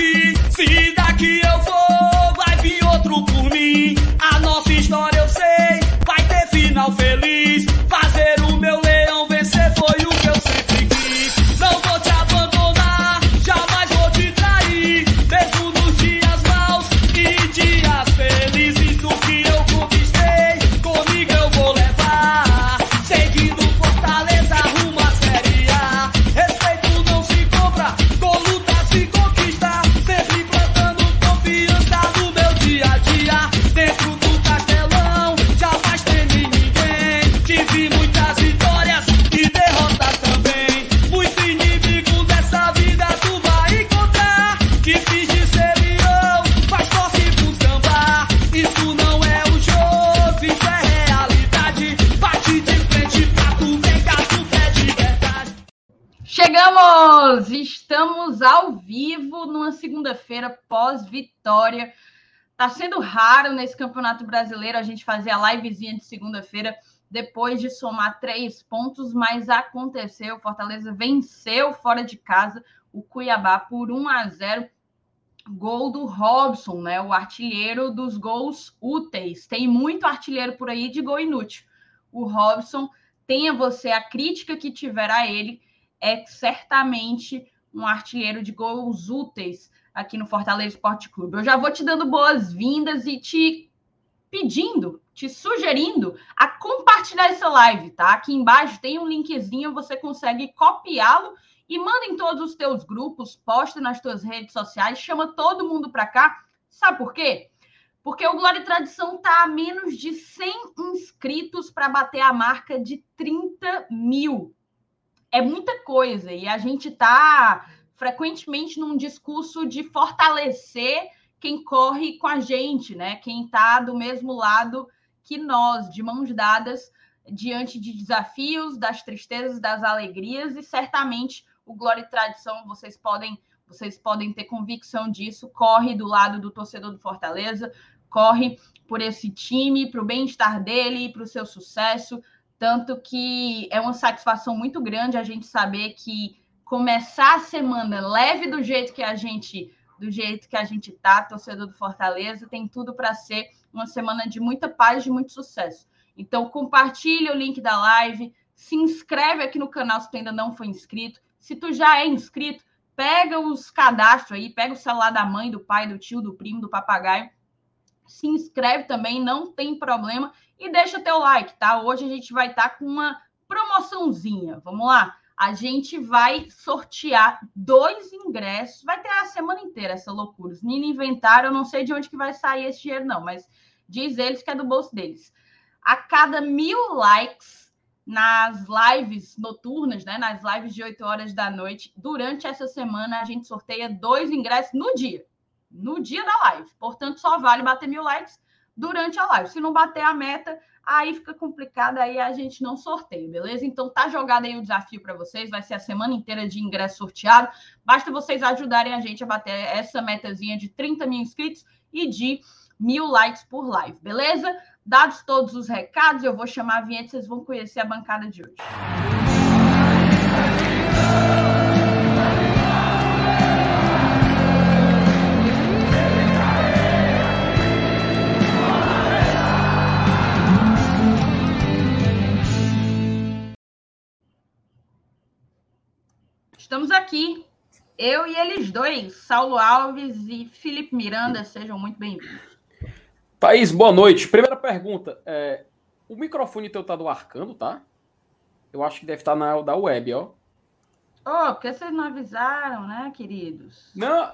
aqui. Pós-vitória. Tá sendo raro nesse Campeonato Brasileiro a gente fazer a livezinha de segunda-feira depois de somar três pontos, mas aconteceu. Fortaleza venceu fora de casa o Cuiabá por 1 a 0. Gol do Robson, né? O artilheiro dos gols úteis. Tem muito artilheiro por aí de gol inútil. O Robson, tenha você a crítica que tiver a ele, é certamente um artilheiro de gols úteis aqui no Fortaleza Esporte Clube. Eu já vou te dando boas-vindas e te pedindo, te sugerindo a compartilhar essa live, tá? Aqui embaixo tem um linkzinho, você consegue copiá-lo e manda em todos os teus grupos, posta nas tuas redes sociais, chama todo mundo para cá. Sabe por quê? Porque o Glória e Tradição tá a menos de 100 inscritos para bater a marca de 30 mil é muita coisa e a gente está frequentemente num discurso de fortalecer quem corre com a gente, né? Quem está do mesmo lado que nós, de mãos dadas diante de desafios, das tristezas, das alegrias e certamente o Glória e Tradição, vocês podem vocês podem ter convicção disso, corre do lado do torcedor do Fortaleza, corre por esse time, para o bem-estar dele, para o seu sucesso, tanto que é uma satisfação muito grande a gente saber que começar a semana leve do jeito que a gente do jeito que a gente tá, torcedor do Fortaleza, tem tudo para ser uma semana de muita paz, de muito sucesso. Então compartilha o link da live, se inscreve aqui no canal se tu ainda não foi inscrito. Se tu já é inscrito, pega os cadastros aí, pega o celular da mãe, do pai, do tio, do primo, do papagaio se inscreve também, não tem problema. E deixa teu like, tá? Hoje a gente vai estar tá com uma promoçãozinha. Vamos lá? A gente vai sortear dois ingressos. Vai ter a semana inteira essa loucura. Os meninos inventaram, eu não sei de onde que vai sair esse dinheiro, não, mas diz eles que é do bolso deles. A cada mil likes nas lives noturnas, né? Nas lives de 8 horas da noite, durante essa semana, a gente sorteia dois ingressos no dia no dia da live. Portanto, só vale bater mil likes durante a live. Se não bater a meta, aí fica complicado, aí a gente não sorteia, beleza? Então tá jogado aí o desafio para vocês, vai ser a semana inteira de ingresso sorteado. Basta vocês ajudarem a gente a bater essa metazinha de 30 mil inscritos e de mil likes por live, beleza? Dados todos os recados, eu vou chamar a vinheta, vocês vão conhecer a bancada de hoje. Estamos aqui, eu e eles dois, Saulo Alves e Felipe Miranda, sejam muito bem-vindos. Thaís, boa noite. Primeira pergunta, é, o microfone teu tá do Arcando, tá? Eu acho que deve estar tá na da web, ó. Oh, porque vocês não avisaram, né, queridos? Não,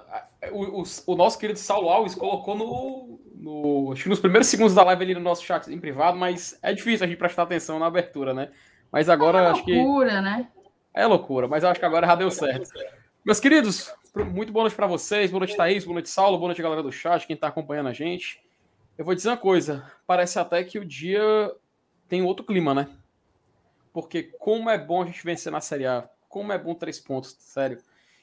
o, o, o nosso querido Saulo Alves colocou no, no, Acho que nos primeiros segundos da live ali no nosso chat em privado, mas é difícil a gente prestar atenção na abertura, né? Mas agora é acho que. loucura, né? É loucura, mas eu acho que agora já deu certo. Meus queridos, muito boa noite para vocês. Boa noite, Thaís. Boa noite, Saulo. Boa noite, galera do chat, quem está acompanhando a gente. Eu vou dizer uma coisa: parece até que o dia tem outro clima, né? Porque como é bom a gente vencer na Série A. Como é bom três pontos, sério.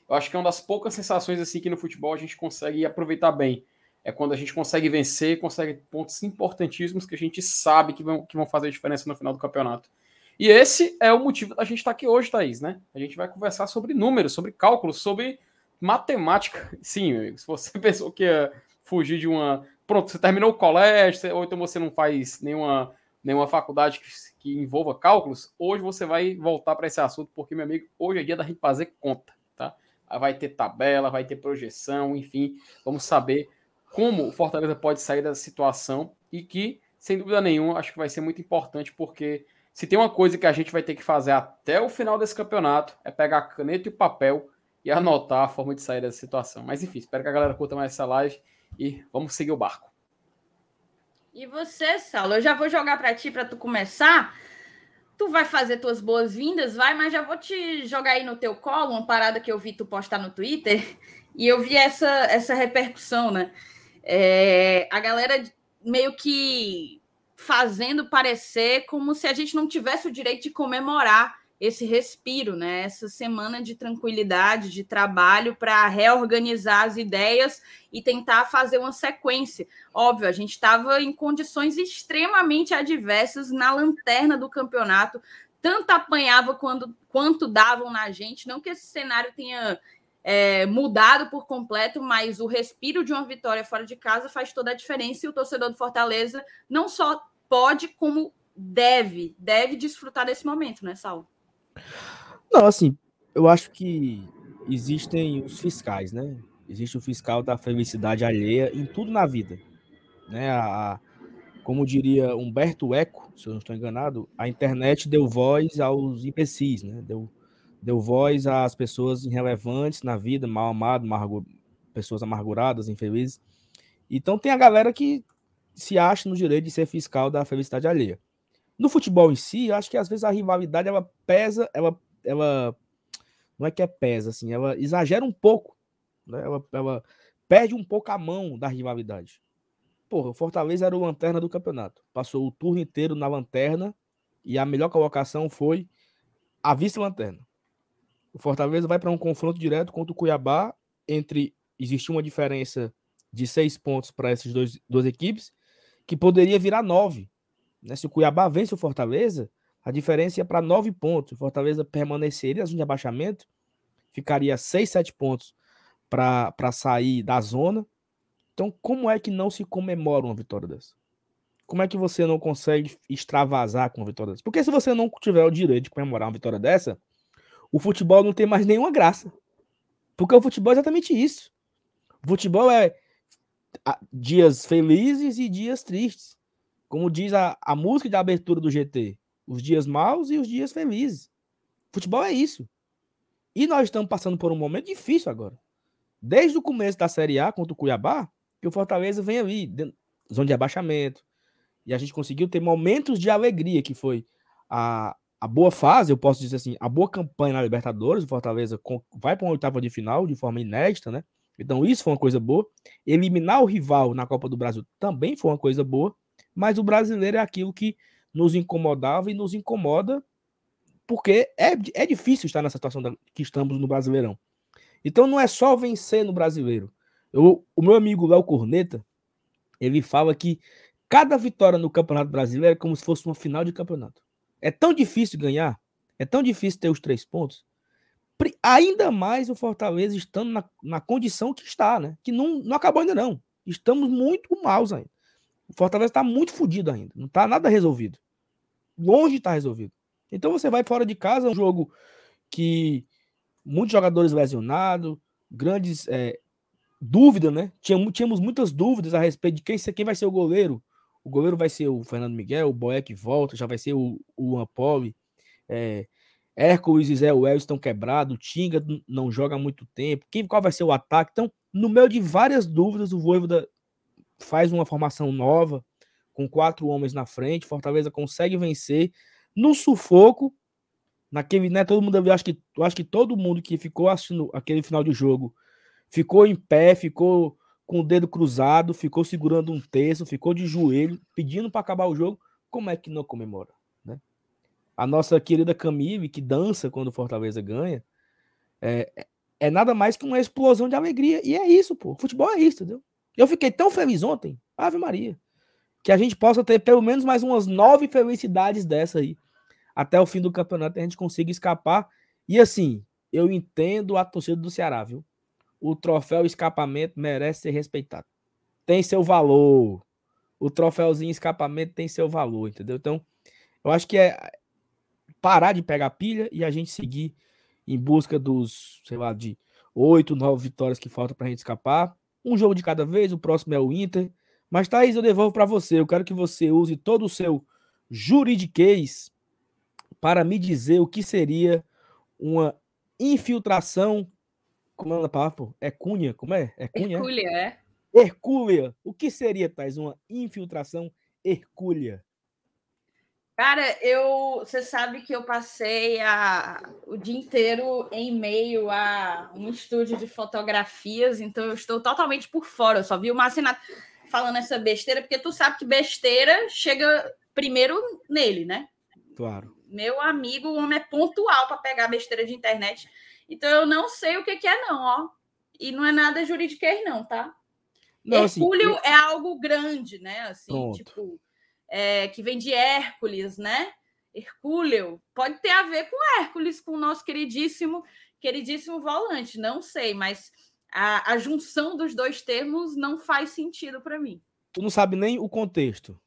Eu acho que é uma das poucas sensações assim que no futebol a gente consegue aproveitar bem. É quando a gente consegue vencer, consegue pontos importantíssimos que a gente sabe que vão, que vão fazer diferença no final do campeonato. E esse é o motivo da gente estar aqui hoje, Thaís, né? A gente vai conversar sobre números, sobre cálculos, sobre matemática, sim, amigo, se você pensou que ia fugir de uma. Pronto, você terminou o colégio, ou então você não faz nenhuma, nenhuma faculdade que, que envolva cálculos, hoje você vai voltar para esse assunto, porque, meu amigo, hoje é dia da gente fazer conta, tá? Vai ter tabela, vai ter projeção, enfim, vamos saber como o Fortaleza pode sair da situação e que, sem dúvida nenhuma, acho que vai ser muito importante, porque se tem uma coisa que a gente vai ter que fazer até o final desse campeonato, é pegar a caneta e o papel e anotar a forma de sair dessa situação. Mas enfim, espero que a galera curta mais essa live e vamos seguir o barco. E você, Saulo, eu já vou jogar para ti para tu começar. Tu vai fazer tuas boas-vindas, vai, mas já vou te jogar aí no teu colo uma parada que eu vi tu postar no Twitter e eu vi essa essa repercussão, né? É, a galera meio que fazendo parecer como se a gente não tivesse o direito de comemorar esse respiro, né? Essa semana de tranquilidade, de trabalho para reorganizar as ideias e tentar fazer uma sequência. Óbvio, a gente estava em condições extremamente adversas na lanterna do campeonato, tanto apanhava quando, quanto davam na gente. Não que esse cenário tenha é, mudado por completo, mas o respiro de uma vitória fora de casa faz toda a diferença e o torcedor do Fortaleza não só pode, como deve, deve desfrutar desse momento, né, Saulo? Não, assim, eu acho que existem os fiscais, né? Existe o fiscal da felicidade alheia em tudo na vida, né? A, como diria Humberto Eco, se eu não estou enganado, a internet deu voz aos imbecis, né? Deu, deu voz às pessoas irrelevantes na vida, mal amadas, pessoas amarguradas, infelizes. Então tem a galera que se acha no direito de ser fiscal da felicidade alheia. No futebol em si, eu acho que às vezes a rivalidade ela pesa, ela, ela não é que é pesa, assim, ela exagera um pouco, né? Ela, ela perde um pouco a mão da rivalidade. Porra, o Fortaleza era o lanterna do campeonato. Passou o turno inteiro na lanterna e a melhor colocação foi a vice-lanterna. O Fortaleza vai para um confronto direto contra o Cuiabá, entre existe uma diferença de seis pontos para essas dois, duas equipes, que poderia virar nove né? Se o Cuiabá vence o Fortaleza, a diferença ia para nove pontos. O Fortaleza permaneceria na zona de abaixamento, ficaria seis, sete pontos para sair da zona. Então, como é que não se comemora uma vitória dessa? Como é que você não consegue extravasar com uma vitória dessa? Porque se você não tiver o direito de comemorar uma vitória dessa, o futebol não tem mais nenhuma graça. Porque o futebol é exatamente isso. O futebol é dias felizes e dias tristes. Como diz a, a música de abertura do GT, os dias maus e os dias felizes. Futebol é isso. E nós estamos passando por um momento difícil agora. Desde o começo da Série A contra o Cuiabá, que o Fortaleza vem ali, dentro, zona de abaixamento. E a gente conseguiu ter momentos de alegria, que foi a, a boa fase, eu posso dizer assim, a boa campanha na Libertadores. O Fortaleza vai para uma oitava de final de forma inédita, né? Então isso foi uma coisa boa. Eliminar o rival na Copa do Brasil também foi uma coisa boa. Mas o brasileiro é aquilo que nos incomodava e nos incomoda, porque é, é difícil estar nessa situação da, que estamos no Brasileirão. Então não é só vencer no brasileiro. Eu, o meu amigo Léo Corneta, ele fala que cada vitória no Campeonato Brasileiro é como se fosse uma final de campeonato. É tão difícil ganhar, é tão difícil ter os três pontos. Ainda mais o Fortaleza estando na, na condição que está, né? Que não, não acabou ainda não. Estamos muito maus ainda. O Fortaleza está muito fodido ainda. Não está nada resolvido. Longe de estar tá resolvido. Então você vai fora de casa, um jogo que muitos jogadores lesionados, grandes é, dúvidas, né? Tínhamos, tínhamos muitas dúvidas a respeito de quem, quem vai ser o goleiro. O goleiro vai ser o Fernando Miguel, o Boeck volta, já vai ser o, o Ampoli. É, Hércules e Zé estão quebrados, Tinga não joga há muito tempo. Quem, qual vai ser o ataque? Então, no meio de várias dúvidas, o Voivoda faz uma formação nova, com quatro homens na frente, Fortaleza consegue vencer no sufoco, naquele, né, todo mundo, eu acho que, eu acho que todo mundo que ficou assistindo aquele final de jogo ficou em pé, ficou com o dedo cruzado, ficou segurando um terço, ficou de joelho, pedindo para acabar o jogo, como é que não comemora? A nossa querida Camille, que dança quando o Fortaleza ganha, é, é nada mais que uma explosão de alegria, e é isso, pô, futebol é isso, entendeu? Eu fiquei tão feliz ontem, Ave Maria, que a gente possa ter pelo menos mais umas nove felicidades dessa aí, até o fim do campeonato, a gente consiga escapar. E assim, eu entendo a torcida do Ceará, viu? o troféu escapamento merece ser respeitado. Tem seu valor. O troféuzinho escapamento tem seu valor, entendeu? Então, eu acho que é parar de pegar pilha e a gente seguir em busca dos, sei lá, de oito, nove vitórias que faltam para a gente escapar. Um jogo de cada vez, o próximo é o Inter. Mas, Thaís, eu devolvo para você. Eu quero que você use todo o seu juridiquês para me dizer o que seria uma infiltração. Como é a palavra? É cunha? Como é? É cunha? Hercúlea, é? Hercúlea. O que seria, Thais, uma infiltração hercúlea? Cara, eu, você sabe que eu passei a, o dia inteiro em meio a um estúdio de fotografias, então eu estou totalmente por fora. Eu só vi o Marcinato falando essa besteira, porque tu sabe que besteira chega primeiro nele, né? Claro. Meu amigo, o homem é pontual para pegar besteira de internet. Então eu não sei o que, que é, não, ó. E não é nada jurídico, não, tá? Não, assim, Hercúleo assim, é algo grande, né? Assim, pronto. tipo, é, que vem de Hércules, né? Hercúleo pode ter a ver com Hércules, com o nosso queridíssimo, queridíssimo volante, não sei, mas a, a junção dos dois termos não faz sentido para mim. Tu não sabe nem o contexto.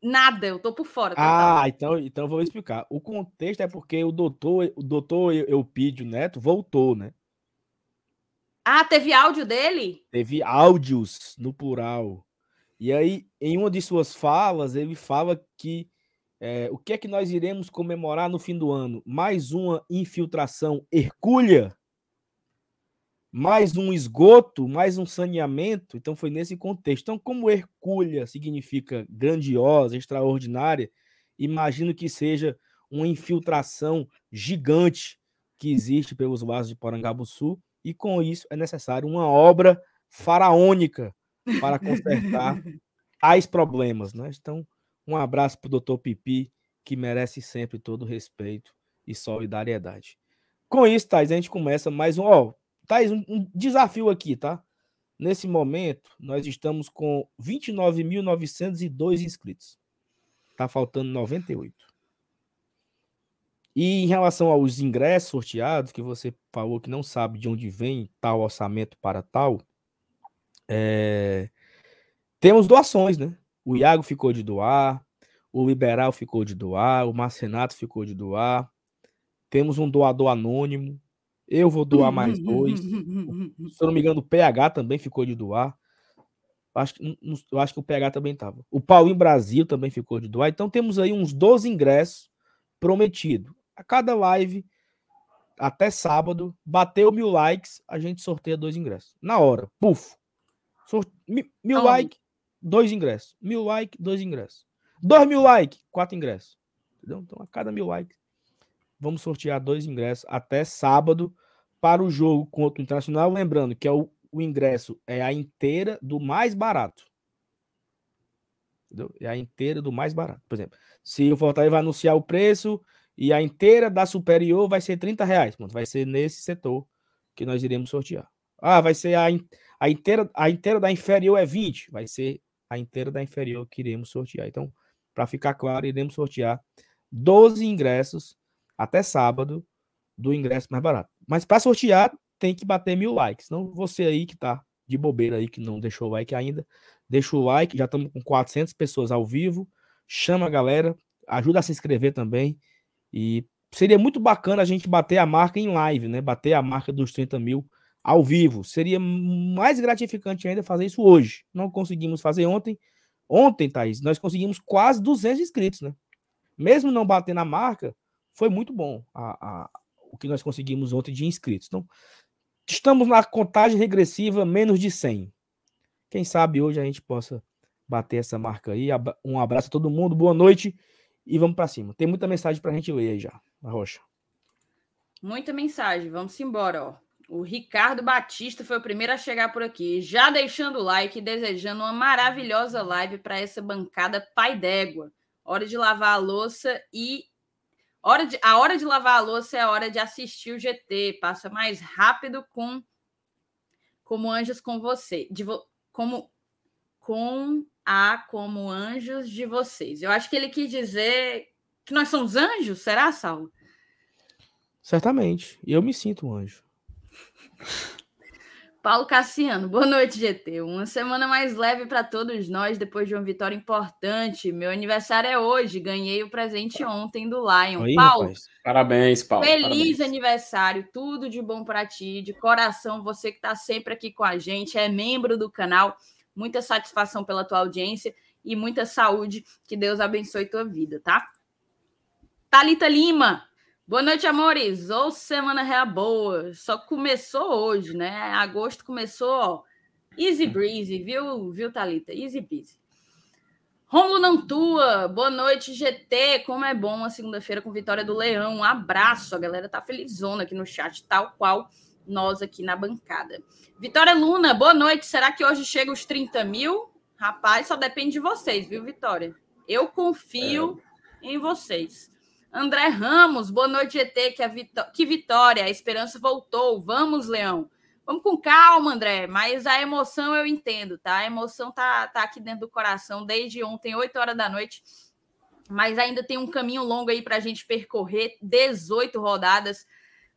Nada, eu tô por fora. Ah, então, então vou explicar. O contexto é porque o doutor, o doutor Eupídio Neto voltou, né? Ah, teve áudio dele? Teve áudios no plural. E aí, em uma de suas falas, ele fala que é, o que é que nós iremos comemorar no fim do ano? Mais uma infiltração hercúlea? Mais um esgoto? Mais um saneamento? Então, foi nesse contexto. Então, como hercúlea significa grandiosa, extraordinária, imagino que seja uma infiltração gigante que existe pelos vasos de Porangabuçu e com isso é necessário uma obra faraônica para consertar tais problemas. Né? Então, um abraço para o doutor Pipi, que merece sempre todo respeito e solidariedade. Com isso, Thais, a gente começa mais um. Ó, Thais, um, um desafio aqui, tá? Nesse momento, nós estamos com 29.902 inscritos. Tá faltando 98. E em relação aos ingressos sorteados, que você falou que não sabe de onde vem tal orçamento para tal, é... temos doações, né? O Iago ficou de doar, o Liberal ficou de doar, o Marcenato ficou de doar. Temos um doador anônimo. Eu vou doar mais dois. Se eu não me engano, o PH também ficou de doar. Acho, eu acho que o PH também estava. O Paulinho Brasil também ficou de doar. Então temos aí uns 12 ingressos prometidos a cada live, até sábado, bateu mil likes, a gente sorteia dois ingressos. Na hora, puf. Sorte... Mil likes, dois ingressos. Mil likes, dois ingressos. Dois mil likes, quatro ingressos. Entendeu? Então, a cada mil likes, vamos sortear dois ingressos até sábado para o jogo contra o Internacional. Lembrando que é o, o ingresso é a inteira do mais barato. Entendeu? É a inteira do mais barato. Por exemplo, se o Fortaleza vai anunciar o preço, e a inteira da superior vai ser 30 reais. Pronto, vai ser nesse setor que nós iremos sortear. Ah, vai ser a, a, inteira, a inteira da inferior é 20. Vai ser a inteira da inferior que iremos sortear. Então, para ficar claro, iremos sortear 12 ingressos até sábado do ingresso mais barato. Mas para sortear, tem que bater mil likes. Não você aí que tá de bobeira aí, que não deixou o like ainda, deixa o like. Já estamos com 400 pessoas ao vivo. Chama a galera, ajuda a se inscrever também. E seria muito bacana a gente bater a marca em live, né? Bater a marca dos 30 mil ao vivo. Seria mais gratificante ainda fazer isso hoje. Não conseguimos fazer ontem. Ontem, Thaís, nós conseguimos quase 200 inscritos, né? Mesmo não batendo a marca, foi muito bom a, a, o que nós conseguimos ontem de inscritos. Então, estamos na contagem regressiva menos de 100. Quem sabe hoje a gente possa bater essa marca aí. Um abraço a todo mundo, boa noite e vamos para cima. Tem muita mensagem para a gente ler aí já, na rocha. Muita mensagem, vamos embora, ó. O Ricardo Batista foi o primeiro a chegar por aqui, já deixando o like e desejando uma maravilhosa live para essa bancada pai d'égua. Hora de lavar a louça e hora de... a hora de lavar a louça é a hora de assistir o GT. Passa mais rápido com como anjos com você, de vo... como com a como anjos de vocês. Eu acho que ele quis dizer que nós somos anjos, será, Saulo? Certamente. Eu me sinto um anjo. Paulo Cassiano, boa noite, GT. Uma semana mais leve para todos nós depois de uma vitória importante. Meu aniversário é hoje, ganhei o presente ontem do Lion. Aí, Paulo, rapaz. parabéns, Paulo. Feliz parabéns. aniversário, tudo de bom para ti, de coração. Você que está sempre aqui com a gente, é membro do canal. Muita satisfação pela tua audiência e muita saúde. Que Deus abençoe tua vida, tá? Talita Lima, Boa noite, amores. Ou semana real boa. Só começou hoje, né? Agosto começou, ó. Easy breezy, viu, viu, Thalita? Easy breezy. Romulo Nantua, boa noite, GT. Como é bom uma segunda-feira com vitória do Leão. Um abraço. A galera tá felizona aqui no chat, tal qual nós aqui na bancada. Vitória Luna, boa noite. Será que hoje chega os 30 mil? Rapaz, só depende de vocês, viu, Vitória? Eu confio é. em vocês. André Ramos, boa noite, ET. Que, vitó que vitória, a esperança voltou. Vamos, Leão. Vamos com calma, André, mas a emoção eu entendo, tá? A emoção tá, tá aqui dentro do coração desde ontem, 8 horas da noite. Mas ainda tem um caminho longo aí para a gente percorrer 18 rodadas.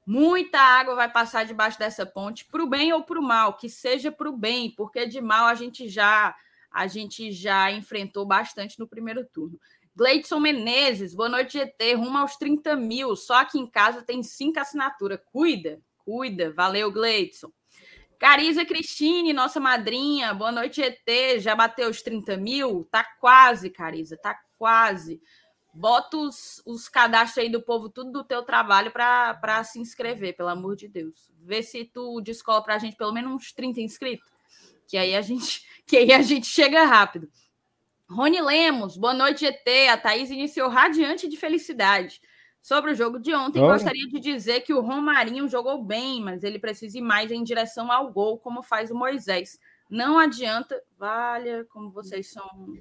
Muita água vai passar debaixo dessa ponte, para o bem ou para o mal, que seja para o bem, porque de mal a gente já a gente já enfrentou bastante no primeiro turno. Gleidson Menezes, boa noite, GT. Rumo aos 30 mil. Só aqui em casa tem cinco assinaturas. Cuida, cuida. Valeu, Gleidson. Cariza Cristine, nossa madrinha. Boa noite, GT. Já bateu os 30 mil? Tá quase, Cariza, tá quase. Bota os, os cadastros aí do povo, tudo do teu trabalho para se inscrever, pelo amor de Deus. Vê se tu descola para a gente pelo menos uns 30 inscritos, que aí a gente, que aí a gente chega rápido. Rony Lemos, boa noite, ET. A Thaís iniciou radiante de felicidade. Sobre o jogo de ontem, Olha. gostaria de dizer que o Romarinho jogou bem, mas ele precisa ir mais em direção ao gol, como faz o Moisés. Não adianta, valha, como vocês são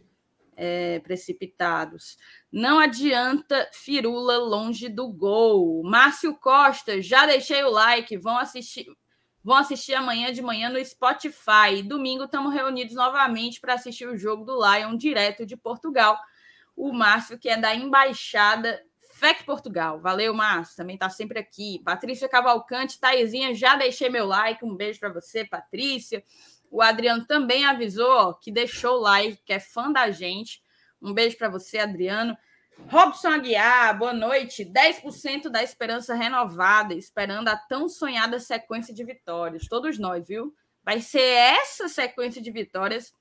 é, precipitados. Não adianta firula longe do gol. Márcio Costa, já deixei o like, vão assistir, vão assistir amanhã de manhã no Spotify. Domingo estamos reunidos novamente para assistir o jogo do Lion direto de Portugal. O Márcio, que é da Embaixada FEC Portugal. Valeu, Márcio. Também está sempre aqui. Patrícia Cavalcante, Taizinha, já deixei meu like. Um beijo para você, Patrícia. O Adriano também avisou ó, que deixou o like, que é fã da gente. Um beijo para você, Adriano. Robson Aguiar, boa noite. 10% da esperança renovada, esperando a tão sonhada sequência de vitórias. Todos nós, viu? Vai ser essa sequência de vitórias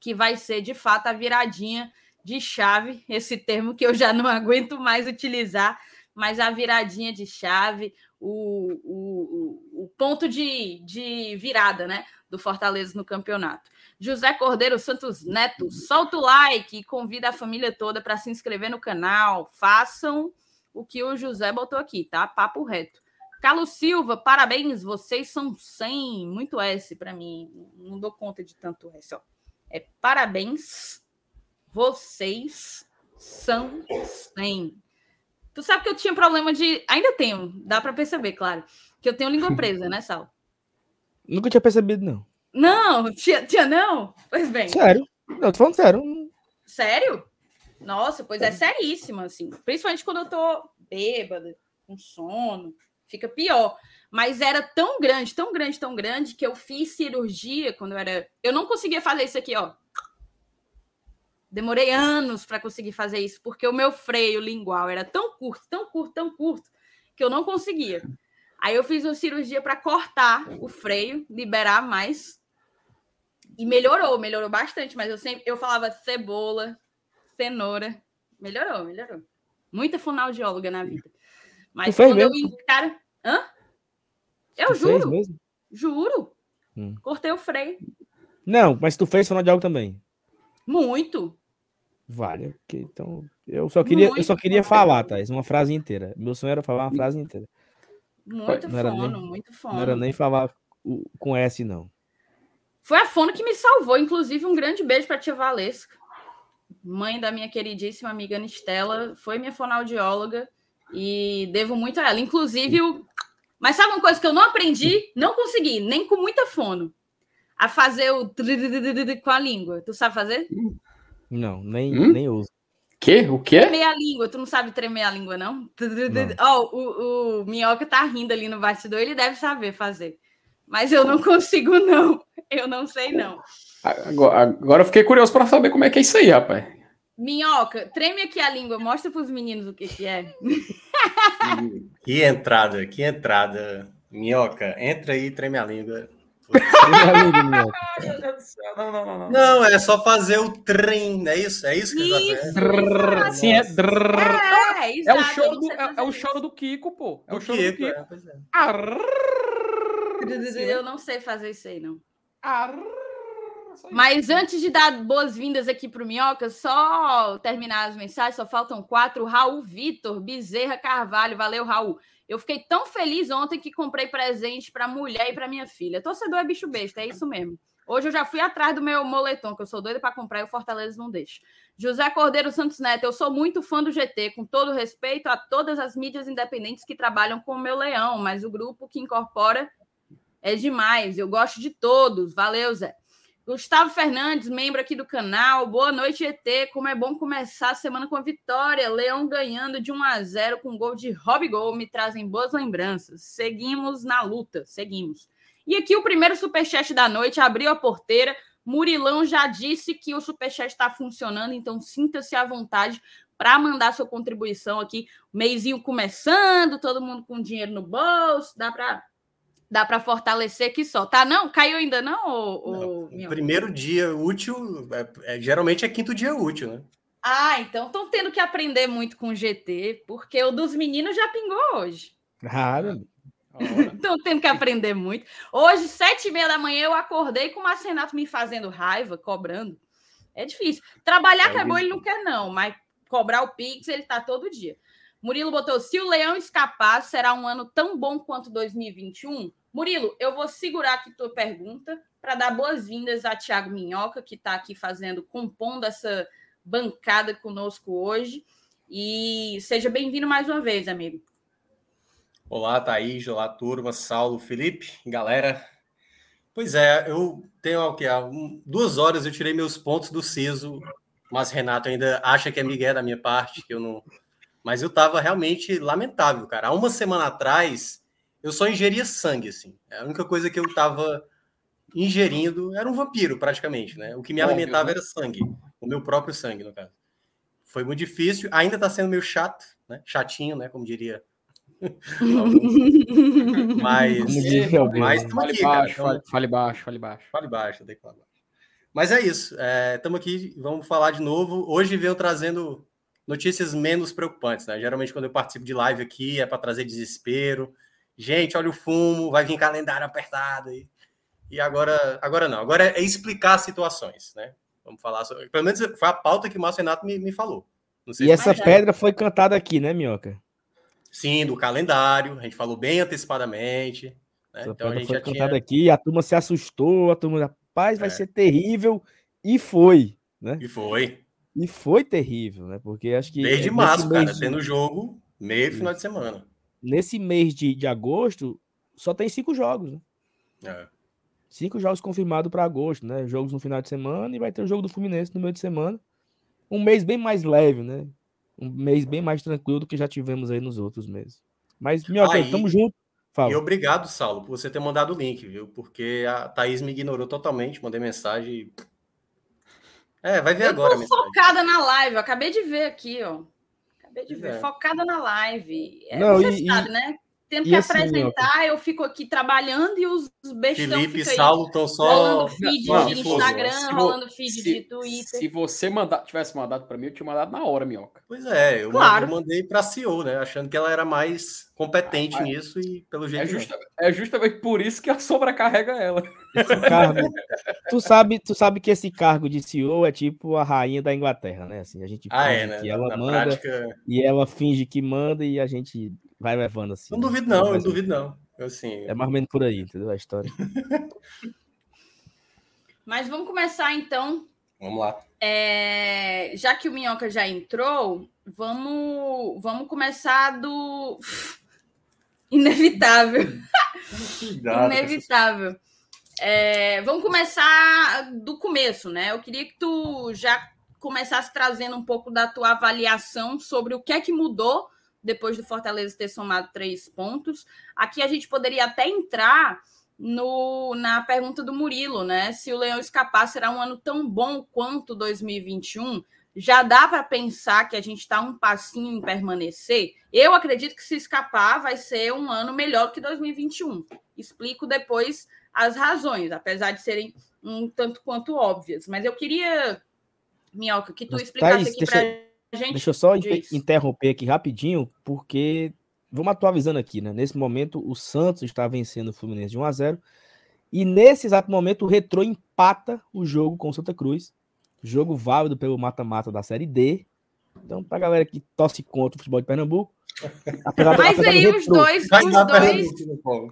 que vai ser, de fato, a viradinha de chave, esse termo que eu já não aguento mais utilizar, mas a viradinha de chave, o, o, o ponto de, de virada, né? Do Fortaleza no campeonato. José Cordeiro Santos Neto, solta o like e convida a família toda para se inscrever no canal. Façam o que o José botou aqui, tá? Papo reto. Carlos Silva, parabéns, vocês são 100. Muito S para mim, não dou conta de tanto S, ó. É parabéns, vocês são 100. Tu sabe que eu tinha problema de. Ainda tenho, dá para perceber, claro. Que eu tenho língua presa, né, Sal? Nunca tinha percebido, não. Não, tia, tia não? Pois bem. Sério? Não, tô falando sério. Sério? Nossa, pois é seríssimo, assim. Principalmente quando eu tô bêbada, com sono, fica pior. Mas era tão grande, tão grande, tão grande, que eu fiz cirurgia quando eu era. Eu não conseguia fazer isso aqui, ó. Demorei anos para conseguir fazer isso, porque o meu freio lingual era tão curto, tão curto, tão curto, que eu não conseguia. Aí eu fiz uma cirurgia para cortar o freio, liberar mais e melhorou, melhorou bastante, mas eu sempre eu falava cebola, cenoura. Melhorou, melhorou. Muita fonoaudióloga na vida. Mas quando mesmo? eu encara. Hã? Eu tu juro. mesmo? Juro. Hum. Cortei o freio. Não, mas tu fez fonoaudiólogo também. Muito. Vale, então eu só queria, muito eu só queria falar, Thais, uma frase inteira. Meu sonho era falar uma frase inteira. Muito não fono, nem, muito fono. Não era nem falar com S, não. Foi a Fono que me salvou. Inclusive, um grande beijo para a tia Valesca, mãe da minha queridíssima amiga Anistela. Foi minha fonoaudióloga e devo muito a ela. Inclusive, o... mas sabe uma coisa que eu não aprendi? Não consegui, nem com muita fono. A fazer o com a língua. Tu sabe fazer? Não, nem, hum? nem uso. Que? O quê? Tremer a língua. Tu não sabe tremer a língua, não? Ó, oh, o, o Minhoca tá rindo ali no bastidor, ele deve saber fazer. Mas eu não consigo, não. Eu não sei, não. Agora, agora eu fiquei curioso para saber como é que é isso aí, rapaz. Minhoca, treme aqui a língua, mostra para os meninos o que, que é. que entrada, que entrada. Minhoca, entra aí e treme a língua. Não, não, não, não. é só fazer o trem, é isso? É isso que isso, tá Sim, é, é, é, o choro do, é, é, o choro do Kiko, pô. É o choro Kiko, do Kiko. É, Eu não sei fazer isso aí, não. Mas antes de dar boas-vindas aqui para o Minhoca, só terminar as mensagens, só faltam quatro. Raul Vitor, Bezerra Carvalho, valeu, Raul. Eu fiquei tão feliz ontem que comprei presente para mulher e para minha filha. Torcedor é bicho besta, é isso mesmo. Hoje eu já fui atrás do meu moletom, que eu sou doida para comprar e o Fortaleza não deixa. José Cordeiro Santos Neto, eu sou muito fã do GT, com todo respeito a todas as mídias independentes que trabalham com o meu leão, mas o grupo que incorpora é demais. Eu gosto de todos. Valeu, Zé. Gustavo Fernandes, membro aqui do canal. Boa noite, ET. Como é bom começar a semana com a vitória. Leão ganhando de 1 a 0 com gol de Rob Gol. Me trazem boas lembranças. Seguimos na luta. Seguimos. E aqui o primeiro superchat da noite abriu a porteira. Murilão já disse que o superchat está funcionando, então sinta-se à vontade para mandar sua contribuição aqui. Meizinho começando, todo mundo com dinheiro no bolso, dá para dá para fortalecer que só. Tá não? Caiu ainda não, o, não, primeiro dia útil, é, é, geralmente é quinto dia útil, né? Ah, então estão tendo que aprender muito com o GT, porque o dos meninos já pingou hoje. Claro. Estão tendo que aprender muito. Hoje, sete e meia da manhã, eu acordei com o Marcenato me fazendo raiva, cobrando. É difícil. Trabalhar é que é bom, ele não quer, não, mas cobrar o Pix, ele tá todo dia. Murilo botou: se o Leão escapar, será um ano tão bom quanto 2021? Murilo, eu vou segurar aqui tua pergunta para dar boas-vindas a Tiago Minhoca, que está aqui fazendo, compondo essa bancada conosco hoje. E seja bem-vindo mais uma vez, amigo. Olá, Thaís, olá, turma, Saulo, Felipe, galera. Pois é, eu tenho o que? Duas horas eu tirei meus pontos do CISO, mas Renato ainda acha que é Miguel da minha parte, que eu não. Mas eu tava realmente lamentável, cara. Há uma semana atrás eu só ingeria sangue, assim. A única coisa que eu tava ingerindo era um vampiro, praticamente, né? O que me alimentava né? era sangue, o meu próprio sangue, no caso. Foi muito difícil, ainda tá sendo meio chato, né? Chatinho, né? Como diria. mas, mas fale, aqui, baixo, cara, fale, fale, baixo, fale baixo. Fale baixo, tem que falar baixo. Mas é isso, estamos é, aqui, vamos falar de novo. Hoje venho trazendo notícias menos preocupantes, né? Geralmente quando eu participo de live aqui é para trazer desespero, gente, olha o fumo, vai vir calendário apertado. E, e agora, agora não, agora é explicar situações, né? Vamos falar sobre. Pelo menos foi a pauta que o Márcio Renato me, me falou. e essa pedra foi cantada aqui, né, Minhoca? Sim, do calendário, a gente falou bem antecipadamente. Né? Essa então a gente foi cantada tinha... aqui, a turma se assustou, a turma, rapaz, vai é. ser terrível, e foi, né? E foi. E foi terrível, né? Porque acho que. Desde março, cara, tendo jogo meio final de semana nesse mês de, de agosto, só tem cinco jogos. Né? É. Cinco jogos confirmados para agosto, né? Jogos no final de semana e vai ter o jogo do Fluminense no meio de semana. Um mês bem mais leve, né? Um mês bem mais tranquilo do que já tivemos aí nos outros meses. Mas, Minhoca, aí, tamo junto. Fala. E obrigado, Saulo, por você ter mandado o link, viu? Porque a Thaís me ignorou totalmente, mandei mensagem. É, vai ver eu agora. Eu tô focada na live, eu acabei de ver aqui, ó. Acabei de ver. É. Focada na live. É, Não, você e, sabe, né? Tendo que assim, apresentar, eu fico aqui trabalhando e os bestão Felipe e Saulo estão só rolando feed não, de Instagram, se, rolando feed se, de Twitter. Se você mandar, tivesse mandado para mim, eu tinha mandado na hora, Minhoca. Pois é, eu, claro. mandei para a CEO, né? Achando que ela era mais competente ah, nisso e pelo jeito. É, justa, é, justamente por isso que a sobrecarrega ela. Cargo, tu sabe, tu sabe que esse cargo de CEO é tipo a rainha da Inglaterra, né? Assim, a gente ah, é, né? que ela na manda prática... e ela finge que manda e a gente vai levando assim. Não duvido, não, não duvido, não. Eu, assim, é mais ou menos por aí, entendeu? A história. Mas vamos começar então. Vamos lá. É, já que o Minhoca já entrou, vamos, vamos começar do inevitável. inevitável. É, vamos começar do começo, né? Eu queria que tu já começasse trazendo um pouco da tua avaliação sobre o que é que mudou depois do Fortaleza ter somado três pontos. Aqui a gente poderia até entrar no, na pergunta do Murilo, né? Se o Leão escapar, será um ano tão bom quanto 2021? Já dá para pensar que a gente está um passinho em permanecer? Eu acredito que se escapar, vai ser um ano melhor que 2021. Explico depois as razões, apesar de serem um tanto quanto óbvias. Mas eu queria, Minhoca, que tu explicasse Thaís, aqui para gente. Deixa eu só interromper aqui rapidinho, porque vamos atualizando aqui, né? Nesse momento, o Santos está vencendo o Fluminense de 1 a 0 e nesse exato momento, o Retrô empata o jogo com o Santa Cruz. Jogo válido pelo mata-mata da Série D. Então, para a galera que torce contra o futebol de Pernambuco, Apesar do, Mas aí os dois, os dois...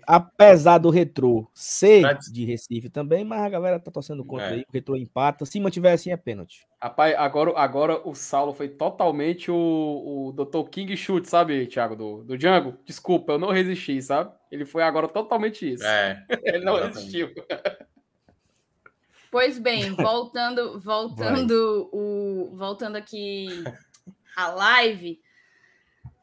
Apesar do retrô ser de Recife também, mas a galera tá torcendo contra é. aí, o retrô empata. Se mantiver assim, é pênalti. Rapaz, agora, agora o Saulo foi totalmente o, o Dr. King Chute, sabe, Thiago, do, do Django? Desculpa, eu não resisti, sabe? Ele foi agora totalmente isso. É, Ele não resistiu. Pois bem, voltando, voltando, o, voltando aqui a live,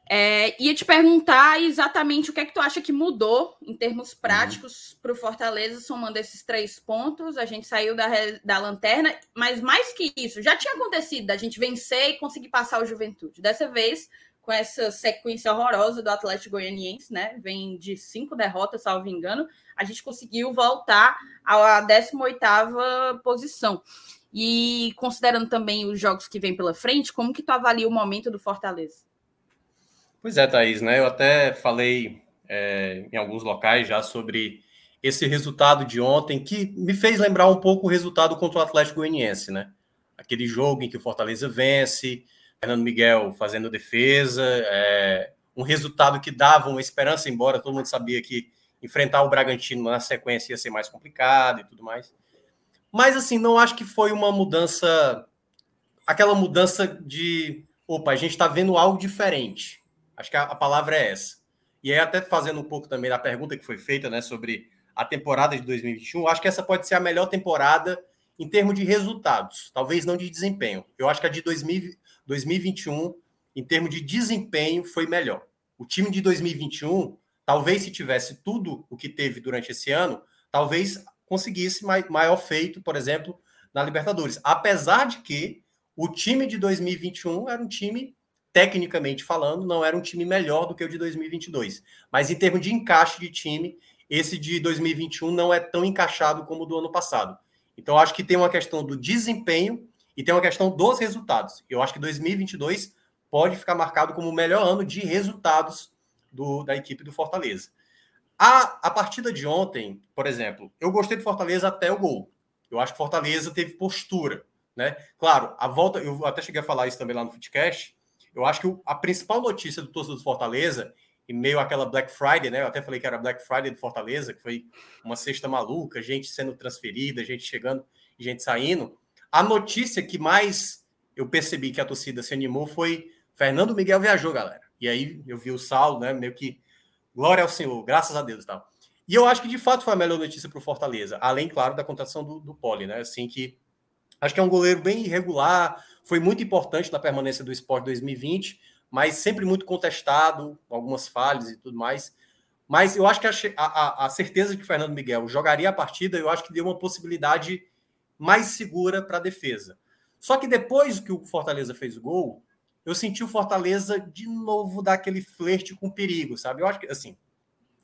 é, ia te perguntar exatamente o que é que tu acha que mudou em termos uhum. práticos uhum. para o Fortaleza, somando esses três pontos. A gente saiu da, da lanterna, mas mais que isso, já tinha acontecido da gente vencer e conseguir passar o Juventude. Dessa vez, com essa sequência horrorosa do Atlético Goianiense, né? Vem de cinco derrotas, salvo engano, a gente conseguiu voltar à 18 posição. E considerando também os jogos que vêm pela frente, como que tu avalia o momento do Fortaleza? Pois é, Thaís, né? Eu até falei é, em alguns locais já sobre esse resultado de ontem, que me fez lembrar um pouco o resultado contra o Atlético Goianiense, né? Aquele jogo em que o Fortaleza vence, Fernando Miguel fazendo defesa, é, um resultado que dava uma esperança, embora todo mundo sabia que enfrentar o Bragantino na sequência ia ser mais complicado e tudo mais. Mas, assim, não acho que foi uma mudança, aquela mudança de, opa, a gente está vendo algo diferente Acho que a, a, palavra é essa. E aí, até fazendo um pouco também da pergunta que foi feita, né, sobre a temporada de 2021, acho que essa pode ser a melhor temporada em termos de resultados, talvez não de desempenho. Eu acho que a de 2000, 2021, em termos de desempenho, foi melhor. O time de 2021, talvez se tivesse tudo o que teve durante esse ano, talvez conseguisse maior feito, por exemplo, na Libertadores. Apesar de que o time de 2021 era um time tecnicamente falando, não era um time melhor do que o de 2022. Mas em termos de encaixe de time, esse de 2021 não é tão encaixado como o do ano passado. Então, acho que tem uma questão do desempenho e tem uma questão dos resultados. Eu acho que 2022 pode ficar marcado como o melhor ano de resultados do, da equipe do Fortaleza. A, a partida de ontem, por exemplo, eu gostei do Fortaleza até o gol. Eu acho que Fortaleza teve postura. Né? Claro, a volta, eu até cheguei a falar isso também lá no Footcast, eu acho que a principal notícia do torcedor do Fortaleza, em meio àquela Black Friday, né? Eu até falei que era Black Friday do Fortaleza, que foi uma sexta maluca, gente sendo transferida, gente chegando e gente saindo. A notícia que mais eu percebi que a torcida se animou foi Fernando Miguel viajou, galera. E aí eu vi o Saulo, né? Meio que glória ao Senhor, graças a Deus e tal. E eu acho que de fato foi a melhor notícia para o Fortaleza, além, claro, da contratação do, do Poli, né? Assim que acho que é um goleiro bem irregular, foi muito importante na permanência do esporte 2020, mas sempre muito contestado, algumas falhas e tudo mais. Mas eu acho que a, a, a certeza de que o Fernando Miguel jogaria a partida, eu acho que deu uma possibilidade mais segura para a defesa. Só que depois que o Fortaleza fez o gol, eu senti o Fortaleza de novo dar aquele flerte com perigo, sabe? Eu acho que, assim,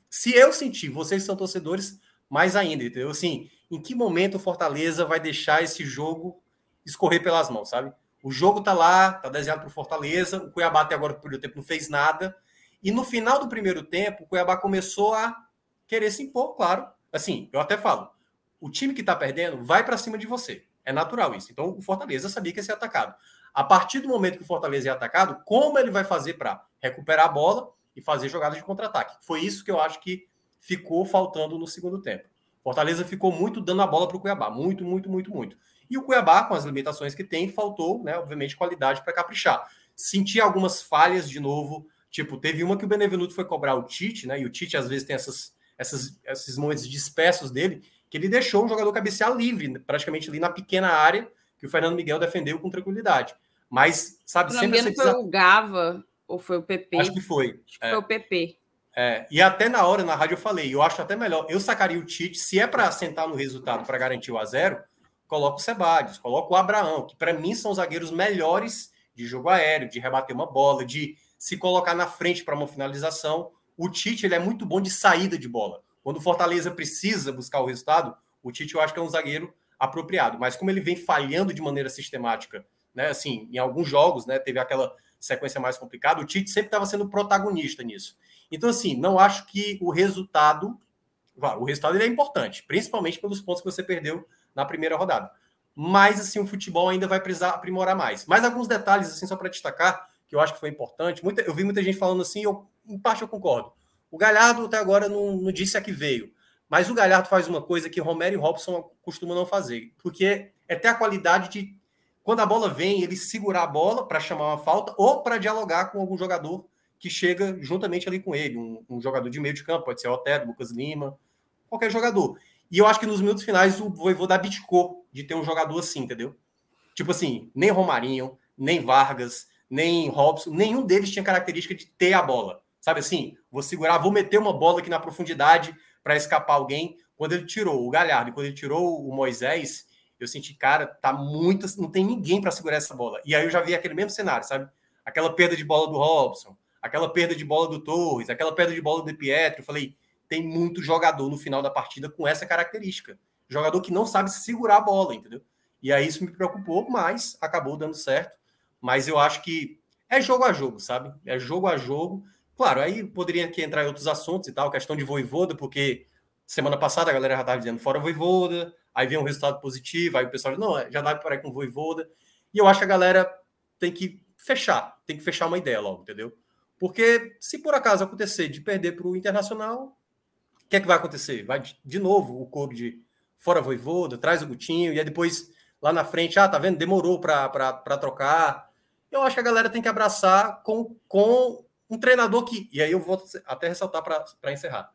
se eu sentir, vocês são torcedores, mais ainda, entendeu? Assim, em que momento o Fortaleza vai deixar esse jogo escorrer pelas mãos, sabe? O jogo tá lá, tá desenhado para o Fortaleza. O Cuiabá até agora, por tempo, não fez nada. E no final do primeiro tempo, o Cuiabá começou a querer se impor, claro. Assim, eu até falo, o time que tá perdendo vai para cima de você. É natural isso. Então, o Fortaleza sabia que ia ser atacado. A partir do momento que o Fortaleza é atacado, como ele vai fazer para recuperar a bola e fazer jogadas de contra-ataque? Foi isso que eu acho que ficou faltando no segundo tempo. Fortaleza ficou muito dando a bola para o Cuiabá. Muito, muito, muito, muito. E o Cuiabá, com as limitações que tem, faltou, né, obviamente, qualidade para caprichar. Senti algumas falhas de novo. Tipo, teve uma que o Benevenuto foi cobrar o Tite, né? E o Tite às vezes tem essas, essas, esses momentos dispersos dele, que ele deixou o jogador cabecear livre, praticamente ali na pequena área, que o Fernando Miguel defendeu com tranquilidade. Mas, sabe, Se sempre. Não foi o Gava ou foi o PP? Acho que foi. Acho que é. foi o PP. É, e até na hora, na rádio, eu falei, eu acho até melhor, eu sacaria o Tite, se é para sentar no resultado para garantir o a zero, coloca o Sebadios, coloca o Abraão, que para mim são os zagueiros melhores de jogo aéreo, de rebater uma bola, de se colocar na frente para uma finalização. O Tite ele é muito bom de saída de bola. Quando o Fortaleza precisa buscar o resultado, o Tite eu acho que é um zagueiro apropriado. Mas como ele vem falhando de maneira sistemática, né? Assim, em alguns jogos, né? Teve aquela sequência mais complicada. O Tite sempre estava sendo protagonista nisso. Então, assim, não acho que o resultado. O resultado ele é importante, principalmente pelos pontos que você perdeu na primeira rodada. Mas, assim, o futebol ainda vai precisar aprimorar mais. Mais alguns detalhes, assim, só para destacar, que eu acho que foi importante. Muita, eu vi muita gente falando assim, eu, em parte eu concordo. O Galhardo até agora não, não disse a que veio. Mas o Galhardo faz uma coisa que Romero e Robson costumam não fazer, porque é ter a qualidade de, quando a bola vem, ele segurar a bola para chamar uma falta ou para dialogar com algum jogador que chega juntamente ali com ele. Um, um jogador de meio de campo, pode ser o Otero, Lucas Lima, qualquer jogador. E eu acho que nos minutos finais o Voivoda abdicou de ter um jogador assim, entendeu? Tipo assim, nem Romarinho, nem Vargas, nem Robson, nenhum deles tinha característica de ter a bola. Sabe assim, vou segurar, vou meter uma bola aqui na profundidade para escapar alguém. Quando ele tirou o Galhardo quando ele tirou o Moisés, eu senti, cara, tá muito. Não tem ninguém para segurar essa bola. E aí eu já vi aquele mesmo cenário, sabe? Aquela perda de bola do Robson, aquela perda de bola do Torres, aquela perda de bola do De Pietro. Eu falei, tem muito jogador no final da partida com essa característica. Jogador que não sabe segurar a bola, entendeu? E aí isso me preocupou, mas acabou dando certo. Mas eu acho que é jogo a jogo, sabe? É jogo a jogo. Claro, aí poderia aqui entrar em outros assuntos e tal, questão de voivoda, porque semana passada a galera já estava dizendo fora voivoda, aí vem um resultado positivo, aí o pessoal não, já dá para ir com voivoda. E eu acho que a galera tem que fechar, tem que fechar uma ideia logo, entendeu? Porque se por acaso acontecer de perder para o Internacional, que é que vai acontecer? Vai de novo o clube de fora Voivoda, traz o Gutinho, e aí depois lá na frente, ah, tá vendo? Demorou para trocar. Eu acho que a galera tem que abraçar com, com um treinador que. E aí eu vou até ressaltar para encerrar.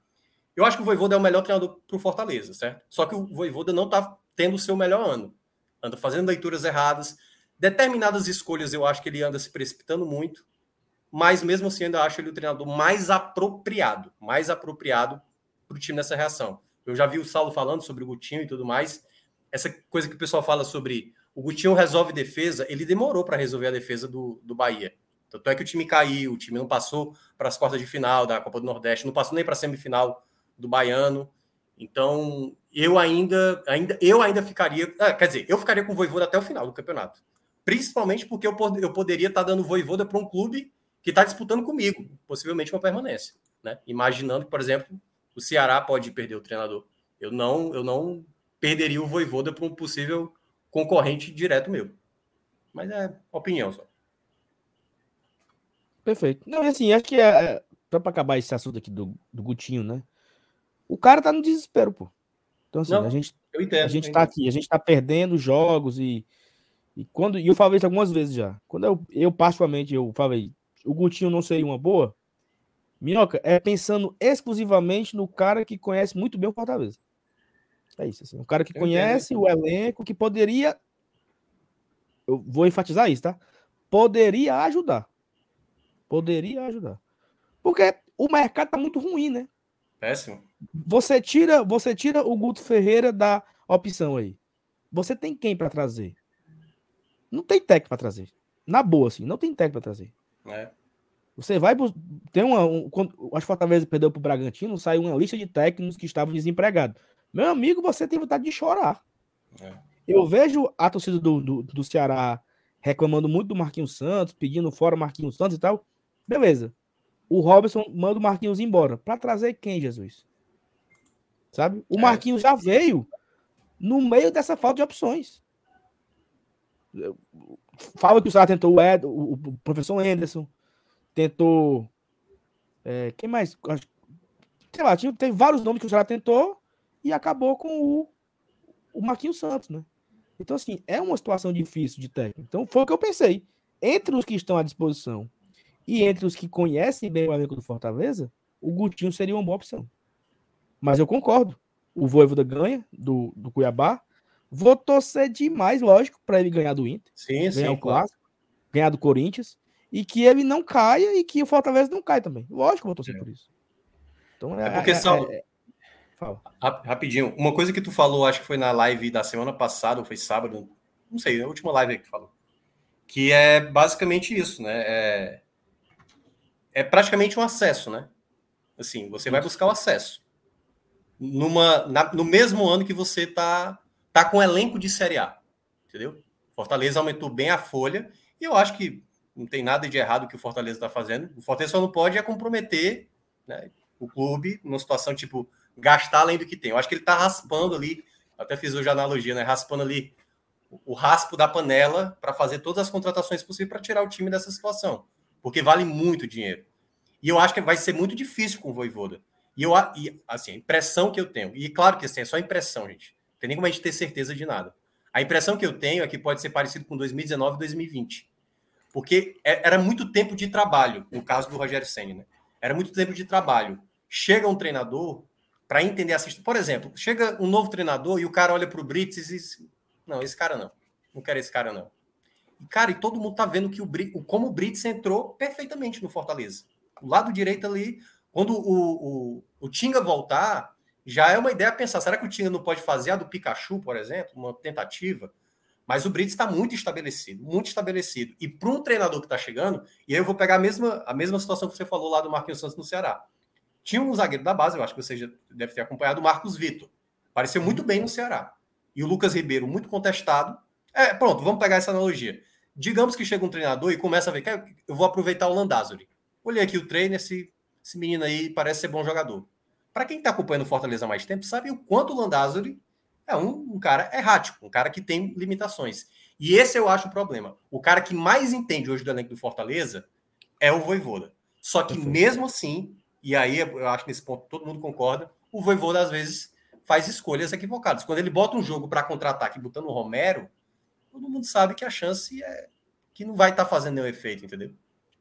Eu acho que o Voivoda é o melhor treinador para o Fortaleza, certo? Só que o Voivoda não está tendo o seu melhor ano. Anda fazendo leituras erradas. Determinadas escolhas eu acho que ele anda se precipitando muito. Mas mesmo assim, ainda acho ele o treinador mais apropriado. Mais apropriado para o time nessa reação. Eu já vi o Saulo falando sobre o Gutinho e tudo mais. Essa coisa que o pessoal fala sobre o Gutinho resolve defesa, ele demorou para resolver a defesa do, do Bahia. Tanto é que o time caiu, o time não passou para as quartas de final da Copa do Nordeste, não passou nem para a semifinal do Baiano. Então, eu ainda, ainda, eu ainda ficaria. Ah, quer dizer, eu ficaria com o Voivoda até o final do campeonato. Principalmente porque eu, eu poderia estar tá dando Voivoda para um clube que está disputando comigo, possivelmente uma permanência. Né? Imaginando por exemplo, o Ceará pode perder o treinador. Eu não, eu não perderia o Voivoda para um possível concorrente direto meu. Mas é opinião só. Perfeito. Não, assim, acho que é, é só para acabar esse assunto aqui do, do Gutinho, né? O cara tá no desespero, pô. Então, assim, não, a gente, entendo, a gente tá aqui, a gente tá perdendo jogos e, e quando, e eu falei isso algumas vezes já. Quando eu, eu particularmente, eu falei, o Gutinho não seria uma boa, Minhoca, é pensando exclusivamente no cara que conhece muito bem o Fortaleza. É isso, assim. Um cara que eu conhece entendo. o elenco, que poderia. Eu vou enfatizar isso, tá? Poderia ajudar. Poderia ajudar. Porque o mercado tá muito ruim, né? Péssimo. Você tira, você tira o Guto Ferreira da opção aí. Você tem quem para trazer? Não tem técnico para trazer. Na boa, assim, não tem técnico para trazer. É. Você vai. Tem uma. Um, quando, acho que Fortaleza perdeu para o Bragantino, saiu uma lista de técnicos que estavam desempregados. Meu amigo, você tem vontade de chorar. É. Eu vejo a torcida do, do, do, Ceará reclamando muito do Marquinhos Santos, pedindo fora o Marquinhos Santos e tal. Beleza. O Robson manda o Marquinhos embora. Para trazer quem, Jesus? Sabe? O é. Marquinhos já veio no meio dessa falta de opções. Fala que o Ceará tentou o, Ed, o, o professor Anderson, tentou. É, quem mais? Sei lá, tinha, tem vários nomes que o Ceará tentou e acabou com o, o Marquinhos Santos, né? Então, assim, é uma situação difícil de técnico. Então, foi o que eu pensei. Entre os que estão à disposição e entre os que conhecem bem o elenco do Fortaleza, o Gutinho seria uma boa opção. Mas eu concordo. O Voivoda ganha do, do Cuiabá. Vou torcer demais, lógico, para ele ganhar do Inter. Sim, ganhar sim. o clássico, ganhar do Corinthians e que ele não caia e que o Fortaleza não caia também. Lógico vou torcer é. por isso. Então é, é porque, é, Saulo, é, rapidinho, uma coisa que tu falou, acho que foi na live da semana passada, ou foi sábado, não sei, a última live que falou, que é basicamente isso, né? É, é praticamente um acesso, né? Assim, você vai buscar o acesso. Numa, na, no mesmo ano que você tá, tá com elenco de Série A, entendeu? Fortaleza aumentou bem a folha, e eu acho que não tem nada de errado que o Fortaleza está fazendo. O Fortaleza só não pode é comprometer né, o clube numa situação tipo gastar além do que tem. Eu acho que ele está raspando ali, até fiz hoje a analogia, né? Raspando ali o raspo da panela para fazer todas as contratações possíveis para tirar o time dessa situação, porque vale muito dinheiro. E eu acho que vai ser muito difícil com o Voivoda. E eu, e, assim, a impressão que eu tenho, e claro que assim, é só impressão, gente. Não tem nem como a gente ter certeza de nada. A impressão que eu tenho é que pode ser parecido com 2019 e 2020. Porque é, era muito tempo de trabalho, no caso do Rogério Senna, né? Era muito tempo de trabalho. Chega um treinador para entender a assistência. Por exemplo, chega um novo treinador e o cara olha para o Brits e diz: Não, esse cara não. Não quero esse cara, não. E, cara, e todo mundo tá vendo que o como o Brits entrou perfeitamente no Fortaleza. O lado direito ali, quando o, o, o Tinga voltar, já é uma ideia pensar: será que o Tinga não pode fazer a do Pikachu, por exemplo, uma tentativa? Mas o Brits está muito estabelecido, muito estabelecido. E para um treinador que está chegando, e aí eu vou pegar a mesma, a mesma situação que você falou lá do Marquinhos Santos no Ceará. Tinha um zagueiro da base, eu acho que você já deve ter acompanhado, o Marcos Vitor. Pareceu muito bem no Ceará. E o Lucas Ribeiro, muito contestado. É, pronto, vamos pegar essa analogia. Digamos que chega um treinador e começa a ver, eu vou aproveitar o Landázuri. Olhei aqui o treino, esse, esse menino aí parece ser bom jogador. Para quem está acompanhando o Fortaleza há mais tempo, sabe o quanto o Landázuri é um, um, cara errático, um cara que tem limitações. E esse eu acho o problema. O cara que mais entende hoje do elenco do Fortaleza é o Voivoda. Só que mesmo assim, e aí eu acho que nesse ponto todo mundo concorda, o Voivoda às vezes faz escolhas equivocadas. Quando ele bota um jogo para contra-ataque botando o Romero, todo mundo sabe que a chance é que não vai estar tá fazendo nenhum efeito, entendeu?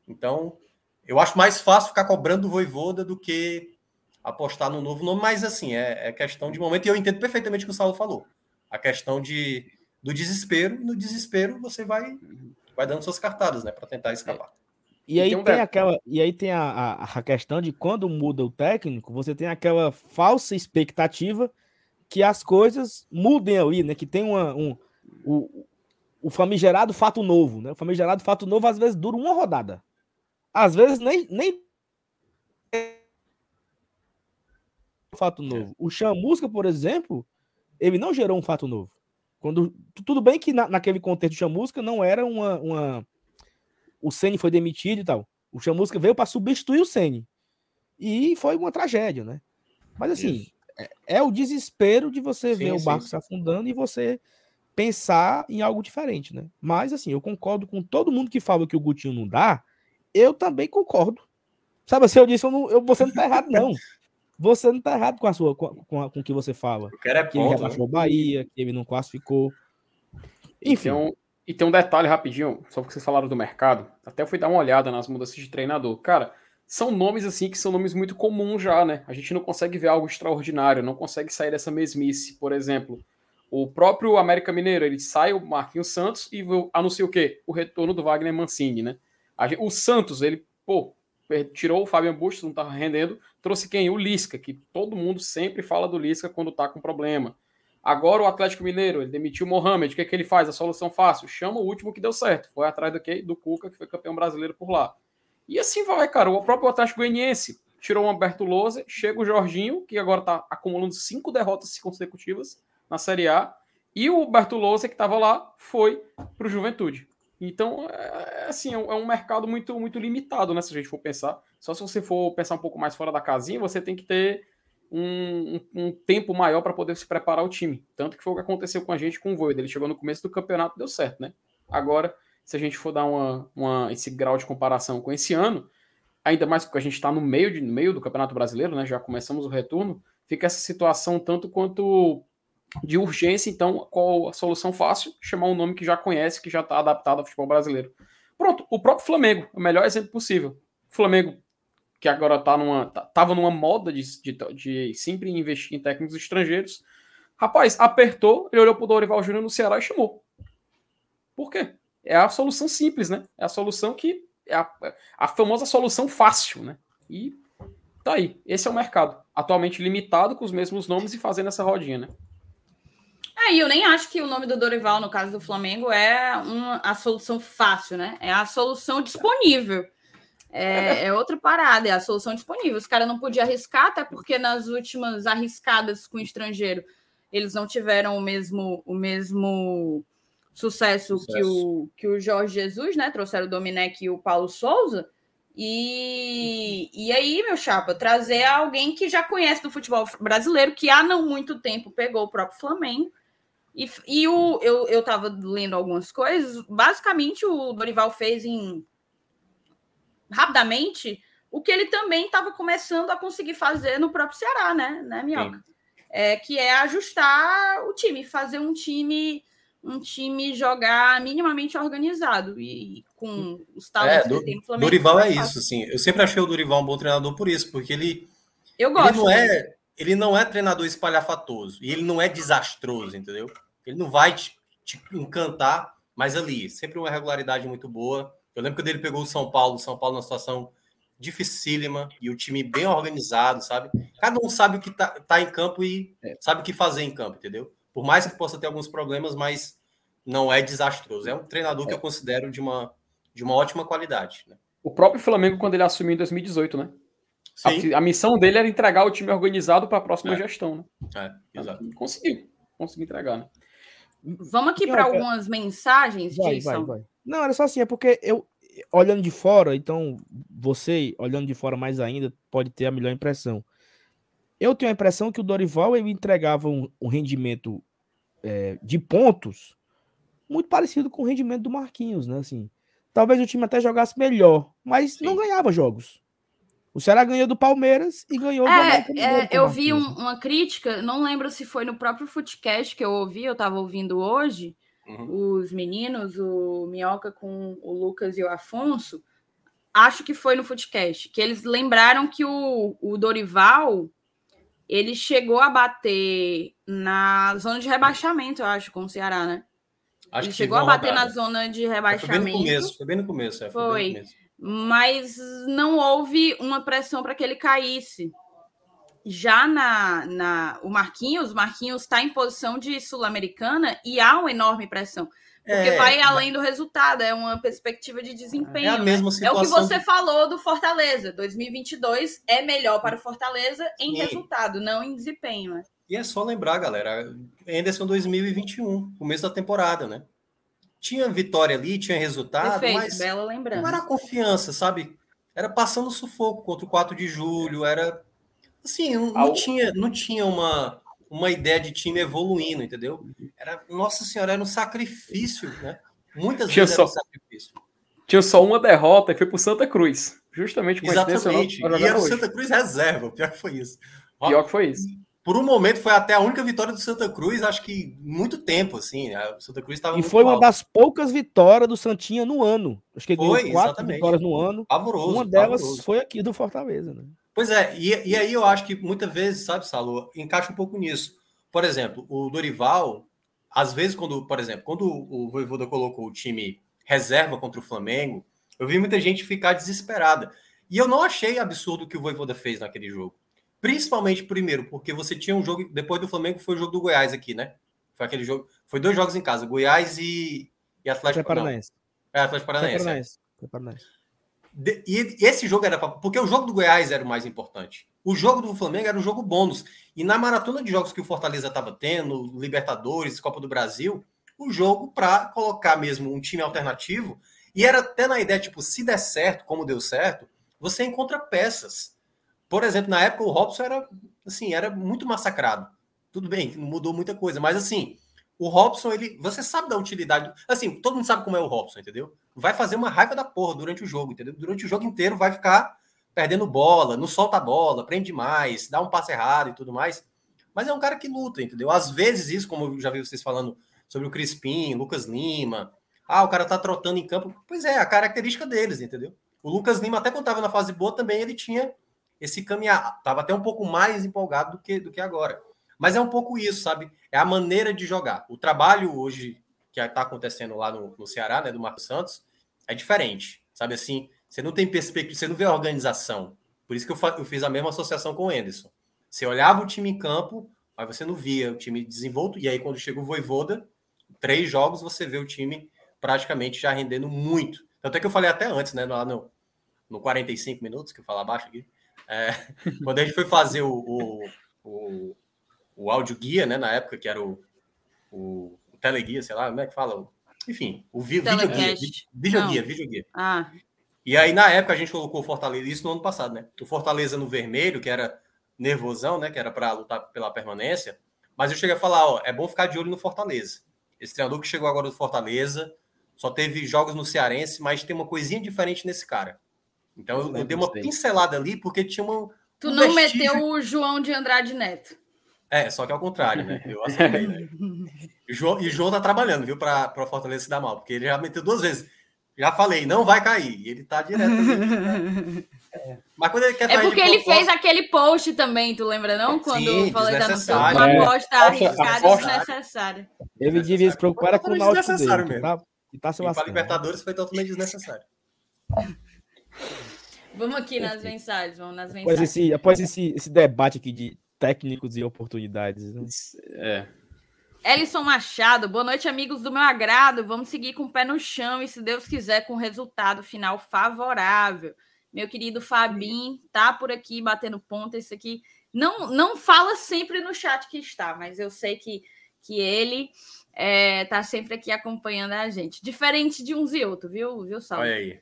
Então, eu acho mais fácil ficar cobrando o Voivoda do que apostar no novo nome, mas assim, é, é, questão de momento, e eu entendo perfeitamente o que o Saulo falou. A questão de, do desespero, e no desespero você vai, vai dando suas cartadas, né, para tentar escapar. E, e aí tem, um tem aquela, e aí tem a, a, a, questão de quando muda o técnico, você tem aquela falsa expectativa que as coisas mudem ali, né? Que tem uma, um, o, o famigerado fato novo, né? O famigerado fato novo às vezes dura uma rodada. Às vezes nem, nem fato é. novo. O Chamusca, por exemplo, ele não gerou um fato novo. Quando tudo bem que na, naquele contexto do Chamusca não era uma, uma o Ceni foi demitido e tal. O Chamusca veio para substituir o Ceni. E foi uma tragédia, né? Mas assim, é, é, o desespero de você sim, ver sim, o barco sim. se afundando e você pensar em algo diferente, né? Mas assim, eu concordo com todo mundo que fala que o Gutinho não dá, eu também concordo. Sabe, se eu disse, eu não, eu, você não tá errado, não. Você não tá errado com a sua com, com, com o que você fala. O cara é que ponto, ele rebaixou o né? Bahia, que ele não classificou. Enfim. Então, e tem um detalhe rapidinho, só porque vocês falaram do mercado. Até fui dar uma olhada nas mudanças de treinador. Cara, são nomes assim que são nomes muito comuns já, né? A gente não consegue ver algo extraordinário, não consegue sair dessa mesmice. Por exemplo, o próprio América Mineiro, ele sai o Marquinhos Santos e anuncia o quê? O retorno do Wagner Mancini, né? O Santos, ele, pô, tirou o Fabian Bustos, não estava rendendo, trouxe quem? O Lisca, que todo mundo sempre fala do Lisca quando está com problema. Agora o Atlético Mineiro, ele demitiu o Mohamed, o que, é que ele faz? A solução fácil, chama o último que deu certo, foi atrás do, do Cuca, que foi campeão brasileiro por lá. E assim vai, cara, o próprio Atlético Goianiense tirou o Humberto Lousa, chega o Jorginho, que agora está acumulando cinco derrotas consecutivas na Série A, e o Humberto Lousa, que estava lá, foi para o Juventude. Então, é, é assim, é, é um mercado muito, muito limitado, né? Se a gente for pensar. Só se você for pensar um pouco mais fora da casinha, você tem que ter um, um, um tempo maior para poder se preparar o time. Tanto que foi o que aconteceu com a gente com o Void. Ele chegou no começo do campeonato deu certo, né? Agora, se a gente for dar uma, uma, esse grau de comparação com esse ano, ainda mais porque a gente está no meio, de, no meio do Campeonato Brasileiro, né? Já começamos o retorno, fica essa situação tanto quanto de urgência, então, qual a solução fácil? Chamar um nome que já conhece, que já está adaptado ao futebol brasileiro. Pronto, o próprio Flamengo, o melhor exemplo possível. O Flamengo, que agora tá numa, tá, tava numa moda de, de, de sempre investir em técnicos estrangeiros. Rapaz, apertou, ele olhou pro Dorival Júnior no Ceará e chamou. Por quê? É a solução simples, né? É a solução que. É a, a famosa solução fácil, né? E Tá aí. Esse é o mercado. Atualmente limitado com os mesmos nomes e fazendo essa rodinha, né? É, e eu nem acho que o nome do Dorival, no caso do Flamengo, é uma, a solução fácil, né? É a solução disponível. É, é outra parada, é a solução disponível. Os caras não podiam arriscar, até porque nas últimas arriscadas com o estrangeiro, eles não tiveram o mesmo, o mesmo sucesso, sucesso. Que, o, que o Jorge Jesus, né? Trouxeram o Domenech e o Paulo Souza. E, e aí, meu chapa, trazer alguém que já conhece do futebol brasileiro, que há não muito tempo pegou o próprio Flamengo. E, e o, eu, eu tava lendo algumas coisas. Basicamente, o Dorival fez em rapidamente o que ele também estava começando a conseguir fazer no próprio Ceará, né, né Minhoca? É, que é ajustar o time, fazer um time um time jogar minimamente organizado e com os talentos é, do, que tem Dorival é isso, assim. Eu sempre achei o Dorival um bom treinador por isso, porque ele eu gosto. Ele não é, ele não é treinador espalhafatoso e ele não é desastroso, entendeu? Ele não vai te, te encantar, mas ali sempre uma regularidade muito boa. Eu lembro quando ele pegou o São Paulo, o São Paulo numa situação dificílima e o time bem organizado, sabe? Cada um sabe o que tá, tá em campo e é. sabe o que fazer em campo, entendeu? Por mais que possa ter alguns problemas, mas não é desastroso. É um treinador é. que eu considero de uma, de uma ótima qualidade. Né? O próprio Flamengo, quando ele assumiu em 2018, né? A, a, missão dele era entregar o time organizado para a próxima é. gestão, né? É, exato. Conseguiu. Conseguiu entregar, né? Vamos aqui para algumas mensagens, vai, Vai, vai. Não, era só assim, é porque eu, olhando de fora, então você, olhando de fora mais ainda, pode ter a melhor impressão. Eu tenho a impressão que o Dorival ele entregava um, um rendimento é, de pontos muito parecido com o rendimento do Marquinhos, né? Assim, talvez o time até jogasse melhor, mas Sim. não ganhava jogos. O Ceará ganhou do Palmeiras e ganhou é, do é, Eu vi um, uma crítica, não lembro se foi no próprio Footcast que eu ouvi, eu estava ouvindo hoje, uhum. os meninos, o Minhoca com o Lucas e o Afonso, acho que foi no Footcast, que eles lembraram que o, o Dorival ele chegou a bater na zona de rebaixamento, eu acho, com o Ceará, né? Acho ele chegou a bater rodada. na zona de rebaixamento. Foi bem no começo, foi bem no começo. É, foi. foi. Mas não houve uma pressão para que ele caísse. Já na, na o Marquinhos, Marquinhos está em posição de sul-americana e há uma enorme pressão. Porque é, vai além do resultado, é uma perspectiva de desempenho. É a mesma né? situação. É o que você falou do Fortaleza. 2022 é melhor para o Fortaleza em Sim. resultado, não em desempenho. Né? E é só lembrar, galera, Anderson 2021, começo da temporada, né? Tinha vitória ali, tinha resultado, Perfeito, mas bela lembrança. não era confiança, sabe? Era passando sufoco contra o 4 de julho, era assim, não, não tinha, não tinha uma, uma ideia de time evoluindo, entendeu? Era, nossa senhora, era um sacrifício, né? Muitas tinha vezes só, era um sacrifício. Tinha só uma derrota e foi pro Santa Cruz. Justamente com Exatamente. E era o Santa Cruz reserva, pior que foi isso. Pior que foi isso por um momento foi até a única vitória do Santa Cruz, acho que muito tempo, assim. O Santa Cruz estava. E foi uma das poucas vitórias do Santinha no ano. Acho que ele foi, quatro exatamente. vitórias no ano. Pavoroso. Uma delas pavoroso. foi aqui do Fortaleza, né? Pois é, e, e aí eu acho que muitas vezes, sabe, Salo, encaixa um pouco nisso. Por exemplo, o Dorival, às vezes, quando, por exemplo, quando o Voivoda colocou o time reserva contra o Flamengo, eu vi muita gente ficar desesperada. E eu não achei absurdo o que o Voivoda fez naquele jogo. Principalmente primeiro, porque você tinha um jogo. Depois do Flamengo foi o jogo do Goiás aqui, né? Foi aquele jogo. Foi dois jogos em casa, Goiás e, e Atlético Paranaense. É, Atlético Paranaense. É. Paranaense. De, e esse jogo era pra, porque o jogo do Goiás era o mais importante. O jogo do Flamengo era um jogo bônus. E na maratona de jogos que o Fortaleza estava tendo, Libertadores, Copa do Brasil, o jogo para colocar mesmo um time alternativo. E era até na ideia, tipo, se der certo, como deu certo, você encontra peças. Por exemplo, na época o Robson era assim, era muito massacrado. Tudo bem, mudou muita coisa, mas assim, o Robson, ele, você sabe da utilidade, assim, todo mundo sabe como é o Robson, entendeu? Vai fazer uma raiva da porra durante o jogo, entendeu? Durante o jogo inteiro vai ficar perdendo bola, não solta a bola, prende mais, dá um passe errado e tudo mais. Mas é um cara que luta, entendeu? Às vezes isso, como eu já vi vocês falando sobre o Crispim, Lucas Lima, ah, o cara tá trotando em campo. Pois é, a característica deles, entendeu? O Lucas Lima, até quando tava na fase boa, também ele tinha esse caminhar. Estava até um pouco mais empolgado do que, do que agora. Mas é um pouco isso, sabe? É a maneira de jogar. O trabalho hoje que está acontecendo lá no, no Ceará, né, do Marcos Santos, é diferente. Sabe assim, você não tem perspectiva, você não vê a organização. Por isso que eu, eu fiz a mesma associação com o Anderson. Você olhava o time em campo, mas você não via o time desenvolto, e aí quando chega o Voivoda, três jogos você vê o time praticamente já rendendo muito. Tanto é que eu falei até antes, né, lá no, no 45 minutos, que eu falo abaixo aqui, é, quando a gente foi fazer o, o, o, o áudio guia, né, na época que era o, o, o teleguia, sei lá, como é que fala? Enfim, o vi, vídeo guia, vídeo guia, vídeo guia. Ah. E aí, na época, a gente colocou o Fortaleza, isso no ano passado, né? O Fortaleza no vermelho, que era nervosão, né? Que era para lutar pela permanência. Mas eu cheguei a falar, ó, é bom ficar de olho no Fortaleza. Esse treinador que chegou agora do Fortaleza, só teve jogos no Cearense, mas tem uma coisinha diferente nesse cara. Então eu, eu dei uma pincelada ali, porque tinha uma. Tu um não vestígio... meteu o João de Andrade Neto. É, só que ao contrário, né? Eu acertei, né? E o João, João tá trabalhando, viu, para o Fortaleza se dar mal, porque ele já meteu duas vezes. Já falei, não vai cair. E ele tá direto. é. Mas quando ele quer É porque ele fez aquele post também, tu lembra, não? Quando Sim, eu falei da noção, uma aposta arriscada e desnecessária. Ele devia se preocupar com o Náutico dele, mesmo. Tá, e tá se e para Libertadores foi totalmente desnecessário. Vamos aqui nas mensagens, vamos nas mensagens. Após esse, após esse, esse debate aqui de técnicos e oportunidades. Né? É. Elison Machado, boa noite, amigos do meu agrado. Vamos seguir com o pé no chão e, se Deus quiser, com resultado final favorável. Meu querido Fabim tá por aqui batendo ponta. Isso aqui não, não fala sempre no chat que está, mas eu sei que, que ele é, tá sempre aqui acompanhando a gente. Diferente de uns e outros, viu, viu Salve? Olha aí.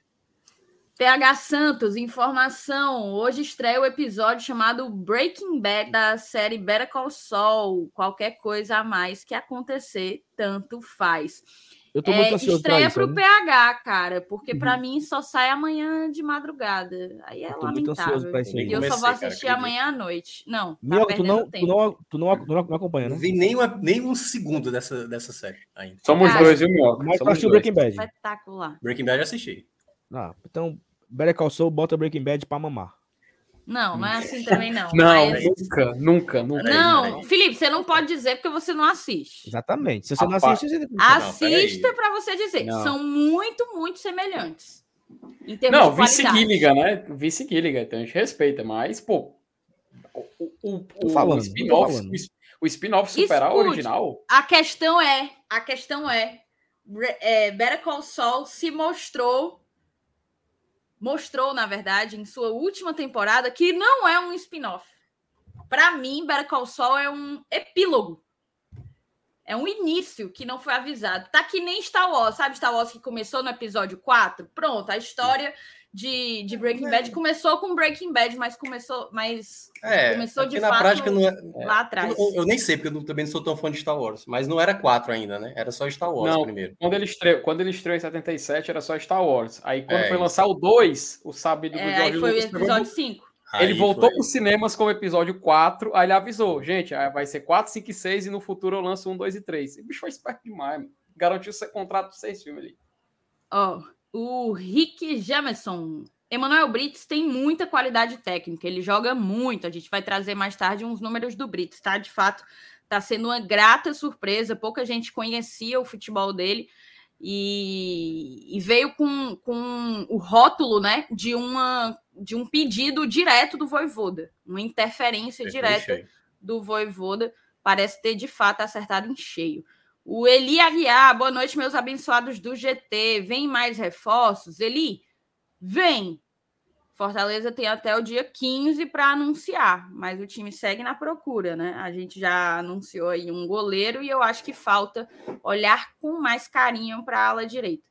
TH Santos, informação. Hoje estreia o episódio chamado Breaking Bad da série Better Call Saul. Qualquer coisa a mais que acontecer, tanto faz. Eu tô muito é, ansioso Estreia para o PH, cara, porque uhum. para mim só sai amanhã de madrugada. Aí é eu lamentável. E eu só vou assistir cara, amanhã à noite. Não, tá tu, não, tu, não, tu, não, tu não acompanha, né? Não vi nem, uma, nem um segundo dessa, dessa série ainda. Somos cara, dois, viu, Mioca? Mas assistiu Breaking Bad. Espetacular. Breaking Bad eu assisti. Ah, então, Better Call Saul bota Breaking Bad pra mamar. Não, não é assim também, não. Não, mas... nunca, nunca, nunca. Não, Felipe, você não pode dizer porque você não assiste. Exatamente. Se você não assiste, você... assista para você dizer. Não. São muito, muito semelhantes. Em termos não, vice Gilligan, né? Vice Gilligan, então a gente respeita, mas, pô, o, o, o, falando, o spin-off o spin-off superar o original. A questão é, a questão é, é Better Call Saul se mostrou mostrou, na verdade, em sua última temporada, que não é um spin-off. Para mim, Better Call Saul é um epílogo. É um início que não foi avisado. Tá que nem Star Wars, sabe Star Wars que começou no episódio 4? Pronto, a história de, de Breaking Bad começou com Breaking Bad, mas começou, mas é, começou de na fato prática não é, lá atrás. Eu, eu, nem sei, porque eu também não sou tão fã de Star Wars, mas não era 4 ainda, né? Era só Star Wars não, primeiro. Quando ele, estreou, quando ele estreou em 77, era só Star Wars. Aí quando é, foi lançar o 2, o sábado do é, George aí foi Lucas, o episódio 5. Ele voltou para os cinemas com o episódio 4, aí ele avisou, gente, vai ser 4, 5 e 6 e no futuro eu lanço 1, 2 e 3. O bicho foi esperto demais, mano. Garantiu seu contrato de 6 filmes ali. Ó, oh, o Rick Jameson Emanuel Brits tem muita qualidade técnica, ele joga muito. A gente vai trazer mais tarde uns números do Brits, tá? De fato, tá sendo uma grata surpresa. Pouca gente conhecia o futebol dele e, e veio com, com o rótulo, né, de uma de um pedido direto do Voivoda, uma interferência direta do Voivoda. Parece ter de fato acertado em cheio. O Eli Aguiar, boa noite, meus abençoados do GT. Vem mais reforços? Eli, Vem. Fortaleza tem até o dia 15 para anunciar, mas o time segue na procura, né? A gente já anunciou aí um goleiro e eu acho que falta olhar com mais carinho para a ala direita.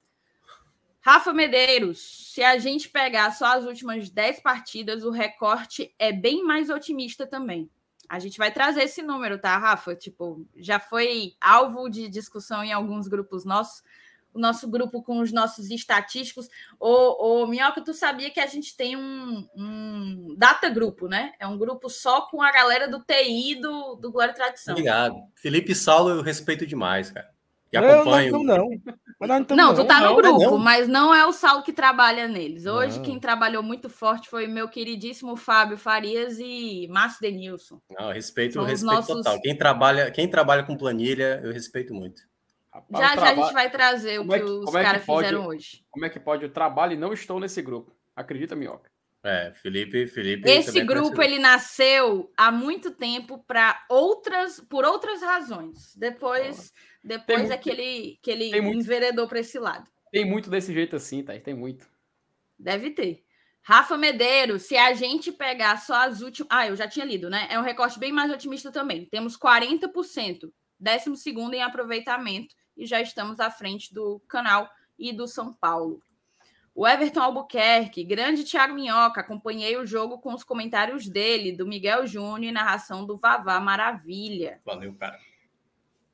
Rafa Medeiros, se a gente pegar só as últimas 10 partidas, o recorte é bem mais otimista também. A gente vai trazer esse número, tá, Rafa? Tipo, já foi alvo de discussão em alguns grupos nossos o nosso grupo com os nossos estatísticos. Ô, ô Minhoca, tu sabia que a gente tem um, um, data grupo, né? É um grupo só com a galera do TI do, do Glória e Tradição. Obrigado. Felipe Saulo eu respeito demais, cara. E acompanho. Não, não, não. Não, não tu tá no grupo, não. mas não é o Saulo que trabalha neles. Hoje, quem trabalhou muito forte foi meu queridíssimo Fábio Farias e Márcio Denilson. Não, respeito, respeito nossos... total. Quem trabalha, quem trabalha com planilha, eu respeito muito. Já, já a gente vai trazer o que, é que os é caras fizeram hoje. Como é que pode o trabalho e não estou nesse grupo? Acredita, Minhoca? É, Felipe, Felipe. Esse grupo ele nasceu há muito tempo para outras, por outras razões. Depois, depois muito, é que ele, que ele enveredou para esse lado. Tem muito desse jeito assim, tá? Tem muito. Deve ter. Rafa Medeiros, se a gente pegar só as últimas. Ah, eu já tinha lido, né? É um recorte bem mais otimista também. Temos 40%, décimo segundo em aproveitamento, e já estamos à frente do canal e do São Paulo. O Everton Albuquerque, grande Thiago Minhoca, acompanhei o jogo com os comentários dele, do Miguel Júnior e narração do Vavá Maravilha. Valeu, cara.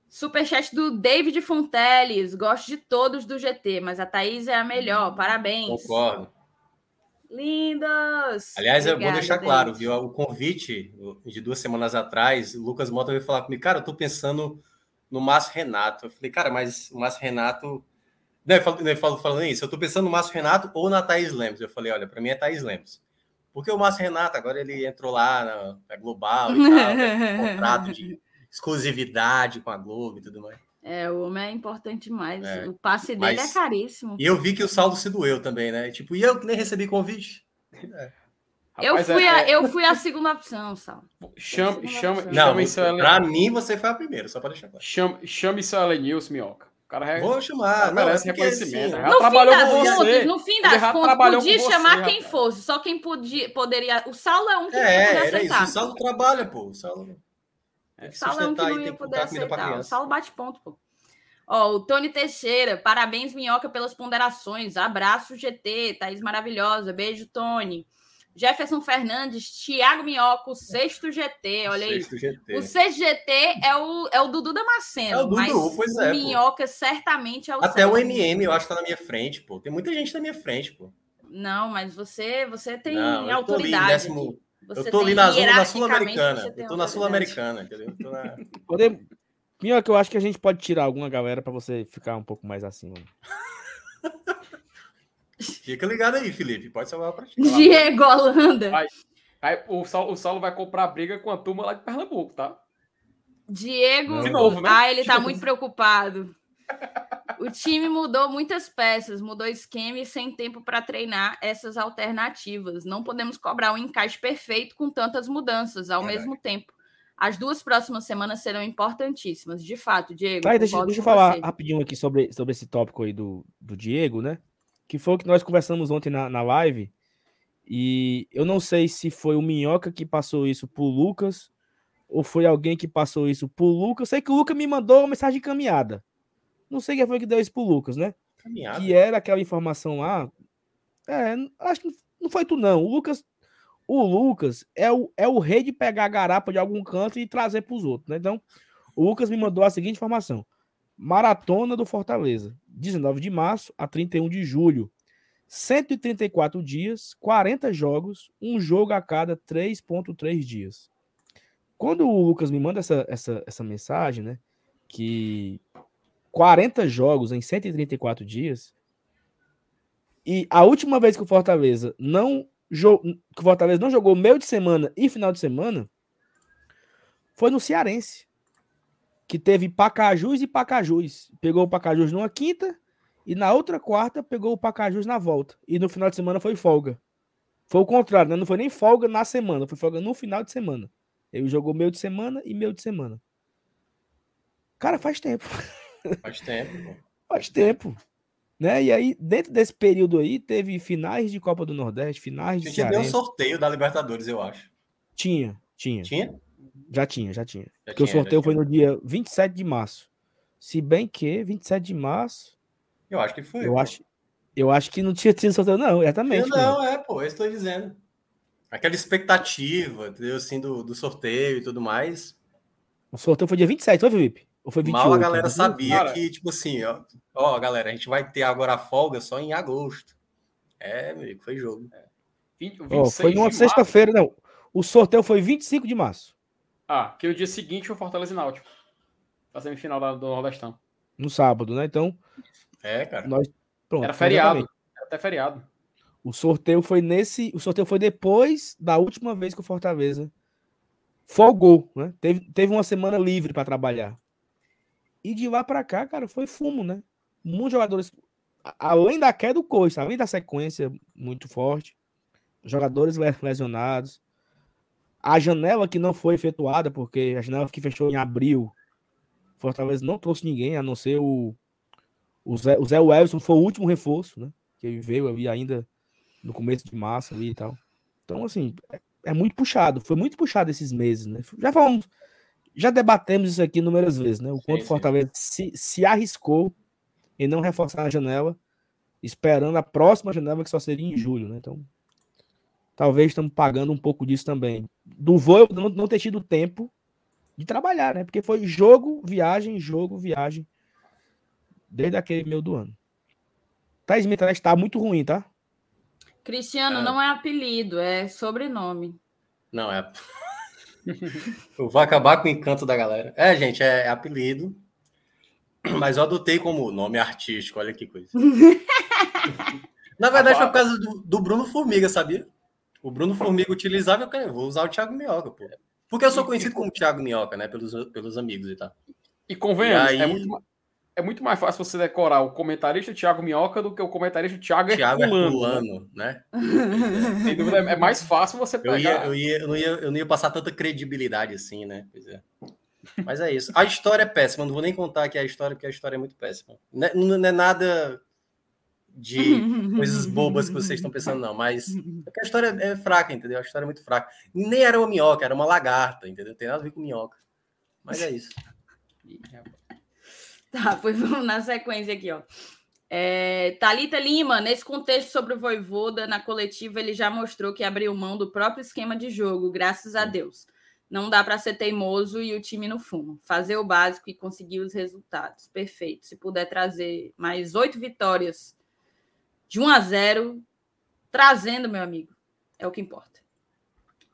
Superchat do David Fonteles, gosto de todos do GT, mas a Thaís é a melhor, parabéns. Concordo. Lindos! Aliás, Obrigada, é bom deixar David. claro, viu? O convite de duas semanas atrás, o Lucas Mota veio falar comigo, cara, eu tô pensando no Márcio Renato. Eu falei, cara, mas o Márcio Renato não, eu falo, falando isso, eu tô pensando no Márcio Renato ou na Thaís Lemos. Eu falei, olha, para mim é Thaís Lemos. Porque o Márcio Renato, agora ele entrou lá na, na Global e tal, né, contrato de exclusividade com a Globo e tudo mais. É, o homem é importante demais. É, o passe dele é caríssimo. E eu vi que o saldo se doeu também, né? Tipo, e eu que nem recebi convite. É. eu, fui é, a, é... eu fui a segunda opção, Sal. Chama, chama, Não, chama isso Pra mim, você foi a primeira, só para deixar claro. Chama, chame isso News, Minhoca. O cara Vou chamar. merece não, é reconhecimento. Assim, no, fim das contas, no fim das contas, podia chamar quem rapaz. fosse. Só quem podia, poderia. O Saulo é um que é, não podia aceitar. Isso. O Saulo trabalha, pô. O Saulo. É, Saulo é um que não ia poder aceitar. O Saulo bate ponto, pô. Ó, o Tony Teixeira, parabéns, Minhoca, pelas ponderações. Abraço, GT, Thaís maravilhosa. Beijo, Tony. Jefferson Fernandes, Thiago Minhoca, o sexto GT, olha sexto aí. GT. O sexto GT é o, é o Dudu Damasceno. É o Dudu, mas pois é. O Minhoca pô. certamente é o Até o MM eu acho que tá na minha frente, pô. Tem muita gente na minha frente, pô. Não, mas você, você tem Não, autoridade. Eu décimo... eu tô ali na zona da Sul-Americana. Eu tô na Sul-Americana, entendeu? Tô na... Minhoca, eu acho que a gente pode tirar alguma galera para você ficar um pouco mais acima. Fica ligado aí, Felipe. Pode salvar para ti. Diego Holanda. Vai. Aí, o, Saulo, o Saulo vai comprar briga com a turma lá de Pernambuco, tá? Diego. De novo, né? Ah, ele tá muito preocupado. O time mudou muitas peças, mudou esquema e sem tempo para treinar essas alternativas. Não podemos cobrar um encaixe perfeito com tantas mudanças ao é mesmo tempo. As duas próximas semanas serão importantíssimas, de fato, Diego. Tá, deixa, deixa eu falar você. rapidinho aqui sobre, sobre esse tópico aí do, do Diego, né? Que foi o que nós conversamos ontem na, na live. E eu não sei se foi o Minhoca que passou isso pro Lucas ou foi alguém que passou isso pro Lucas. Eu sei que o Lucas me mandou uma mensagem encaminhada. Não sei quem foi que deu isso pro Lucas, né? Caminhada. Que era aquela informação lá. É, acho que não foi tu, não. O Lucas, o Lucas é o, é o rei de pegar a garapa de algum canto e trazer para os outros, né? Então, o Lucas me mandou a seguinte informação: Maratona do Fortaleza. 19 de março a 31 de julho. 134 dias, 40 jogos, um jogo a cada 3.3 dias. Quando o Lucas me manda essa, essa, essa mensagem, né, que 40 jogos em 134 dias, e a última vez que o Fortaleza não que o Fortaleza não jogou meio de semana e final de semana foi no Cearense que teve Pacajus e Pacajus. Pegou o Pacajus numa quinta e na outra quarta pegou o Pacajus na volta. E no final de semana foi folga. Foi o contrário, né? Não foi nem folga na semana, foi folga no final de semana. Ele jogou meio de semana e meio de semana. Cara, faz tempo. Faz tempo. faz tempo. Né? E aí, dentro desse período aí, teve finais de Copa do Nordeste, finais de. Tinha um sorteio da Libertadores, eu acho. Tinha, tinha. Tinha? Já tinha, já tinha. Porque o sorteio foi no dia 27 de março. Se bem que 27 de março. Eu acho que foi. Eu, acho, eu acho que não tinha tido sorteio, não, exatamente. Não, é, pô, eu estou dizendo. Aquela expectativa, entendeu? Assim, do, do sorteio e tudo mais. O sorteio foi dia 27, foi, Felipe? Ou foi 28? Mal a galera sabia Cara. que, tipo assim, ó, ó, galera, a gente vai ter agora a folga só em agosto. É, meu amigo, foi jogo. É. 20, oh, foi numa sexta-feira, não. O sorteio foi 25 de março. Ah, que o dia seguinte o Fortaleza e Náutico. A semifinal do Nordestão. No sábado, né? Então. É, cara. Nós, pronto, Era feriado. Era até feriado. O sorteio foi nesse. O sorteio foi depois da última vez que o Fortaleza folgou, né? Teve, teve uma semana livre para trabalhar. E de lá para cá, cara, foi fumo, né? Muitos jogadores. Além da queda do coice, além da sequência muito forte, jogadores lesionados. A janela que não foi efetuada, porque a janela que fechou em abril, Fortaleza não trouxe ninguém, a não ser o, o Zé, o Zé Wilson, foi o último reforço, né? Que veio ali ainda no começo de março ali e tal. Então, assim, é, é muito puxado, foi muito puxado esses meses, né? Já falamos, já debatemos isso aqui inúmeras vezes, né? O quanto sim, Fortaleza se, se arriscou em não reforçar a janela, esperando a próxima janela que só seria em julho, né? Então, talvez estamos pagando um pouco disso também. Do voo não, não ter tido tempo de trabalhar, né? Porque foi jogo, viagem, jogo, viagem. Desde aquele meio do ano. Thaís Mitralha está muito ruim, tá? Cristiano é. não é apelido, é sobrenome. Não, é. eu vou acabar com o encanto da galera. É, gente, é, é apelido. Mas eu adotei como nome artístico, olha que coisa. Na verdade, foi por causa do, do Bruno Formiga, sabia? O Bruno Formiga utilizava, eu vou usar o Thiago Minhoca, pô. Porque eu sou conhecido como Thiago Minhoca, né? Pelos, pelos amigos e tal. E convenhamos, e é aí... é, muito, é muito mais fácil você decorar o comentarista Thiago Minhoca do que o comentarista Thiago, Thiago Herculano. né? Sem dúvida, é mais fácil você pegar. Eu, ia, eu, ia, eu, não ia, eu não ia passar tanta credibilidade assim, né? Pois é. Mas é isso. A história é péssima, não vou nem contar aqui a história, porque a história é muito péssima. Não é, não é nada de coisas bobas que vocês estão pensando, não, mas a história é fraca, entendeu? A história é muito fraca. Nem era uma minhoca, era uma lagarta, entendeu? Tem nada a ver com minhoca. Mas é isso. tá, pois vamos na sequência aqui, ó. É, Talita Lima, nesse contexto sobre o Voivoda, na coletiva, ele já mostrou que abriu mão do próprio esquema de jogo, graças a Deus. Não dá para ser teimoso e o time no fumo. Fazer o básico e conseguir os resultados. Perfeito. Se puder trazer mais oito vitórias de 1 a 0, trazendo, meu amigo, é o que importa.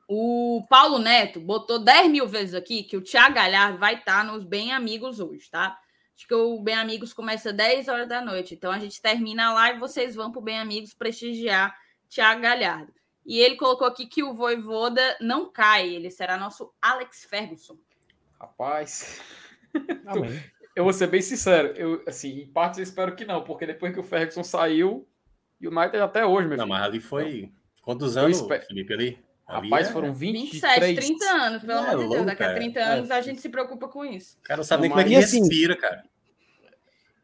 O Paulo Neto botou 10 mil vezes aqui que o Thiago Galhardo vai estar nos Bem Amigos hoje, tá? Acho que o Bem Amigos começa 10 horas da noite. Então a gente termina lá e vocês vão para o Bem Amigos prestigiar Thiago Galhardo. E ele colocou aqui que o Voivoda não cai, ele será nosso Alex Ferguson. Rapaz. eu vou ser bem sincero, eu assim, em partes eu espero que não, porque depois que o Ferguson saiu, e o United até hoje, meu Não, mas ali foi. Quantos anos, espero... Felipe, ali? ali Rapaz, é... foram 23. 27, 30 anos, pelo é amor de Deus. Daqui a 30 anos é. a gente se preocupa com isso. O cara não sabe nem como é que assim, respira, cara.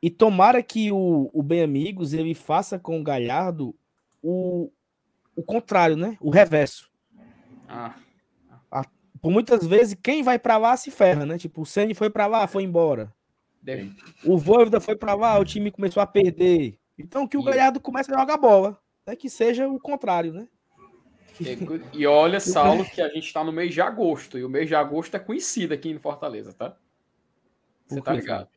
E tomara que o, o Bem Amigos ele faça com o Galhardo o, o contrário, né? O reverso. Ah. A, por muitas vezes, quem vai para lá se ferra, né? Tipo, o Ceni foi para lá, foi embora. Deve. O Voivoda foi para lá, o time começou a perder. Então que o Galhardo comece a jogar bola. Né? Que seja o contrário, né? E olha, Saulo, que a gente está no mês de agosto. E o mês de agosto é conhecido aqui em Fortaleza, tá? Você tá ligado?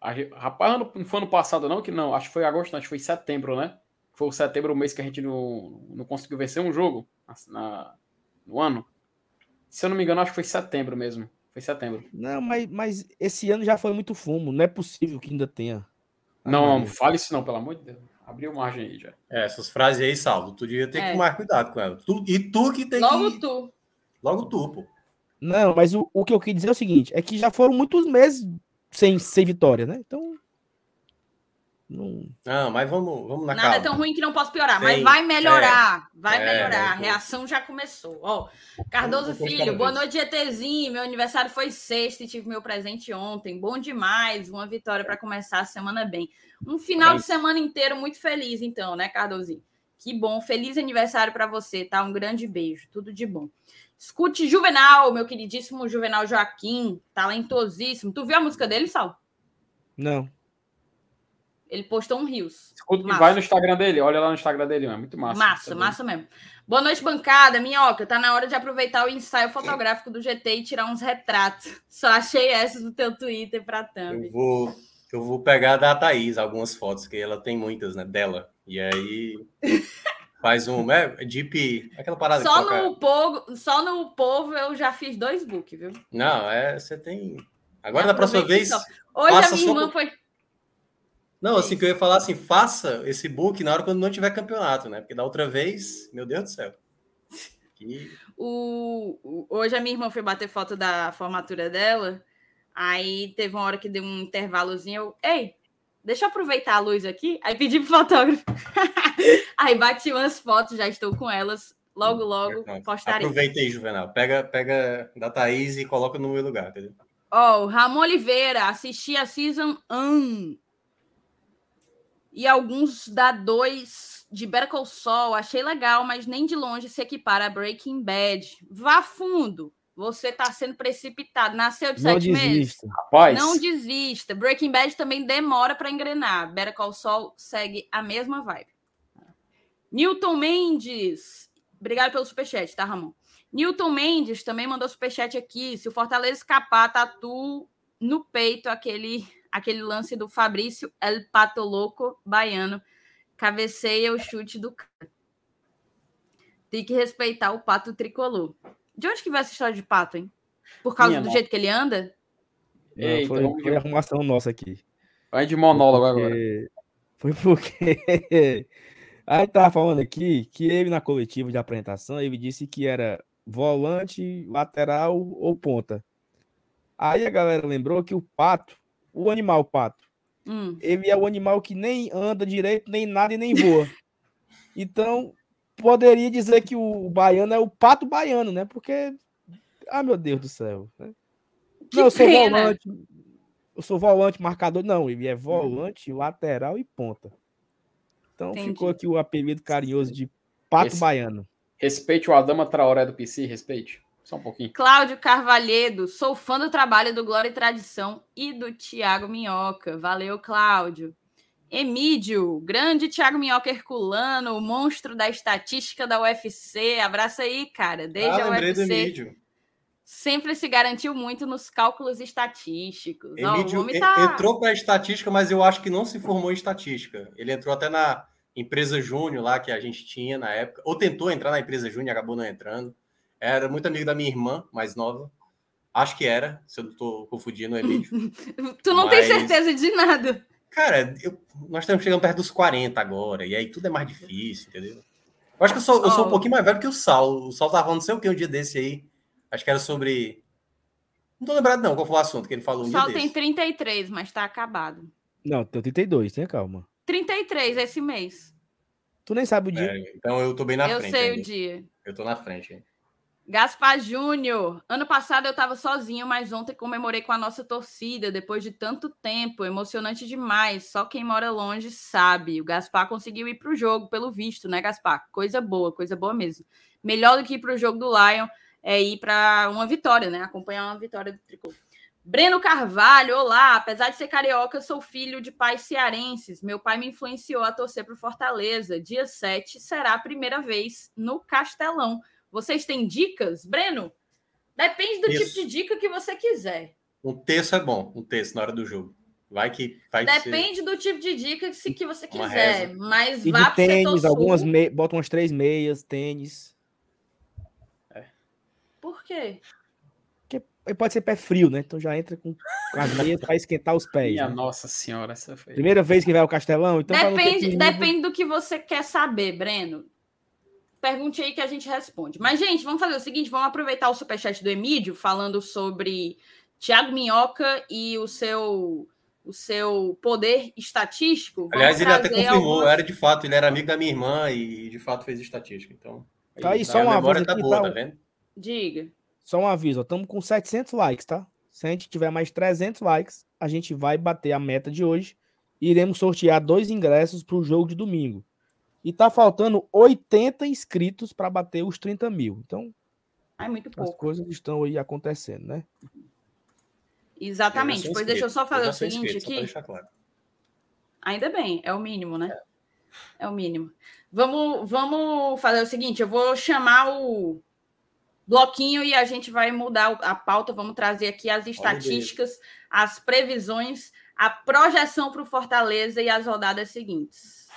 A, rapaz, não foi ano passado, não, que não. Acho que foi agosto, não, acho que foi setembro, né? Foi o setembro o mês que a gente não, não conseguiu vencer um jogo na, no ano. Se eu não me engano, acho que foi setembro mesmo. Foi setembro. Não, mas, mas esse ano já foi muito fumo. Não é possível que ainda tenha. Não, não fale isso não, pelo amor de Deus. Abriu margem aí já. É, essas frases aí, Salvo, tu devia ter é. que tomar cuidado com elas. Tu, e tu que tem Logo que... Logo tu. Logo tu, pô. Não, mas o, o que eu queria dizer é o seguinte, é que já foram muitos meses sem, sem vitória, né? Então... Não... não, mas vamos, vamos na Nada calma. é tão ruim que não posso piorar, Sim. mas vai melhorar. É. Vai é, melhorar. A reação já começou. Ó, Cardoso Filho, boa noite, GTzinho. Meu aniversário foi sexta e tive meu presente ontem. Bom demais. Uma vitória para começar a semana bem. Um final de semana inteiro muito feliz, então, né, Cardozinho? Que bom. Feliz aniversário para você, tá? Um grande beijo. Tudo de bom. Escute Juvenal, meu queridíssimo Juvenal Joaquim, talentosíssimo. Tu viu a música dele, Sal? Não. Ele postou um Rios. Escuta, vai no Instagram dele, olha lá no Instagram dele, é muito massa. Massa, massa mesmo. Boa noite, bancada. Minhoca, tá na hora de aproveitar o ensaio fotográfico do GT e tirar uns retratos. Só achei essa do teu Twitter pra thumb. Eu vou, eu vou pegar da Thaís algumas fotos, que ela tem muitas, né, dela. E aí faz um, é, Deep, aquela parada só no povo, Só no povo eu já fiz dois book, viu? Não, é, você tem... Agora, da próxima vez... Só. Hoje a minha irmã foi não, assim que eu ia falar assim, faça esse book na hora quando não tiver campeonato, né? Porque da outra vez, meu Deus do céu. Que... O, hoje a minha irmã foi bater foto da formatura dela, aí teve uma hora que deu um intervalozinho, eu, ei, deixa eu aproveitar a luz aqui, aí pedi pro fotógrafo. aí bati umas fotos, já estou com elas Logo, logo postarei. Aproveita aí, Juvenal. Pega, pega da Thaís e coloca no meu lugar, entendeu? Ó, oh, Ramon Oliveira, assisti a Season 1 e alguns da 2 de Better Call Saul, achei legal, mas nem de longe se equipara a Breaking Bad. Vá fundo, você está sendo precipitado. Nasceu de Não sete desista. meses? Rapaz, Não desista. Breaking Bad também demora para engrenar. Better Call Saul segue a mesma vibe. Newton Mendes. Obrigado pelo superchat, tá, Ramon? Newton Mendes também mandou superchat aqui. Se o Fortaleza escapar, tatu no peito aquele, aquele lance do Fabrício El Pato Louco baiano. Cabeceia o chute do cara. Tem que respeitar o pato tricolor. De onde que vai essa história de pato, hein? Por causa Minha do nossa. jeito que ele anda? Não, Eita, foi, vamos foi de- arrumação nossa aqui. vai de monólogo agora. Porque- Foi porque. Aí tava falando aqui que ele, na coletiva de apresentação, ele disse que era volante, lateral ou ponta. Aí a galera lembrou que o pato, o animal pato, Hum. ele é o animal que nem anda direito, nem nada e nem voa. Então, poderia dizer que o baiano é o pato baiano, né? Porque. Ah, meu Deus do céu. né? Que Não, eu sou pena. volante. Eu sou volante, marcador. Não, ele é volante, lateral e ponta. Então Entendi. ficou aqui o apelido carinhoso de pato Esse- baiano. Respeite o Adama Traoré do PC, respeite. Só um pouquinho. Cláudio Carvalhedo, sou fã do trabalho do Glória e Tradição e do Tiago Minhoca. Valeu, Cláudio. Emídio, grande Tiago Minhoca Herculano, o monstro da estatística da UFC. Abraço aí, cara. Desde ah, a lembrei do UFC, Emílio. sempre se garantiu muito nos cálculos estatísticos. Ó, o Emílio homem en- tá... entrou para estatística, mas eu acho que não se formou em estatística. Ele entrou até na empresa Júnior lá que a gente tinha na época, ou tentou entrar na empresa Júnior, acabou não entrando. Era muito amigo da minha irmã, mais nova. Acho que era, se eu não estou confundindo o Emílio. Tu não tem Mas- certeza de nada. Cara, eu- nós estamos chegando perto dos 40 agora, e aí tudo é mais difícil, entendeu? Eu acho que eu sou, eu sou um pouquinho mais velho que o Saulo. O Saulo tava falando não sei o que um dia desse aí. Acho que era sobre. Não tô lembrado, não, qual foi o assunto que ele falou um O dia Sol desse. tem 33, mas tá acabado. Não, tem 32, tenha calma. 33 esse mês. Tu nem sabe o dia. É, então eu tô bem na Eu frente. sei ainda. o dia. Eu tô na frente. Gaspar Júnior. Ano passado eu estava sozinho, mas ontem comemorei com a nossa torcida, depois de tanto tempo. Emocionante demais. Só quem mora longe sabe. O Gaspar conseguiu ir para o jogo, pelo visto, né, Gaspar? Coisa boa, coisa boa mesmo. Melhor do que ir para o jogo do Lion é ir para uma vitória, né? Acompanhar uma vitória do Tricolor. Breno Carvalho, olá. Apesar de ser carioca, eu sou filho de pais cearenses. Meu pai me influenciou a torcer para Fortaleza. Dia 7 será a primeira vez no Castelão. Vocês têm dicas, Breno? Depende do Isso. tipo de dica que você quiser. Um terço é bom, um terço na hora do jogo. Vai que. Vai que você- Depende do tipo de dica que, você quiser. reza. Mas E vá de para o setor tênis, sul. algumas me... bota umas três meias, tênis. Por quê? Aí pode ser pé frio, né? Então já entra com com as meias para esquentar os pés. Minha né? nossa senhora, essa foi. Primeira vez que vai ao Castelão, então ter depende, depende do que você quer saber, Breno. Pergunte aí que a gente responde. Mas, gente, vamos fazer o seguinte: vamos aproveitar o superchat do Emílio falando sobre Thiago Minhoca e o seu, o seu poder estatístico. Vamos Aliás, ele até confirmou, algumas- era de fato, ele era amigo da minha irmã e de fato fez estatística. Então, Tá aí, só um memória aviso tá aqui, boa, tá? tá vendo? Diga. Só um aviso, estamos com 700 likes, tá? Se a gente tiver mais 300 likes, a gente vai bater a meta de hoje e iremos sortear dois ingressos para o jogo de domingo. E tá faltando 80 inscritos para bater os 30 mil. Então, Ai, muito as pouco. coisas estão aí acontecendo, né? Exatamente. Eu Pois deixa eu só fazer já o seguinte inscrito, aqui. claro. Ainda bem, é o mínimo, né? É o mínimo. Vamos, vamos fazer o seguinte: eu vou chamar o bloquinho e a gente vai mudar a pauta. Vamos trazer aqui as estatísticas, as previsões, a projeção para o Fortaleza e as rodadas seguintes.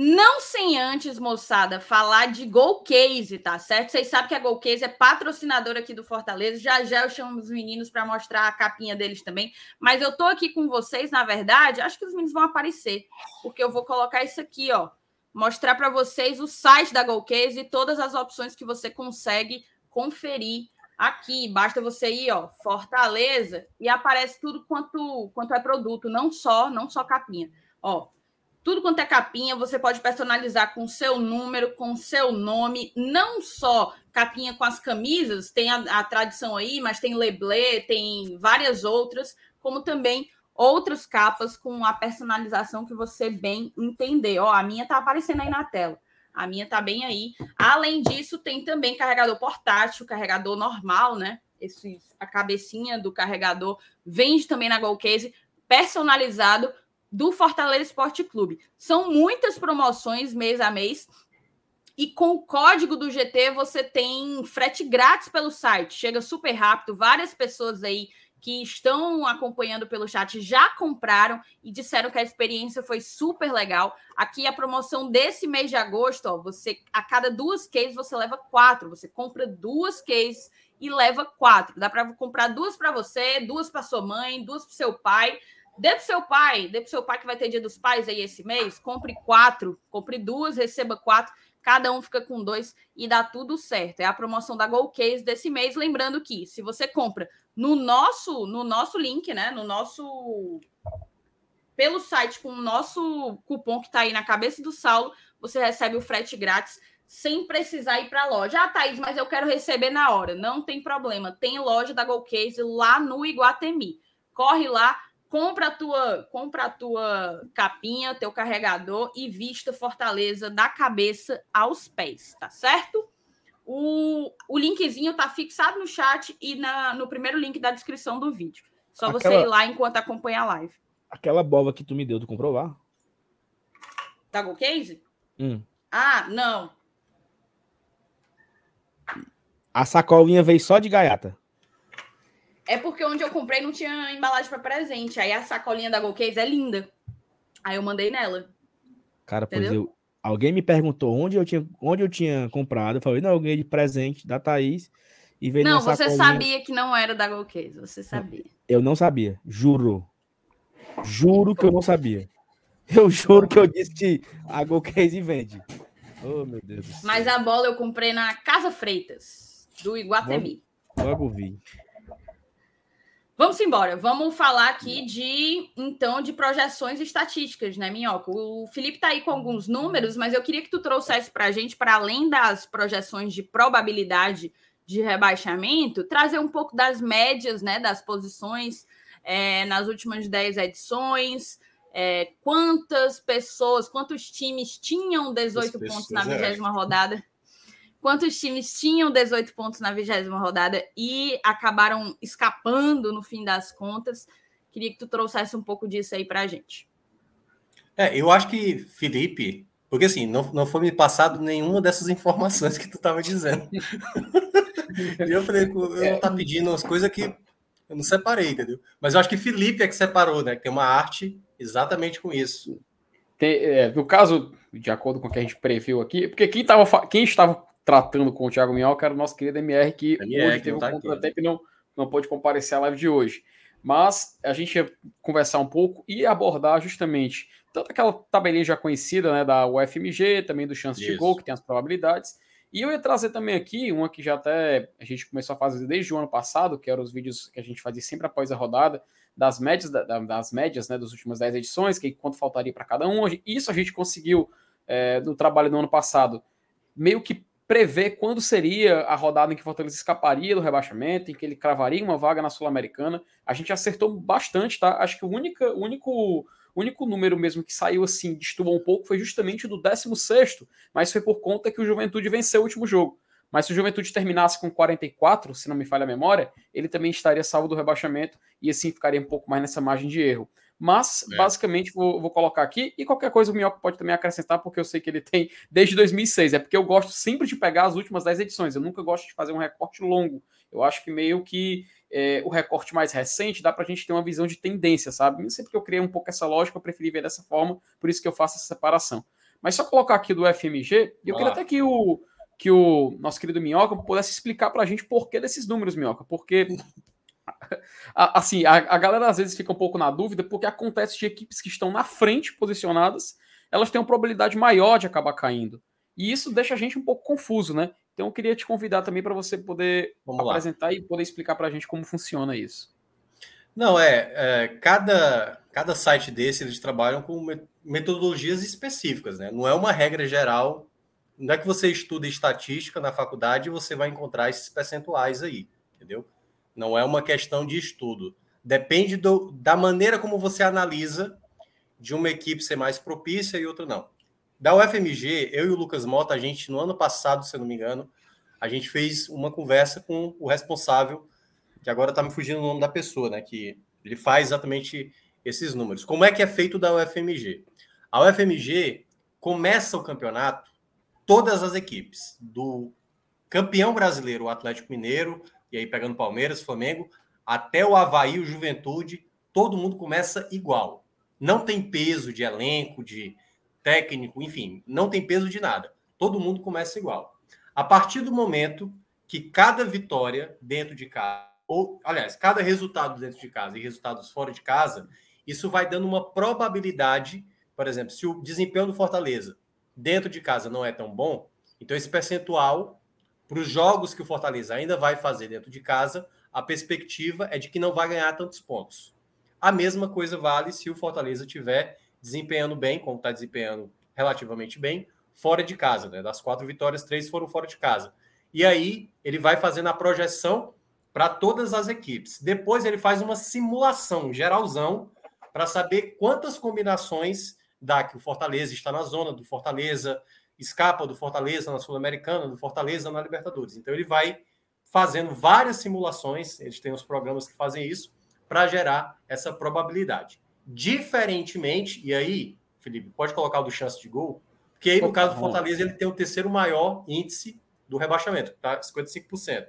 Não sem antes, moçada, falar de Gol Case, tá certo? Vocês sabem que a Gol Case é patrocinadora aqui do Fortaleza. Já já eu chamo os meninos para mostrar a capinha deles também. Mas eu tô aqui com vocês, na verdade, acho que os meninos vão aparecer, porque eu vou colocar isso aqui, ó, mostrar para vocês o site da Gol Case e todas as opções que você consegue conferir aqui. Basta você ir, ó, Fortaleza e aparece tudo quanto quanto é produto, não só, não só capinha. Ó, tudo quanto é capinha, você pode personalizar com seu número, com seu nome, não só capinha com as camisas, tem a, a tradição aí, mas tem leblé, tem várias outras, como também outras capas com a personalização que você bem entender. Ó, a minha tá aparecendo aí na tela. A minha tá bem aí. Além disso, tem também carregador portátil, carregador normal, né? Esse, a cabecinha do carregador vende também na Golcase, personalizado do Fortaleza Esporte Clube. São muitas promoções mês a mês. E com o código do GT você tem frete grátis pelo site. Chega super rápido. Várias pessoas aí que estão acompanhando pelo chat já compraram e disseram que a experiência foi super legal. Aqui a promoção desse mês de agosto, ó, você a cada duas cases você leva quatro. Você compra duas cases e leva quatro. Dá para comprar duas para você, duas para sua mãe, duas para seu pai. Dê pro seu pai, dê pro seu pai que vai ter dia dos pais aí esse mês, compre quatro, compre duas, receba quatro, cada um fica com dois e dá tudo certo. É a promoção da Go Case desse mês, lembrando que se você compra no nosso, no nosso link, né, no nosso pelo site com o nosso cupom que está aí na cabeça do Saulo, você recebe o frete grátis sem precisar ir para a loja. Ah, Thaís, mas eu quero receber na hora. Não tem problema. Tem loja da Go Case lá no Iguatemi. Corre lá, compra a tua, compra a tua capinha, teu carregador e vista Fortaleza da cabeça aos pés, tá certo? O, o linkzinho tá fixado no chat e na, no primeiro link da descrição do vídeo. Só Aquela... você ir lá enquanto acompanha a live. Aquela bola que tu me deu, tu comprou lá? Tá com case? Hum. Ah, não. A sacolinha veio só de gaiata. É porque onde eu comprei não tinha embalagem para presente. Aí a sacolinha da Golcase é linda. Aí eu mandei nela. Cara, Entendeu? pois eu. Alguém me perguntou onde eu tinha, onde eu tinha comprado. Eu falei, não, eu ganhei de presente da Thaís. E veio não, você sabia que não era da Golcase. Você sabia. Eu não sabia. Juro. Juro que eu não sabia. Eu juro que eu disse que a Golcase vende. Oh, meu Deus. Mas a bola eu comprei na Casa Freitas, do Iguatemi. Logo, logo vi. Vamos embora. Vamos falar aqui de então de projeções estatísticas, né, Minhoca? O Felipe está aí com alguns números, mas eu queria que tu trouxesse para a gente, para além das projeções de probabilidade de rebaixamento, trazer um pouco das médias, né, das posições é, nas últimas 10 edições. É, quantas pessoas, quantos times tinham 18 pontos na é. vigésima rodada? Quantos times tinham 18 pontos na vigésima rodada e acabaram escapando no fim das contas. Queria que tu trouxesse um pouco disso aí para a gente. É, eu acho que, Felipe, porque assim, não, não foi me passado nenhuma dessas informações que tu estava dizendo. e eu falei, eu não tá pedindo umas coisas que eu não separei, entendeu? Mas eu acho que Felipe é que separou, né? Que tem uma arte exatamente com isso. Tem, é, no caso, de acordo com o que a gente previu aqui, porque quem, tava, quem estava tratando com o Thiago Minhoca era o nosso querido MR, que MR, hoje teve um tá contratempo e não, não pôde comparecer à live de hoje. Mas a gente ia conversar um pouco e abordar justamente tanto aquela tabelinha já conhecida né, da UFMG, também do chance Isso. de gol, que tem as probabilidades. E eu ia trazer também aqui uma que já até a gente começou a fazer desde o ano passado, que eram os vídeos que a gente fazia sempre após a rodada, das médias, das médias né, das últimas 10 edições, que quanto faltaria para cada um. Isso a gente conseguiu é, no trabalho do ano passado, meio que prever quando seria a rodada em que Fortaleza escaparia do rebaixamento, em que ele cravaria uma vaga na Sul-Americana. A gente acertou bastante, tá? Acho que o único, único, único número mesmo que saiu assim, destoou um pouco, foi justamente o do 16, mas foi por conta que o Juventude venceu o último jogo. Mas se o Juventude terminasse com 44, se não me falha a memória, ele também estaria salvo do rebaixamento e assim ficaria um pouco mais nessa margem de erro. Mas, é. basicamente, vou, vou, colocar aqui. E qualquer coisa o Minhoca pode também acrescentar, porque eu sei que ele tem desde 2006. É porque eu gosto sempre de pegar as últimas 10 edições. Eu nunca gosto de fazer um recorte longo. Eu acho que meio que é, o recorte mais recente dá para a gente ter uma visão de tendência, sabe? Sempre que eu criei um pouco essa lógica, eu preferi ver dessa forma. Por isso que eu faço essa separação. Mas só colocar aqui do FMG, eu queria até que o, que o nosso querido Minhoca pudesse explicar para a gente por que desses números, Minhoca. Porque assim, a, a, galera às vezes fica um pouco na dúvida porque acontece de equipes que estão na frente posicionadas, elas têm uma probabilidade maior de acabar caindo. E isso deixa a gente um pouco confuso, né? Então eu queria te convidar também para você poder Vamos apresentar lá. e poder explicar para a gente como funciona isso. Não, é, é, cada, cada site desse eles trabalham com metodologias específicas, né? Não é uma regra geral. Não é que você estuda estatística na faculdade e você vai encontrar esses percentuais aí, entendeu? Não é uma questão de estudo. Depende do, da maneira como você analisa de uma equipe ser mais propícia e outra não. Da UFMG, eu e o Lucas Mota, a gente, no ano passado, se eu não me engano, a gente fez uma conversa com o responsável, que agora está me fugindo o nome da pessoa, né? Que ele faz exatamente esses números. Como é que é feito da UFMG? A UFMG começa o campeonato, todas as equipes, do campeão brasileiro, o Atlético Mineiro, e aí pegando Palmeiras, Flamengo, até o Havaí, o Juventude, todo mundo começa igual. Não tem peso de elenco, de técnico, enfim, não tem peso de nada. Todo mundo começa igual. A partir do momento que cada vitória dentro de casa, ou, aliás, cada resultado dentro de casa e resultados fora de casa, isso vai dando uma probabilidade, por exemplo, se o desempenho do Fortaleza dentro de casa não é tão bom, então esse percentual para os jogos que o Fortaleza ainda vai fazer dentro de casa, a perspectiva é de que não vai ganhar tantos pontos. A mesma coisa vale se o Fortaleza tiver desempenhando bem, como está desempenhando relativamente bem, fora de casa. Né? Das quatro vitórias, três foram fora de casa. E aí ele vai fazendo a projeção para todas as equipes. Depois ele faz uma simulação geralzão para saber quantas combinações dá que o Fortaleza está na zona do Fortaleza, escapa do Fortaleza na Sul-Americana, do Fortaleza na Libertadores. Então ele vai fazendo várias simulações, eles têm os programas que fazem isso, para gerar essa probabilidade. Diferentemente, e aí, Felipe, pode colocar o do chance de gol, porque aí no caso do Fortaleza ele tem o terceiro maior índice do rebaixamento, tá? 55%.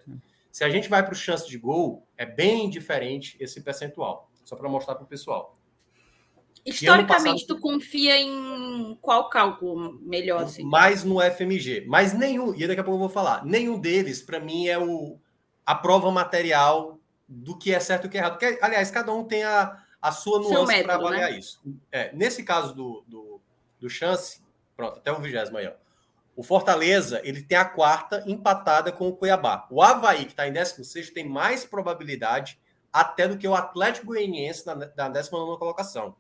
Se a gente vai para o chance de gol, é bem diferente esse percentual. Só para mostrar para o pessoal. Historicamente, passado, tu confia em qual cálculo melhor? Assim? Mais no FMG. Mas nenhum, e daqui a pouco eu vou falar, nenhum deles, para mim, é o, a prova material do que é certo e o que é errado. Porque, aliás, cada um tem a, a sua nuance para avaliar né? isso. É, nesse caso do, do, do chance, pronto, até o vigésimo aí, ó. O Fortaleza, ele tem a quarta empatada com o Cuiabá. O Havaí, que está em 16, tem mais probabilidade até do que o Atlético Goianiense na, na 19 colocação.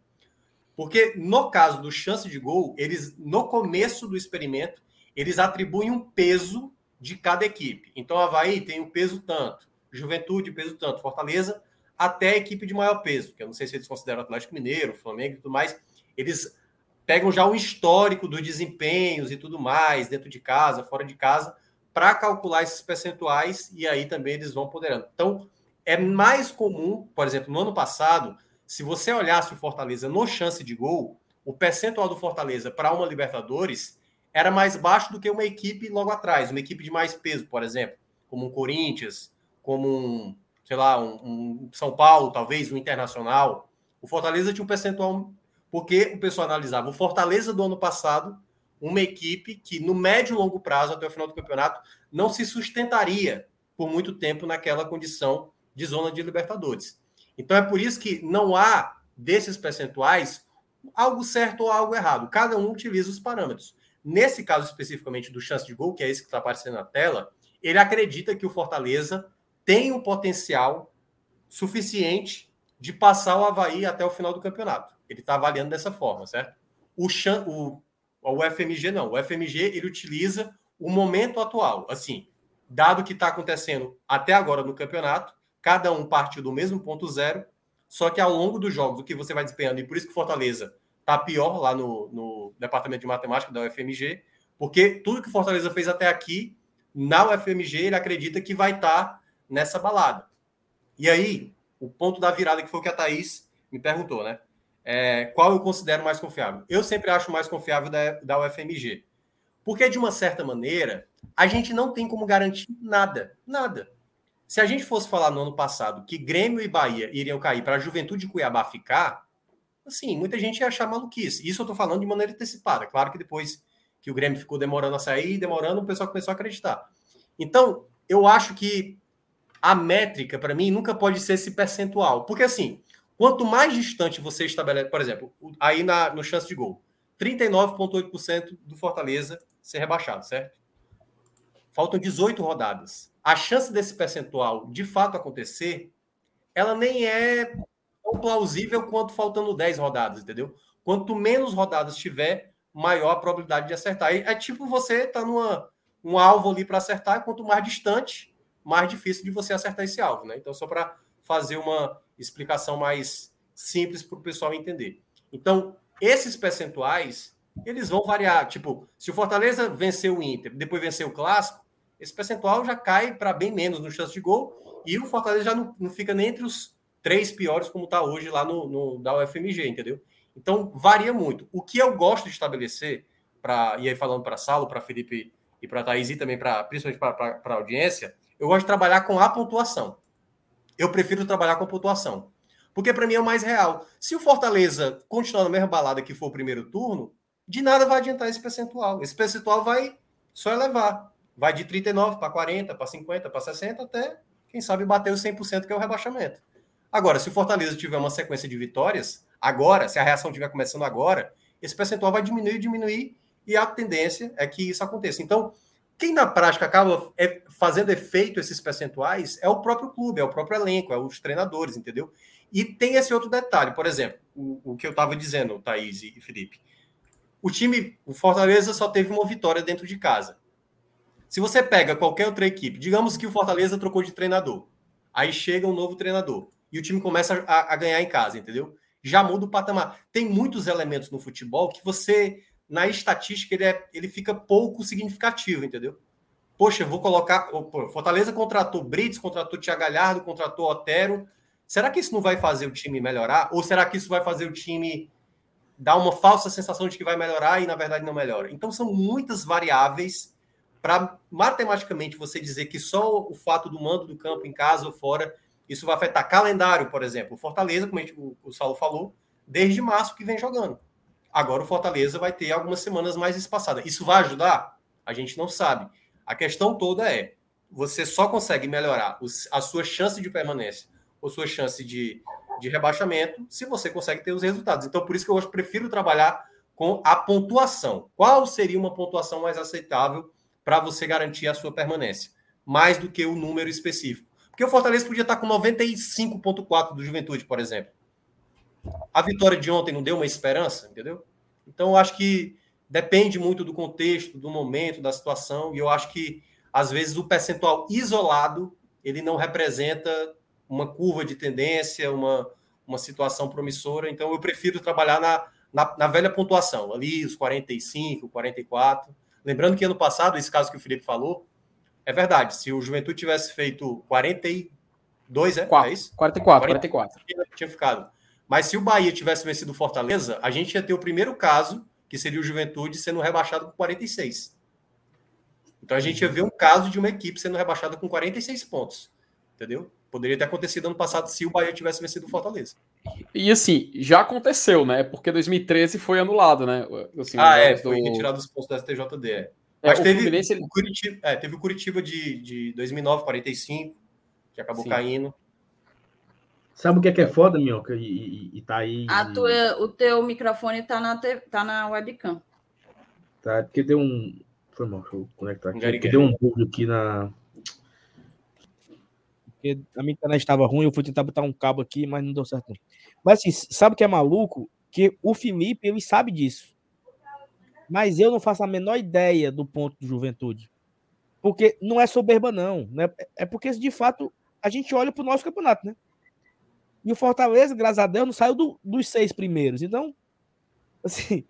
Porque no caso do chance de gol, eles, no começo do experimento, eles atribuem um peso de cada equipe. Então, Havaí tem um peso tanto, Juventude, peso tanto, Fortaleza, até a equipe de maior peso, que eu não sei se eles consideram Atlético Mineiro, Flamengo e tudo mais, eles pegam já o histórico dos desempenhos e tudo mais, dentro de casa, fora de casa, para calcular esses percentuais e aí também eles vão ponderando. Então, é mais comum, por exemplo, no ano passado, se você olhasse o Fortaleza no chance de gol, o percentual do Fortaleza para uma Libertadores era mais baixo do que uma equipe logo atrás, uma equipe de mais peso, por exemplo, como um Corinthians, como um sei lá, um, um, São Paulo, talvez, um Internacional. O Fortaleza tinha um percentual, porque o pessoal analisava o Fortaleza do ano passado, uma equipe que no médio e longo prazo, até o final do campeonato, não se sustentaria por muito tempo naquela condição de zona de Libertadores. Então é por isso que não há desses percentuais algo certo ou algo errado. Cada um utiliza os parâmetros. Nesse caso especificamente do chance de gol, que é esse que está aparecendo na tela, ele acredita que o Fortaleza tem um potencial suficiente de passar o Havaí até o final do campeonato. Ele está avaliando dessa forma, certo? O, o, o FMG não. O FMG ele utiliza o momento atual. Assim, dado que está acontecendo até agora no campeonato, cada um partiu do mesmo ponto zero, só que ao longo dos jogos, o que você vai desempenhando, e por isso que Fortaleza está pior lá no, no departamento de matemática da UFMG, porque tudo que Fortaleza fez até aqui, na UFMG, ele acredita que vai estar tá nessa balada. E aí, o ponto da virada, que foi o que a Thaís me perguntou, né? É, qual eu considero mais confiável? Eu sempre acho mais confiável da, da UFMG. Porque, de uma certa maneira, a gente não tem como garantir nada. Nada. Se a gente fosse falar no ano passado que Grêmio e Bahia iriam cair para a Juventude de Cuiabá ficar, assim, muita gente ia achar maluquice. Isso eu estou falando de maneira antecipada. Claro que depois que o Grêmio ficou demorando a sair, demorando, o pessoal começou a acreditar. Então, eu acho que a métrica, para mim, nunca pode ser esse percentual. Porque, assim, quanto mais distante você estabelece, por exemplo, aí na, no chance de gol, 39,8% do Fortaleza ser rebaixado, certo? Faltam 18 rodadas. A chance desse percentual de fato acontecer, ela nem é tão plausível quanto faltando 10 rodadas, entendeu? quanto menos rodadas tiver, maior a probabilidade de acertar. É tipo você tá numa um alvo ali para acertar, quanto mais distante, mais difícil de você acertar esse alvo, né? Então, só para fazer uma explicação mais simples para o pessoal entender. Então, esses percentuais, eles vão variar. Tipo, se o Fortaleza vencer o Inter, depois vencer o Clássico, esse percentual já cai para bem menos no chance de gol e o Fortaleza já não, não fica nem entre os três piores como está hoje lá no, no, da UFMG, entendeu? Então, varia muito. O que eu gosto de estabelecer, para e aí falando para Saulo, para Felipe e para Thaís e também para principalmente para a audiência, eu gosto de trabalhar com a pontuação. Eu prefiro trabalhar com pontuação. Porque para mim é o mais real. Se o Fortaleza continuar na mesma balada que for o primeiro turno, de nada vai adiantar esse percentual. Esse percentual vai só elevar. Vai de 39 para 40, para 50, para 60, até, quem sabe, bater os 100% que é o rebaixamento. Agora, se o Fortaleza tiver uma sequência de vitórias, agora, se a reação estiver começando agora, esse percentual vai diminuir, diminuir, e a tendência é que isso aconteça. Então, quem na prática acaba é, fazendo efeito esses percentuais é o próprio clube, é o próprio elenco, é os treinadores, entendeu? E tem esse outro detalhe, por exemplo, o, o que eu estava dizendo, Thaís e Felipe. O time, o Fortaleza só teve uma vitória dentro de casa. Se você pega qualquer outra equipe, digamos que o Fortaleza trocou de treinador, aí chega um novo treinador e o time começa a, a ganhar em casa, entendeu? Já muda o patamar. Tem muitos elementos no futebol que você na estatística ele, é, ele fica pouco significativo, entendeu? Poxa, vou colocar. Fortaleza contratou Brits, contratou Tia Galhardo, contratou Otero. Será que isso não vai fazer o time melhorar? Ou será que isso vai fazer o time dar uma falsa sensação de que vai melhorar e na verdade não melhora? Então são muitas variáveis para matematicamente você dizer que só o fato do mando do campo em casa ou fora isso vai afetar calendário, por exemplo. Fortaleza, como o, o Saulo falou, desde março que vem jogando. Agora o Fortaleza vai ter algumas semanas mais espaçadas. Isso vai ajudar? A gente não sabe. A questão toda é: você só consegue melhorar a sua chance de permanência ou sua chance de, de rebaixamento se você consegue ter os resultados. Então, por isso que eu prefiro trabalhar com a pontuação. Qual seria uma pontuação mais aceitável para você garantir a sua permanência? Mais do que o número específico. Porque o Fortaleza podia estar com 95,4 do Juventude, por exemplo. A vitória de ontem não deu uma esperança, entendeu? Então, eu acho que depende muito do contexto, do momento, da situação, e eu acho que, às vezes, o percentual isolado, ele não representa uma curva de tendência, uma, uma situação promissora, então eu prefiro trabalhar na, na, na velha pontuação, ali os 45, 44. Lembrando que ano passado, esse caso que o Felipe falou, é verdade, se o Juventude tivesse feito 42, é, 4, é isso? 44, 44. Tinha ficado. Mas se o Bahia tivesse vencido o Fortaleza, a gente ia ter o primeiro caso, que seria o Juventude sendo rebaixado com 46. Então a gente ia ver um caso de uma equipe sendo rebaixada com 46 pontos. Entendeu? Poderia ter acontecido ano passado se o Bahia tivesse vencido o Fortaleza. E assim, já aconteceu, né? Porque 2013 foi anulado, né? Assim, ah, é, do... foi retirado os pontos da STJD. É. Mas é, teve, o Fluminense, o Curitiba, é, teve o Curitiba de, de 2009, 45, que acabou Sim. caindo. Sabe o que é que é foda, Minhoca? E, e, e tá aí. A tua, o teu microfone tá na, te, tá na webcam. Tá, porque deu um. Foi mal, deixa eu conectar aqui. Porque deu um bug aqui na. Porque a minha internet estava ruim, eu fui tentar botar um cabo aqui, mas não deu certo. Mas assim, sabe o que é maluco? Que o Felipe, ele sabe disso. Mas eu não faço a menor ideia do ponto de juventude. Porque não é soberba, não. Né? É porque, de fato, a gente olha para o nosso campeonato, né? E o Fortaleza, graças a Deus, não saiu do, dos seis primeiros. Então, assim,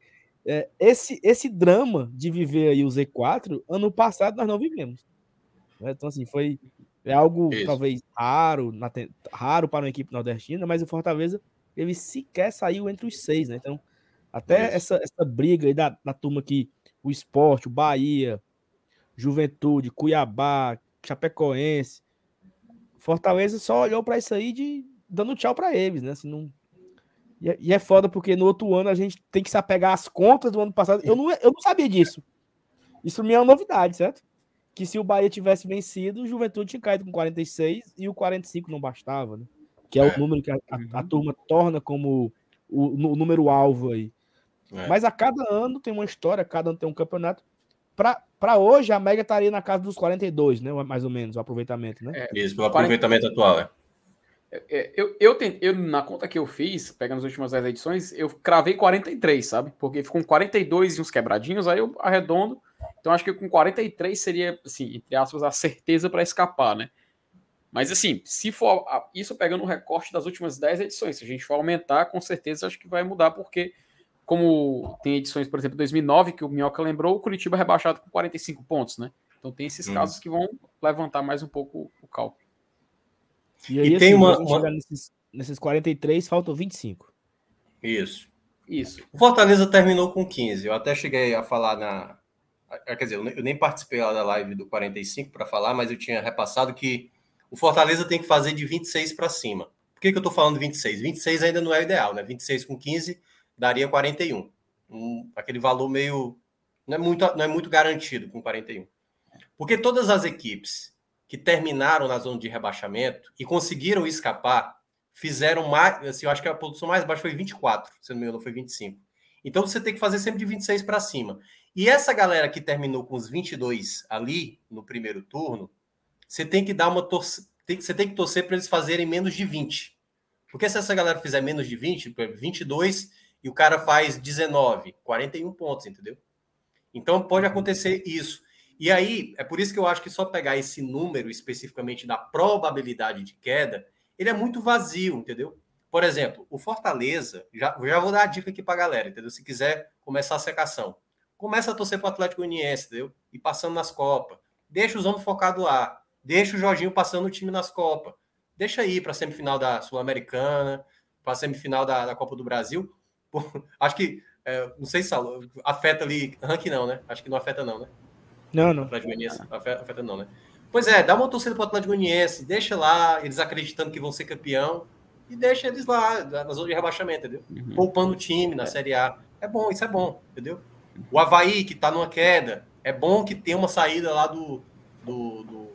é, esse, esse drama de viver aí o Z4, ano passado nós não vivemos. Né? Então, assim, foi é algo Isso. talvez raro, na, raro para uma equipe nordestina, mas o Fortaleza, ele sequer saiu entre os seis, né? Então, até essa, essa briga aí da, da turma que o esporte, o Bahia, Juventude, Cuiabá, Chapecoense, Fortaleza só olhou para isso aí de dando tchau para eles, né? Assim, não... E é, e, é foda porque no outro ano a gente tem que se apegar às contas do ano passado. Eu não, eu não sabia disso. Isso mim é uma novidade, certo? Que se o Bahia tivesse vencido, o Juventude tinha caído com 46 e o 45 não bastava, né? Que é, é. o número que a, a, a, uhum. turma torna como o, o número alvo aí. É. Mas a cada ano tem uma história, cada ano tem um campeonato. Para hoje, a média estaria na casa dos 42, né? Mais ou menos, o aproveitamento, né? É, Isso, pelo aproveitamento 40... atual, é. É, eu, eu, eu, na conta que eu fiz, pegando as últimas 10 edições, eu cravei 43, sabe? Porque ficou com 42 e uns quebradinhos, aí eu arredondo. Então acho que com 43 seria, assim, entre aspas, a certeza para escapar, né? Mas assim, se for isso pegando o recorte das últimas 10 edições, se a gente for aumentar, com certeza acho que vai mudar, porque como tem edições, por exemplo, 2009, que o Minhoca lembrou, o Curitiba é rebaixado com 45 pontos, né? Então tem esses hum. casos que vão levantar mais um pouco o cálculo. E aí, e tem assim, uma, uma... Nesses, nesses 43, faltam 25. Isso. Isso. O Fortaleza terminou com 15. Eu até cheguei a falar na. Quer dizer, eu nem participei lá da live do 45 para falar, mas eu tinha repassado que o Fortaleza tem que fazer de 26 para cima. Por que, que eu estou falando 26? 26 ainda não é o ideal, né? 26 com 15 daria 41. Um, aquele valor meio. Não é, muito, não é muito garantido com 41. Porque todas as equipes que terminaram na zona de rebaixamento e conseguiram escapar, fizeram mais, assim, eu acho que a produção mais baixa foi 24, se não me engano, foi 25. Então você tem que fazer sempre de 26 para cima. E essa galera que terminou com os 22 ali no primeiro turno, você tem que dar uma torcida, você tem que torcer para eles fazerem menos de 20. Porque se essa galera fizer menos de 20, 22 e o cara faz 19, 41 pontos, entendeu? Então pode acontecer isso. E aí, é por isso que eu acho que só pegar esse número especificamente da probabilidade de queda, ele é muito vazio, entendeu? Por exemplo, o Fortaleza, já, já vou dar a dica aqui para galera, entendeu? Se quiser começar a secação, começa a torcer para o Atlético Goianiense, entendeu? E passando nas Copas. Deixa os homens focados lá. Deixa o Jorginho passando o time nas Copas. Deixa aí para a semifinal da Sul-Americana, para a semifinal da, da, Copa do Brasil. Pô, acho que, é, não sei se afeta ali, ranking não, né? Acho que não afeta não, né? Não, não. Atlético Goianiense, afeta não, né? Pois é, dá uma torcida para o Atlético Goianiense, deixa lá, eles acreditando que vão ser campeão, e deixa eles lá, na zona de rebaixamento, entendeu? Uhum. Poupando o time na é. Série A. É bom, isso é bom, entendeu? O Havaí, que está numa queda, é bom que tenha uma saída lá do, do, do,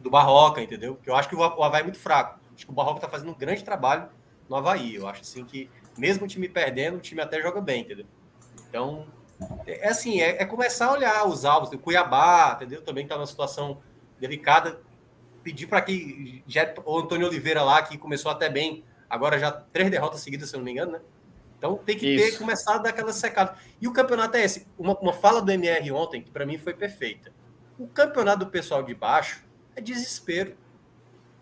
do Barroca, entendeu? Porque eu acho que o Havaí é muito fraco. Acho que o Barroca está fazendo um grande trabalho no Havaí. Eu acho assim que, mesmo o time perdendo, o time até joga bem, entendeu? Então, é assim, é, é, começar a olhar os alvos. O Cuiabá, entendeu? Também está numa situação delicada. Pedir para que já, o Antônio Oliveira lá, que começou até bem, agora já três derrotas seguidas, se eu não me engano, né? Então tem que Isso. ter começado a dar aquela secada. E o campeonato é esse. Uma, uma fala do MR ontem, que para mim foi perfeita. O campeonato do pessoal de baixo é desespero.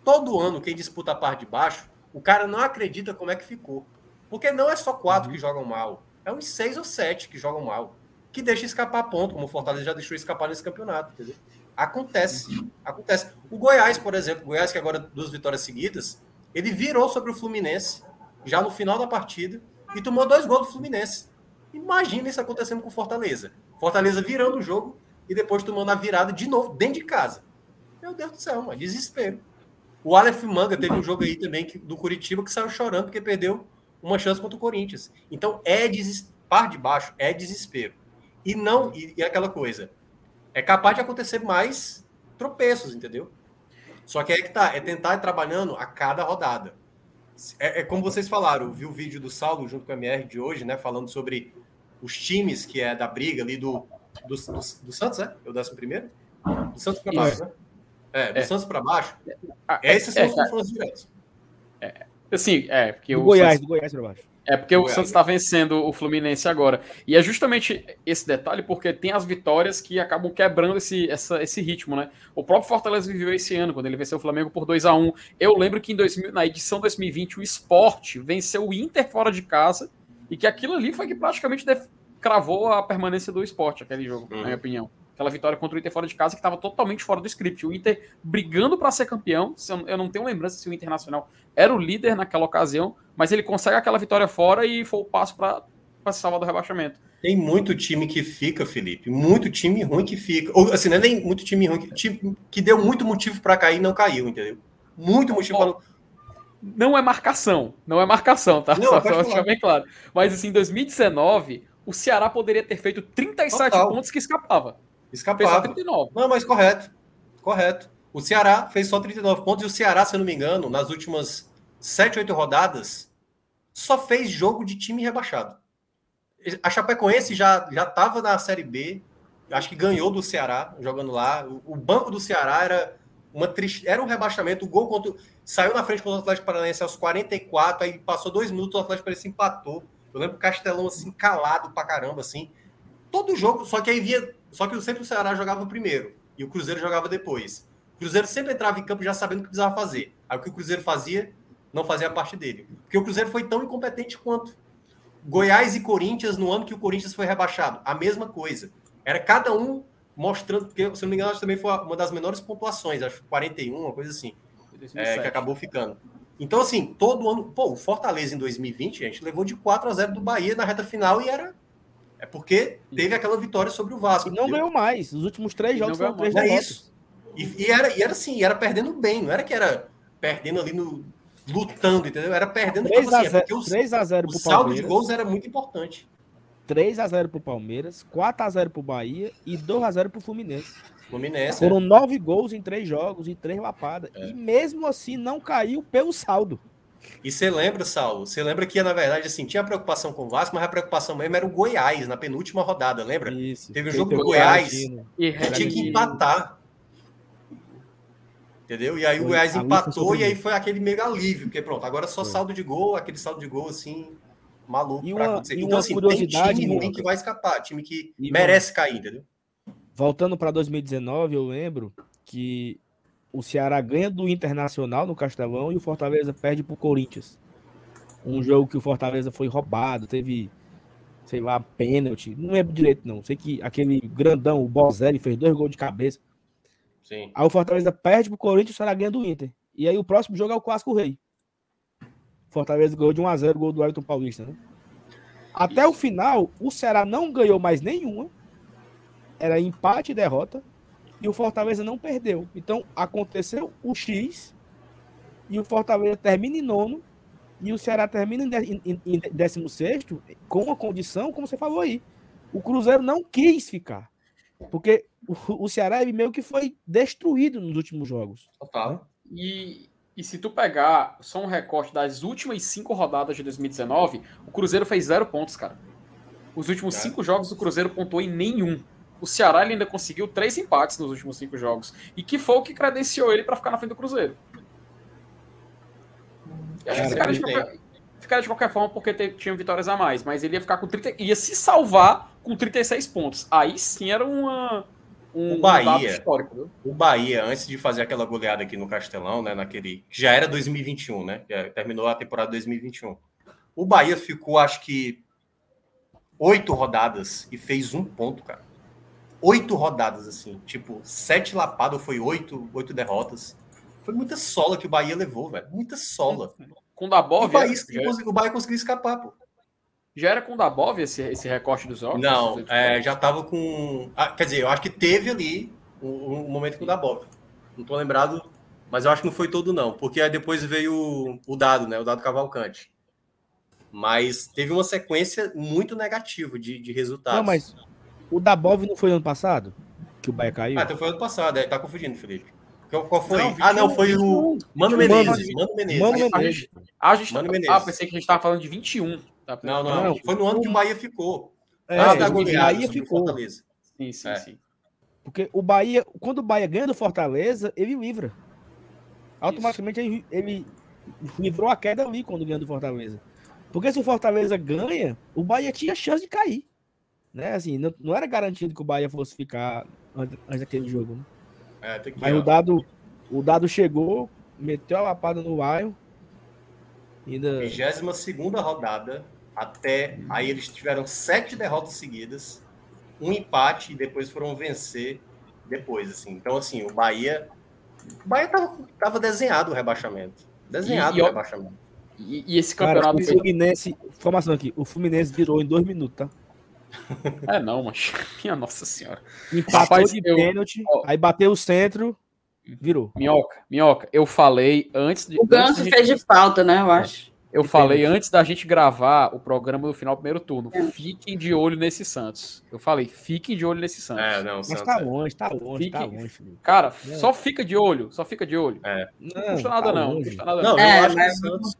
Todo ano, quem disputa a parte de baixo, o cara não acredita como é que ficou. Porque não é só quatro uhum. que jogam mal é uns seis ou sete que jogam mal, que deixa escapar ponto, como o Fortaleza já deixou escapar nesse campeonato. Entendeu? Acontece, acontece. O Goiás, por exemplo, o Goiás que agora duas vitórias seguidas, ele virou sobre o Fluminense já no final da partida e tomou dois gols do Fluminense. Imagina isso acontecendo com o Fortaleza. Fortaleza virando o jogo e depois tomando a virada de novo dentro de casa. Meu Deus do céu, mano, desespero. O Aleph Manga teve um jogo aí também do Curitiba que saiu chorando porque perdeu uma chance contra o Corinthians. Então é des... par de baixo, é desespero. E não, e, e aquela coisa, é capaz de acontecer mais tropeços, entendeu? Só que é que tá, é tentar ir trabalhando a cada rodada. É, é, como vocês falaram, vi o vídeo do Saulo junto com a MR de hoje, né? Falando sobre os times que é da briga ali do, do, do, do Santos, né? É o décimo primeiro? Do Santos para baixo, né? É, do é. Santos para baixo. É, Esses são os confrontos diretos. É, Assim, é, porque do o Goiás, Santos... do Goiás pra baixo. É porque o Santos está vencendo o Fluminense agora. E é justamente esse detalhe, porque tem as vitórias que acabam quebrando esse, essa, esse ritmo, né? O próprio Fortaleza viveu esse ano, quando ele venceu o Flamengo por 2 a 1 Eu lembro que em 2000, na edição 2020, o Sport venceu o Inter fora de casa, e que aquilo ali foi que praticamente cravou a permanência do Sport, aquele jogo, uhum. na minha opinião aquela vitória contra o Inter fora de casa que estava totalmente fora do script. O Inter brigando para ser campeão. Eu não tenho lembrança se o Internacional era o líder naquela ocasião, mas ele consegue aquela vitória fora e foi o passo para se salvar do rebaixamento. Tem muito time que fica, Felipe. Muito time ruim que fica. Ou assim, não é nem muito time ruim, que, time que deu muito motivo para cair e não caiu, entendeu? Muito motivo para não é marcação, não é marcação, tá? Não, só deixar bem claro. Mas assim, em 2019, o Ceará poderia ter feito 37 Total. pontos que escapava. Escapava. 39. Não, mas correto. Correto. O Ceará fez só 39 pontos e o Ceará, se eu não me engano, nas últimas 7, 8 rodadas, só fez jogo de time rebaixado. A Chapecoense já já estava na Série B, acho que ganhou do Ceará jogando lá. O, banco do Ceará era uma triste. Era um rebaixamento, o gol contra. Saiu na frente contra o Atlético Paranaense aos 44, aí passou dois minutos, o Atlético Paranaense empatou. Eu lembro o Castelão assim, calado pra caramba, assim. Todo jogo, só que aí via. Só que sempre o Ceará jogava primeiro e o Cruzeiro jogava depois. O Cruzeiro sempre entrava em campo já sabendo o que precisava fazer. Aí o que o Cruzeiro fazia, não fazia parte dele. Porque o Cruzeiro foi tão incompetente quanto. Goiás e Corinthians, no ano que o Corinthians foi rebaixado, a mesma coisa. Era cada um mostrando, porque, se não me engano, acho que também foi uma das menores pontuações, acho 41, uma coisa assim, é, que acabou ficando. Então, assim, todo ano. Pô, o Fortaleza em 2020, gente, levou de 4 a 0 do Bahia na reta final e era. É porque teve aquela vitória sobre o Vasco. E não ganhou mais. Os últimos três jogos foram três É isso. E, e, era, e era assim, era perdendo bem, não era que era perdendo ali no. lutando, entendeu? Era perdendo 3 tipo a 0, assim, 3 a 0 o saldo de gols era muito importante. 3 a 0 pro Palmeiras, 4 a 0 pro Bahia e 2 a 0 pro Fluminense. Fluminense. Foram é. nove gols em três jogos e três lapadas. É. E mesmo assim não caiu pelo saldo. E você lembra, Saulo? Você lembra que, na verdade, assim, tinha preocupação com o Vasco, mas a preocupação mesmo era o Goiás, na penúltima rodada, lembra? Isso. Teve um jogo do Goiás que tinha que empatar. Entendeu? E aí o Goiás empatou e aí foi aquele mega alívio, porque pronto, agora só saldo de gol, aquele saldo de gol assim, maluco e uma, acontecer. Então, assim, tem time ruim que vai escapar, time que e merece uma... cair, entendeu? Voltando para 2019, eu lembro que o Ceará ganha do Internacional no Castelão e o Fortaleza perde para o Corinthians. Um jogo que o Fortaleza foi roubado, teve, sei lá, pênalti. Não lembro direito, não. Sei que aquele grandão, o Bozelli, fez dois gols de cabeça. Sim. Aí o Fortaleza perde para o Corinthians e o Ceará ganha do Inter. E aí o próximo jogo é o Clássico Rei. Fortaleza ganhou de 1x0 o gol do Ayrton Paulista, né? Até Isso. o final, o Ceará não ganhou mais nenhuma. Era empate e derrota. E o Fortaleza não perdeu. Então, aconteceu o X. E o Fortaleza termina em nono. E o Ceará termina em, em, em 16 com a condição, como você falou aí. O Cruzeiro não quis ficar. Porque o, o Ceará meio que foi destruído nos últimos jogos. Total. E, e se tu pegar só um recorte das últimas cinco rodadas de 2019, o Cruzeiro fez zero pontos, cara. Os últimos é. cinco jogos o Cruzeiro pontuou em nenhum. O Ceará ainda conseguiu três empates nos últimos cinco jogos. E que foi o que credenciou ele para ficar na frente do Cruzeiro. Acho que ficaria de, qualquer, ficaria de qualquer forma porque tinha vitórias a mais. Mas ele ia ficar com 30. ia se salvar com 36 pontos. Aí sim era uma um, o Bahia, um o Bahia, antes de fazer aquela goleada aqui no Castelão, né, naquele já era 2021, né? Terminou a temporada 2021. O Bahia ficou, acho que oito rodadas e fez um ponto, cara. Oito rodadas assim, tipo sete lapadas, foi oito, oito derrotas. Foi muita sola que o Bahia levou, velho. Muita sola. Com o Bahia, o Bahia, o Bahia conseguiu escapar, pô. Já era com o Dabov esse, esse recorte dos jogos? Não, é, já tava com. Ah, quer dizer, eu acho que teve ali um, um momento com o Dabov. Não tô lembrado, mas eu acho que não foi todo, não. Porque aí depois veio o, o dado, né? O dado Cavalcante. Mas teve uma sequência muito negativa de, de resultados. Não, mas o Dabov não foi ano passado? Que o Bahia caiu? Ah, então foi ano passado, é, tá confundindo, Felipe. Qual foi? Não, ah, não, foi o Mano Menezes. Mano Menezes. Mano Menezes. Ah, a gente, Mano Menezes. Ah, pensei que a gente tava falando de 21. Tá? Não, não, não, Foi no ano que o Bahia ficou. É, ah, da goleada, Bahia ficou. Fortaleza. Sim, sim, é. sim. Porque o Bahia, quando o Bahia ganha do Fortaleza, ele livra. Automaticamente ele, ele livrou a queda ali quando ganha do Fortaleza. Porque se o Fortaleza ganha, o Bahia tinha chance de cair. Né? Assim, não, não era garantido que o Bahia fosse ficar antes, antes daquele jogo. Né? É, que, Mas ó. o dado, o dado chegou, meteu a lapada no Lion. Ainda... 22 rodada, até aí eles tiveram sete derrotas seguidas, um empate e depois foram vencer depois, assim. Então, assim, o Bahia. O Bahia tava, tava desenhado o rebaixamento. Desenhado e, e, o rebaixamento. E, e esse campeonato. Cara, o Fluminense, informação aqui, o Fluminense virou em dois minutos, tá? É, não, mas. Minha Nossa Senhora. Empatou Rapaz, de eu... pênalti, aí bateu o centro, virou. Minhoca, minhoca, eu falei antes de. O Ganso fez de falta, né? Eu acho. Eu falei antes da gente gravar o programa do final do primeiro turno. É. Fiquem de olho nesse Santos. Eu falei, fiquem de olho nesse Santos. É, não, Mas Santos tá é. longe, tá longe, fiquem... tá longe. Filho. Cara, é. só fica de olho, só fica de olho. É. Não, não custa nada, tá não. Custa nada, não. não é, eu acho mas... que o Santos.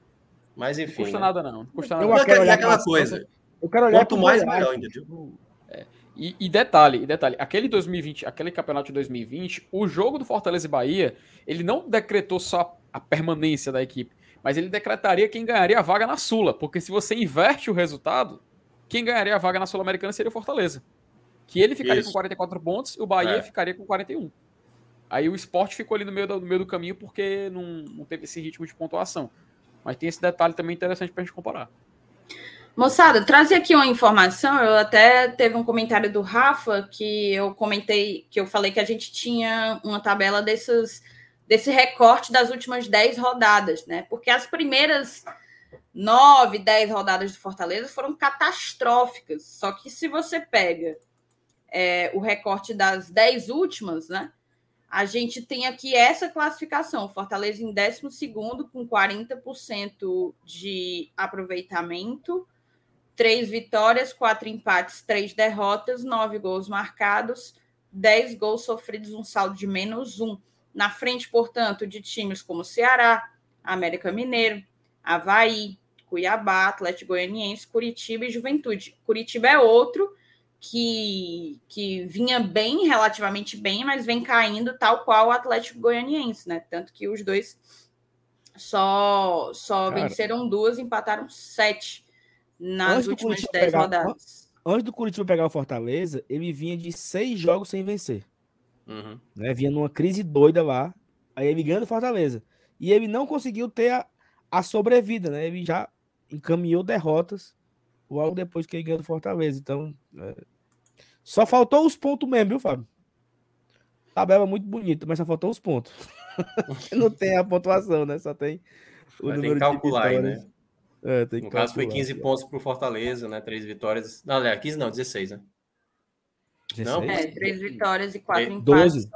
Mas enfim. Custa né? nada, não. Custa nada. Eu quero olhar aquela coisa. Eu quero olhar Quanto mais melhor, entendeu? É. E, e, detalhe, e detalhe, aquele 2020, aquele campeonato de 2020, o jogo do Fortaleza e Bahia, ele não decretou só a permanência da equipe, mas ele decretaria quem ganharia a vaga na Sula, porque se você inverte o resultado, quem ganharia a vaga na Sul-Americana seria o Fortaleza. Que ele ficaria Isso. com 44 pontos e o Bahia é. ficaria com 41. Aí o esporte ficou ali no meio do, no meio do caminho porque não, não teve esse ritmo de pontuação. Mas tem esse detalhe também interessante para a gente comparar. Moçada, trazer aqui uma informação. Eu até teve um comentário do Rafa que eu comentei, que eu falei que a gente tinha uma tabela desses, desse recorte das últimas 10 rodadas, né? Porque as primeiras nove, dez rodadas do Fortaleza foram catastróficas. Só que se você pega é, o recorte das dez últimas, né? A gente tem aqui essa classificação: Fortaleza em 12 com 40% de aproveitamento, três vitórias, quatro empates, três derrotas, nove gols marcados, dez gols sofridos, um saldo de menos um. Na frente, portanto, de times como Ceará, América Mineiro, Havaí, Cuiabá, Atlético Goianiense, Curitiba e Juventude. Curitiba é outro que, que vinha bem, relativamente bem, mas vem caindo tal qual o Atlético Goianiense, né? Tanto que os dois só, só venceram duas, empataram sete nas últimas dez pegar, rodadas. Antes do Curitiba pegar o Fortaleza, ele vinha de seis jogos sem vencer. Uhum. Né? Vinha numa crise doida lá. Aí ele ganha do Fortaleza. E ele não conseguiu ter a, a sobrevida, né? Ele já encaminhou derrotas logo depois que ele ganhou do Fortaleza. Então, é... só faltou os pontos mesmo, viu, Fábio? Tabela muito bonita, mas só faltou os pontos. não tem a pontuação, né? Só tem o número tem que calcular aí, né? É, no calcular, caso foi 15 pontos para o Fortaleza, né? Três vitórias. Não, aliás, 15 não, 16, né? 16? Não, é, três vitórias e quatro empates. 12.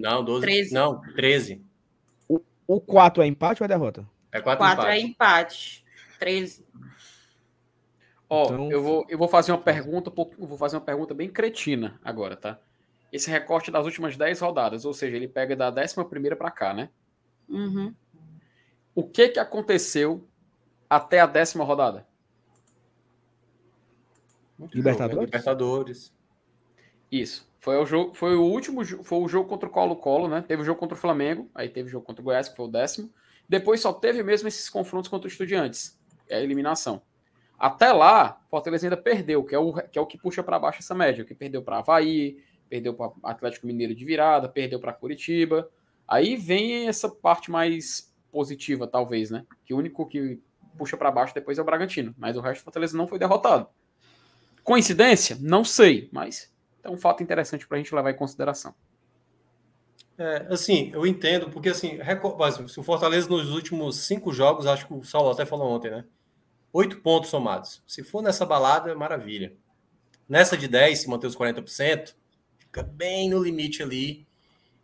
Não, 12. 13. Não, 13. O, o 4 é empate ou é derrota? É 4 empate. é empate. 13. Ó, então... eu, vou, eu vou fazer uma pergunta, vou fazer uma pergunta bem cretina agora, tá? Esse recorte das últimas 10 rodadas, ou seja, ele pega da 11 primeira para cá, né? Uhum. O que que aconteceu até a décima rodada? Libertadores. Libertadores. Isso. Foi o jogo, foi o último, foi o jogo contra o Colo-Colo, né? Teve o jogo contra o Flamengo, aí teve o jogo contra o Goiás, que foi o décimo. Depois só teve mesmo esses confrontos contra o Estudiantes. É a eliminação. Até lá, Fortaleza ainda perdeu, que é o que, é o que puxa para baixo essa média, que perdeu para Havaí, perdeu para Atlético Mineiro de virada, perdeu para Curitiba. Aí vem essa parte mais positiva, talvez, né? Que o único que puxa para baixo depois é o Bragantino, mas o resto do Fortaleza não foi derrotado. Coincidência? Não sei, mas é um fato interessante para a gente levar em consideração. É, assim, eu entendo, porque assim, se o Fortaleza nos últimos cinco jogos, acho que o Saulo até falou ontem, né? Oito pontos somados. Se for nessa balada, é maravilha. Nessa de 10, se manter os 40%, fica bem no limite ali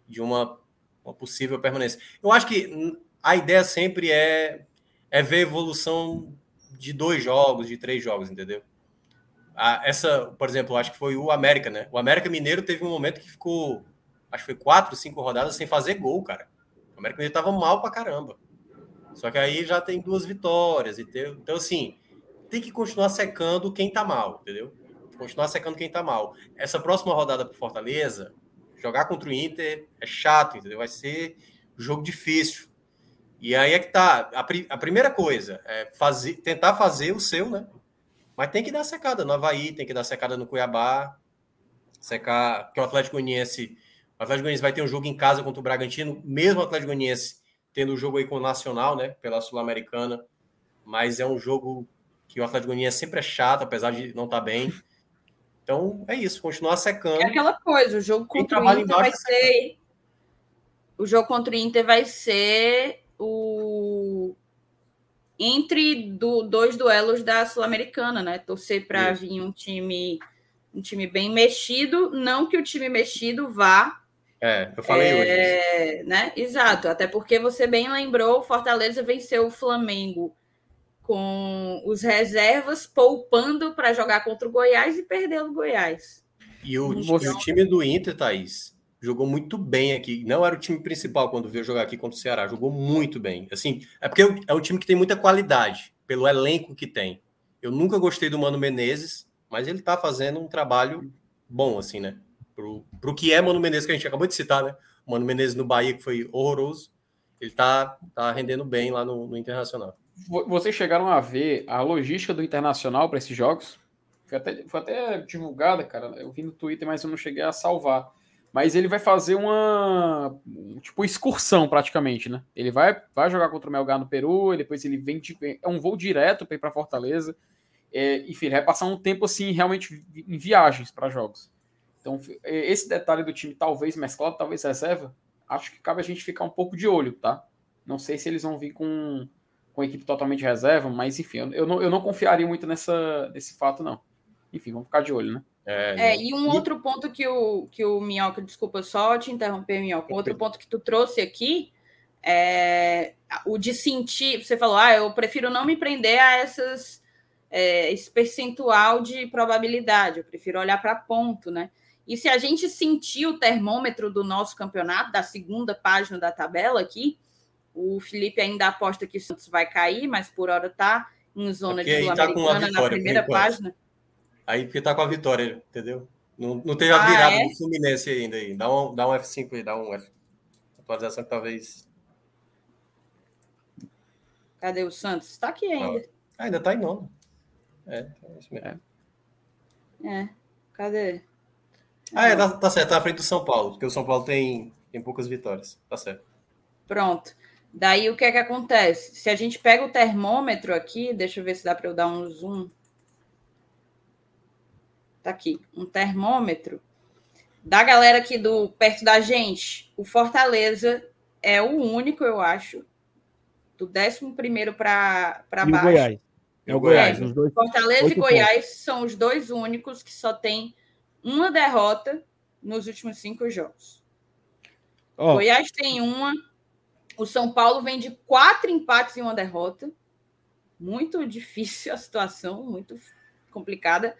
de uma, uma possível permanência. Eu acho que a ideia sempre é, é ver evolução de dois jogos, de três jogos, entendeu? A, essa, por exemplo, acho que foi o América, né? O América Mineiro teve um momento que ficou acho que foi quatro, cinco rodadas sem fazer gol, cara. O América Mineiro tava mal pra caramba. Só que aí já tem duas vitórias. E tem, então, assim, tem que continuar secando quem tá mal, entendeu? Continuar secando quem tá mal. Essa próxima rodada pro Fortaleza, jogar contra o Inter é chato, entendeu? Vai ser jogo difícil. E aí é que tá. A, a primeira coisa é fazer, tentar fazer o seu, né? Mas tem que dar secada no Havaí, tem que dar secada no Cuiabá, secar, que o Atlético Goianiense o Atlético Goianiense vai ter um jogo em casa contra o Bragantino, mesmo o Atlético Goianiense tendo o um jogo aí com o Nacional, né, pela Sul-Americana, mas é um jogo que o Atlético Goianiense sempre é chato, apesar de não estar tá bem. Então, é isso, continuar secando. É aquela coisa, o jogo contra o Inter vai ser... O jogo contra o Inter vai ser o... Entre do, dois duelos da Sul-Americana, né? Torcer para vir um time um time bem mexido, não que o time mexido vá é, eu falei é, hoje. Né? Exato, até porque você bem lembrou, o Fortaleza venceu o Flamengo com os reservas poupando para jogar contra o Goiás e perdeu o Goiás. E o, então, e o time do Inter, Thaís, jogou muito bem aqui. Não era o time principal quando veio jogar aqui contra o Ceará, jogou muito bem. Assim, é porque é um time que tem muita qualidade, pelo elenco que tem. Eu nunca gostei do Mano Menezes, mas ele está fazendo um trabalho bom, assim, né? Pro, pro que é Mano Menezes, que a gente acabou de citar, né? O Mano Menezes no Bahia, que foi horroroso, ele tá, tá rendendo bem lá no, no Internacional. Vocês chegaram a ver a logística do Internacional para esses jogos? Foi até, foi até divulgada, cara. Eu vi no Twitter, mas eu não cheguei a salvar. Mas ele vai fazer uma tipo excursão praticamente, né? Ele vai, vai jogar contra o Melgar no Peru, depois ele vem é um voo direto para ir para Fortaleza. É, enfim, ele vai passar um tempo assim realmente em viagens para jogos. Então é, esse detalhe do time talvez mesclado, talvez reserva, acho que cabe a gente ficar um pouco de olho, tá? Não sei se eles vão vir com, com a equipe totalmente reserva, mas enfim, eu, eu, não, eu não confiaria muito nessa, nesse fato, não. Enfim, vamos ficar de olho, né? É, é, e um outro ponto que o, que o Minhoca, desculpa só te interromper, Minhoca, outro ponto que tu trouxe aqui é o de sentir, você falou, ah, eu prefiro não me prender a essas, é, esse percentual de probabilidade, eu prefiro olhar para ponto, né? E se a gente sentir o termômetro do nosso campeonato, da segunda página da tabela aqui, o Felipe ainda aposta que o Santos vai cair, mas por hora está em zona de tá Sul-Americana tá na primeira página. Aí porque tá com a vitória, entendeu? Não, não teve a ah, virada é? do Fluminense ainda aí. Dá um, dá um F5 aí, dá um F. Atualização que talvez. Cadê o Santos? Tá aqui ainda. Ah, ainda tá em nono. É, é isso mesmo. É. Cadê? Ah, é, tá, tá certo, tá à frente do São Paulo, porque o São Paulo tem, tem poucas vitórias. Tá certo. Pronto. Daí o que é que acontece? Se a gente pega o termômetro aqui, deixa eu ver se dá para eu dar um zoom. Tá aqui, um termômetro da galera aqui do perto da gente. O Fortaleza é o único, eu acho, do 11 primeiro para baixo. O Goiás. É o Goiás. É, os dois, Fortaleza e Goiás pontos. são os dois únicos que só têm uma derrota nos últimos cinco jogos. Oh. Goiás tem uma. O São Paulo vem de quatro empates e uma derrota. Muito difícil a situação, muito complicada.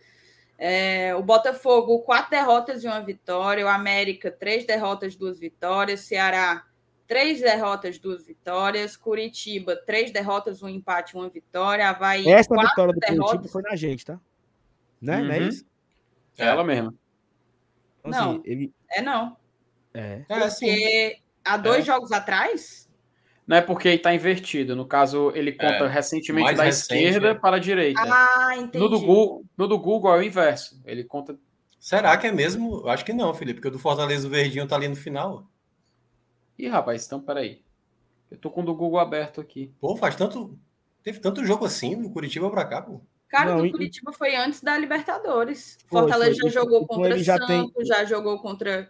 É, o Botafogo, quatro derrotas e uma vitória. O América, três derrotas, duas vitórias. Ceará, três derrotas, duas vitórias. Curitiba, três derrotas, um empate, uma vitória. Havaí, Essa vitória do derrotas. Curitiba foi na gente, tá? Né? Uhum. Não é uhum. isso? É ela mesma. Então, não, assim, ele... é não. É. Porque é, há dois é. jogos atrás. Não é porque está invertido. No caso, ele conta é, recentemente da recente, esquerda para a direita. Ah, entendi. No do, Google, no do Google é o inverso. Ele conta. Será que é mesmo? Acho que não, Felipe, porque o do Fortaleza o Verdinho tá ali no final. Ih, rapaz, então peraí. Eu tô com o do Google aberto aqui. Pô, faz tanto. Teve tanto jogo assim do Curitiba para cá, pô. Cara, não, do Curitiba foi antes da Libertadores. Foi, Fortaleza foi, já jogou contra já Santos, tem... já jogou contra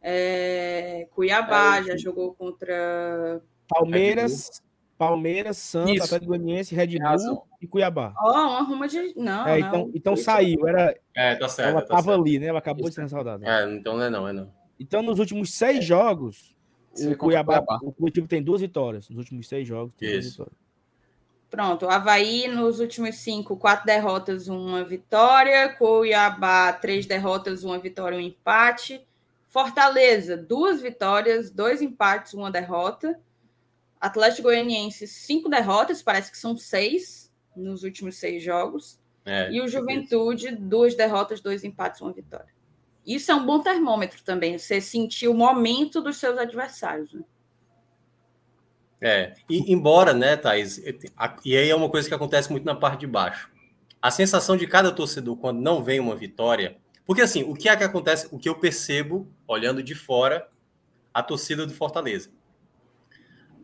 é, Cuiabá, é, já jogou contra Palmeiras, Palmeiras, Santos, Isso. Atlético Goianiense, Red Bull e Cuiabá. Ó, oh, uma ruma de não, é, então, não. então saiu, era É, tá certo. Ela tá tava certo. ali, né? Ela acabou Isso. de ser saudada. É, então não é não, é não. Então nos últimos seis jogos, o Cuiabá, Cuiabá, o Curitiba tem duas vitórias. Nos últimos seis jogos, tem Isso. duas vitórias. Pronto, Havaí nos últimos cinco, quatro derrotas, uma vitória. Cuiabá, três derrotas, uma vitória, um empate. Fortaleza, duas vitórias, dois empates, uma derrota. Atlético Goianiense, cinco derrotas, parece que são seis nos últimos seis jogos. É, e o Juventude, duas derrotas, dois empates, uma vitória. Isso é um bom termômetro também, você sentir o momento dos seus adversários. Né? É, e, embora, né, Thaís, e aí é uma coisa que acontece muito na parte de baixo. A sensação de cada torcedor quando não vem uma vitória, porque assim, o que é que acontece, o que eu percebo olhando de fora a torcida do Fortaleza.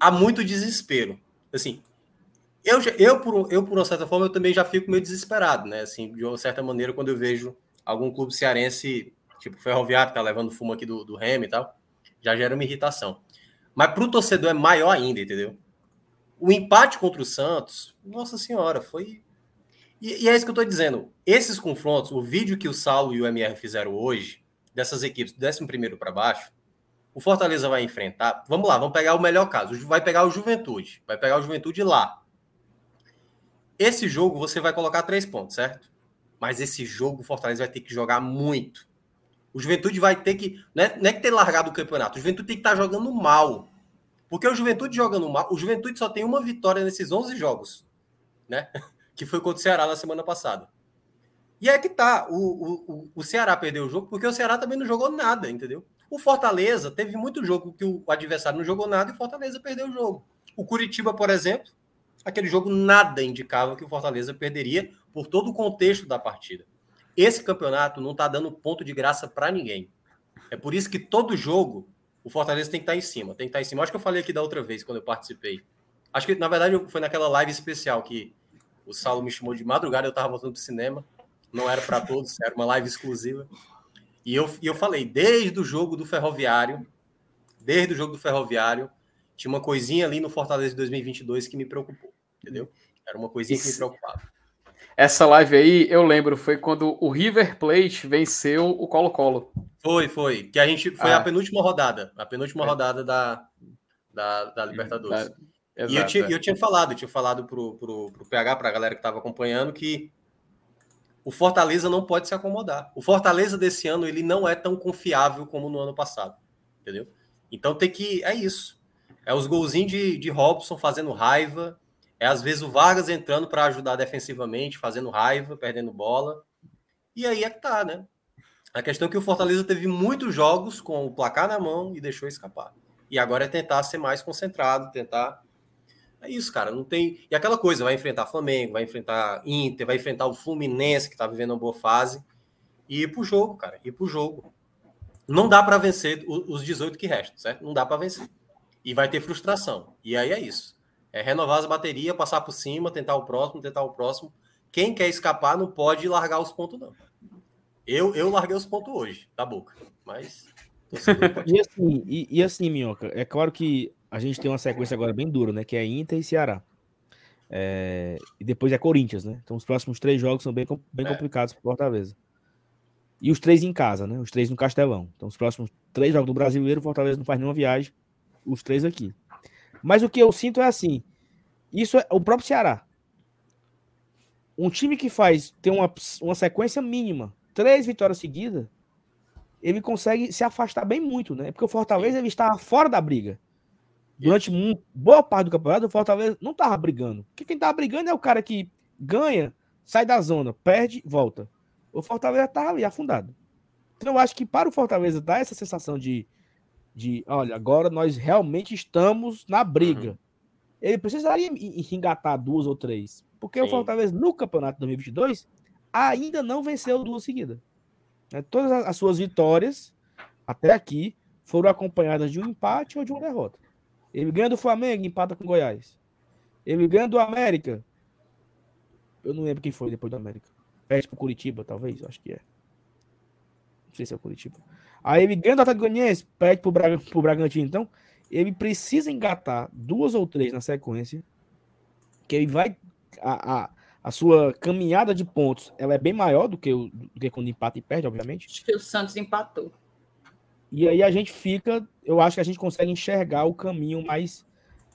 Há muito desespero. Assim, eu, eu, por, eu, por uma certa forma, eu também já fico meio desesperado, né? Assim, de uma certa maneira, quando eu vejo algum clube cearense, tipo Ferroviário, que tá levando fumo aqui do, do Remy e tal, já gera uma irritação. Mas para o torcedor é maior ainda, entendeu? O empate contra o Santos, nossa senhora, foi. E, e é isso que eu estou dizendo. Esses confrontos, o vídeo que o Saulo e o MR fizeram hoje, dessas equipes, do 11 para baixo, o Fortaleza vai enfrentar. Vamos lá, vamos pegar o melhor caso. Vai pegar o Juventude. Vai pegar o Juventude lá. Esse jogo você vai colocar três pontos, certo? Mas esse jogo o Fortaleza vai ter que jogar muito. O Juventude vai ter que. Não é, não é que ter largado o campeonato. O Juventude tem que estar tá jogando mal. Porque o Juventude jogando mal. O Juventude só tem uma vitória nesses 11 jogos. Né? Que foi contra o Ceará na semana passada. E é que tá, o, o, o Ceará perdeu o jogo porque o Ceará também não jogou nada, entendeu? O Fortaleza teve muito jogo que o adversário não jogou nada e o Fortaleza perdeu o jogo. O Curitiba, por exemplo, aquele jogo nada indicava que o Fortaleza perderia por todo o contexto da partida. Esse campeonato não está dando ponto de graça para ninguém. É por isso que todo jogo o Fortaleza tem que estar tá em cima, tem que estar tá em cima. Acho que eu falei aqui da outra vez quando eu participei. Acho que na verdade foi naquela live especial que o Saulo me chamou de madrugada, eu estava voltando para o cinema. Não era para todos, era uma live exclusiva. E eu, e eu falei, desde o jogo do Ferroviário, desde o jogo do Ferroviário, tinha uma coisinha ali no Fortaleza de 2022 que me preocupou, entendeu? Era uma coisinha Isso. que me preocupava. Essa live aí, eu lembro, foi quando o River Plate venceu o Colo-Colo. Foi, foi. Que a gente foi ah. a penúltima rodada, a penúltima é. rodada da, da, da Libertadores. Da... Exato, e eu tinha, é. eu tinha falado, eu tinha falado pro, pro, pro PH, pra galera que estava acompanhando, que o Fortaleza não pode se acomodar. O Fortaleza desse ano ele não é tão confiável como no ano passado, entendeu? Então tem que é isso. É os golzinhos de, de Robson fazendo raiva, é às vezes o Vargas entrando para ajudar defensivamente, fazendo raiva, perdendo bola. E aí é que tá, né? A questão é que o Fortaleza teve muitos jogos com o placar na mão e deixou escapar. E agora é tentar ser mais concentrado, tentar é isso, cara. Não tem. E aquela coisa, vai enfrentar Flamengo, vai enfrentar Inter, vai enfrentar o Fluminense, que tá vivendo uma boa fase. E ir pro jogo, cara. Ir pro jogo. Não dá para vencer os 18 que restam, certo? Não dá para vencer. E vai ter frustração. E aí é isso. É renovar as baterias, passar por cima, tentar o próximo, tentar o próximo. Quem quer escapar não pode largar os pontos, não. Eu, eu larguei os pontos hoje, da boca. Mas. e assim, e, e assim, Minhoca, é claro que a gente tem uma sequência agora bem dura, né? Que é Inter e Ceará. É, e depois é Corinthians, né? Então os próximos três jogos são bem, bem é. complicados para Fortaleza. E os três em casa, né? Os três no Castelão. Então os próximos três jogos do Brasileiro, Fortaleza não faz nenhuma viagem. Os três aqui. Mas o que eu sinto é assim: isso é o próprio Ceará. Um time que faz tem uma, uma sequência mínima, três vitórias seguidas, ele consegue se afastar bem muito, né? Porque o Fortaleza ele está fora da briga. Durante um, boa parte do campeonato, o Fortaleza não tava brigando. Porque quem tava brigando é o cara que ganha, sai da zona, perde, volta. O Fortaleza tava ali afundado. Então eu acho que para o Fortaleza dar essa sensação de, de olha, agora nós realmente estamos na briga. Uhum. Ele precisaria engatar duas ou três. Porque Sim. o Fortaleza, no campeonato 2022, ainda não venceu duas seguidas. Né? Todas as suas vitórias, até aqui, foram acompanhadas de um empate ou de uma derrota. Ele ganha do Flamengo, empata com Goiás. Ele ganha do América. Eu não lembro quem foi depois do América. Perde pro Curitiba, talvez, acho que é. Não sei se é o Curitiba. Aí ele ganha do Atlético Goianiense, perde pro, Braga, pro Bragantino. Então, ele precisa engatar duas ou três na sequência, que ele vai... A, a, a sua caminhada de pontos, ela é bem maior do que, o, do que quando empata e perde, obviamente. Acho que o Santos empatou. E aí a gente fica, eu acho que a gente consegue enxergar o caminho mais,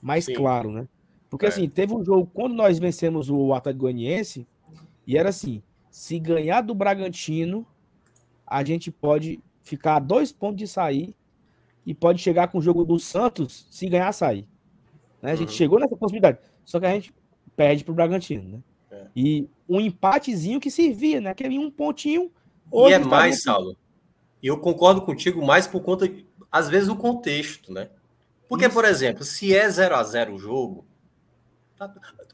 mais claro, né? Porque é. assim, teve um jogo, quando nós vencemos o Atlético Goianiense, e era assim, se ganhar do Bragantino, a gente pode ficar a dois pontos de sair e pode chegar com o jogo do Santos se ganhar sair. Né? A gente uhum. chegou nessa possibilidade, só que a gente perde pro Bragantino, né? É. E um empatezinho que servia, né? Aquele um pontinho. E é mais, Saulo. E eu concordo contigo mais por conta, às vezes, do contexto, né? Porque, Isso. por exemplo, se é 0 a 0 o jogo, tá,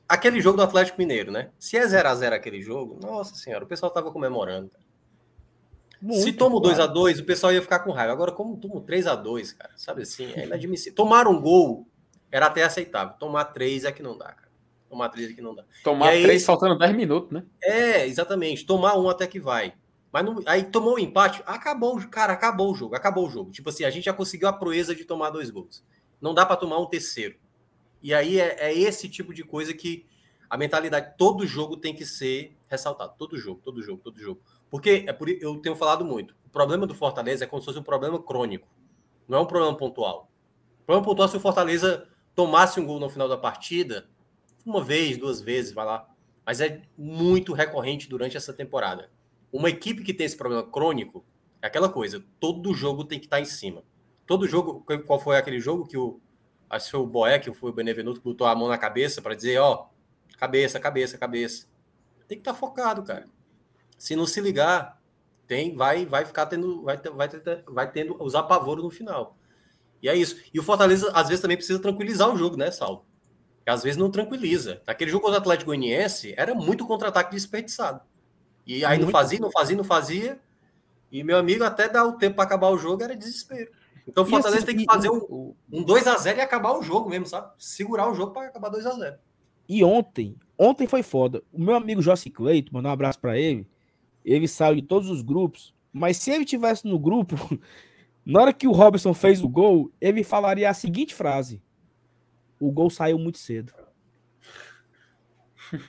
aquele jogo do Atlético Mineiro, né? Se é 0 a 0 aquele jogo, nossa senhora, o pessoal tava comemorando. Muito, se toma o 2 a 2 o pessoal ia ficar com raiva. Agora, como toma 3 a 2 cara, sabe assim, é inadmissível. Tomar um gol era até aceitável. Tomar 3 é que não dá, cara. Tomar 3 é que não dá. Tomar 3 faltando 10 minutos, né? É, exatamente. Tomar um até que vai. Mas não, aí tomou o um empate, acabou, cara, acabou o jogo, acabou o jogo. Tipo assim, a gente já conseguiu a proeza de tomar dois gols. Não dá para tomar um terceiro. E aí é, é, esse tipo de coisa que a mentalidade, todo jogo tem que ser ressaltado. Todo jogo, todo jogo, todo jogo. Porque é por eu tenho falado muito. O problema do Fortaleza é como se fosse um problema crônico. Não é um problema pontual. O problema pontual é se o Fortaleza tomasse um gol no final da partida, uma vez, duas vezes, vai lá. Mas é muito recorrente durante essa temporada. Uma equipe que tem esse problema crônico é aquela coisa, todo jogo tem que estar em cima. Todo jogo, qual foi aquele jogo que o acho que foi o Boeck, foi o Benevenuto que botou a mão na cabeça para dizer, ó, cabeça, cabeça, cabeça. Tem que estar focado, cara. Se não se ligar, tem, vai, vai ficar tendo, vai, vai, vai tendo os apavoros no final. E é isso. E o Fortaleza, às vezes, também precisa tranquilizar o jogo, né, Saulo? Às vezes não tranquiliza. Naquele jogo contra o Atlético Goianiense, era muito contra-ataque desperdiçado. E aí não fazia, não fazia, não fazia. E meu amigo, até dar o tempo para acabar o jogo, era desespero. Então o Fortaleza assim, tem que fazer um, um 2x0 e acabar o jogo mesmo, sabe? Segurar o jogo para acabar 2x0. E ontem, ontem foi foda. O meu amigo Jossi Cleito, mandar um abraço para ele. Ele saiu de todos os grupos, mas se ele tivesse no grupo, na hora que o Robson fez o gol, ele falaria a seguinte frase: O gol saiu muito cedo.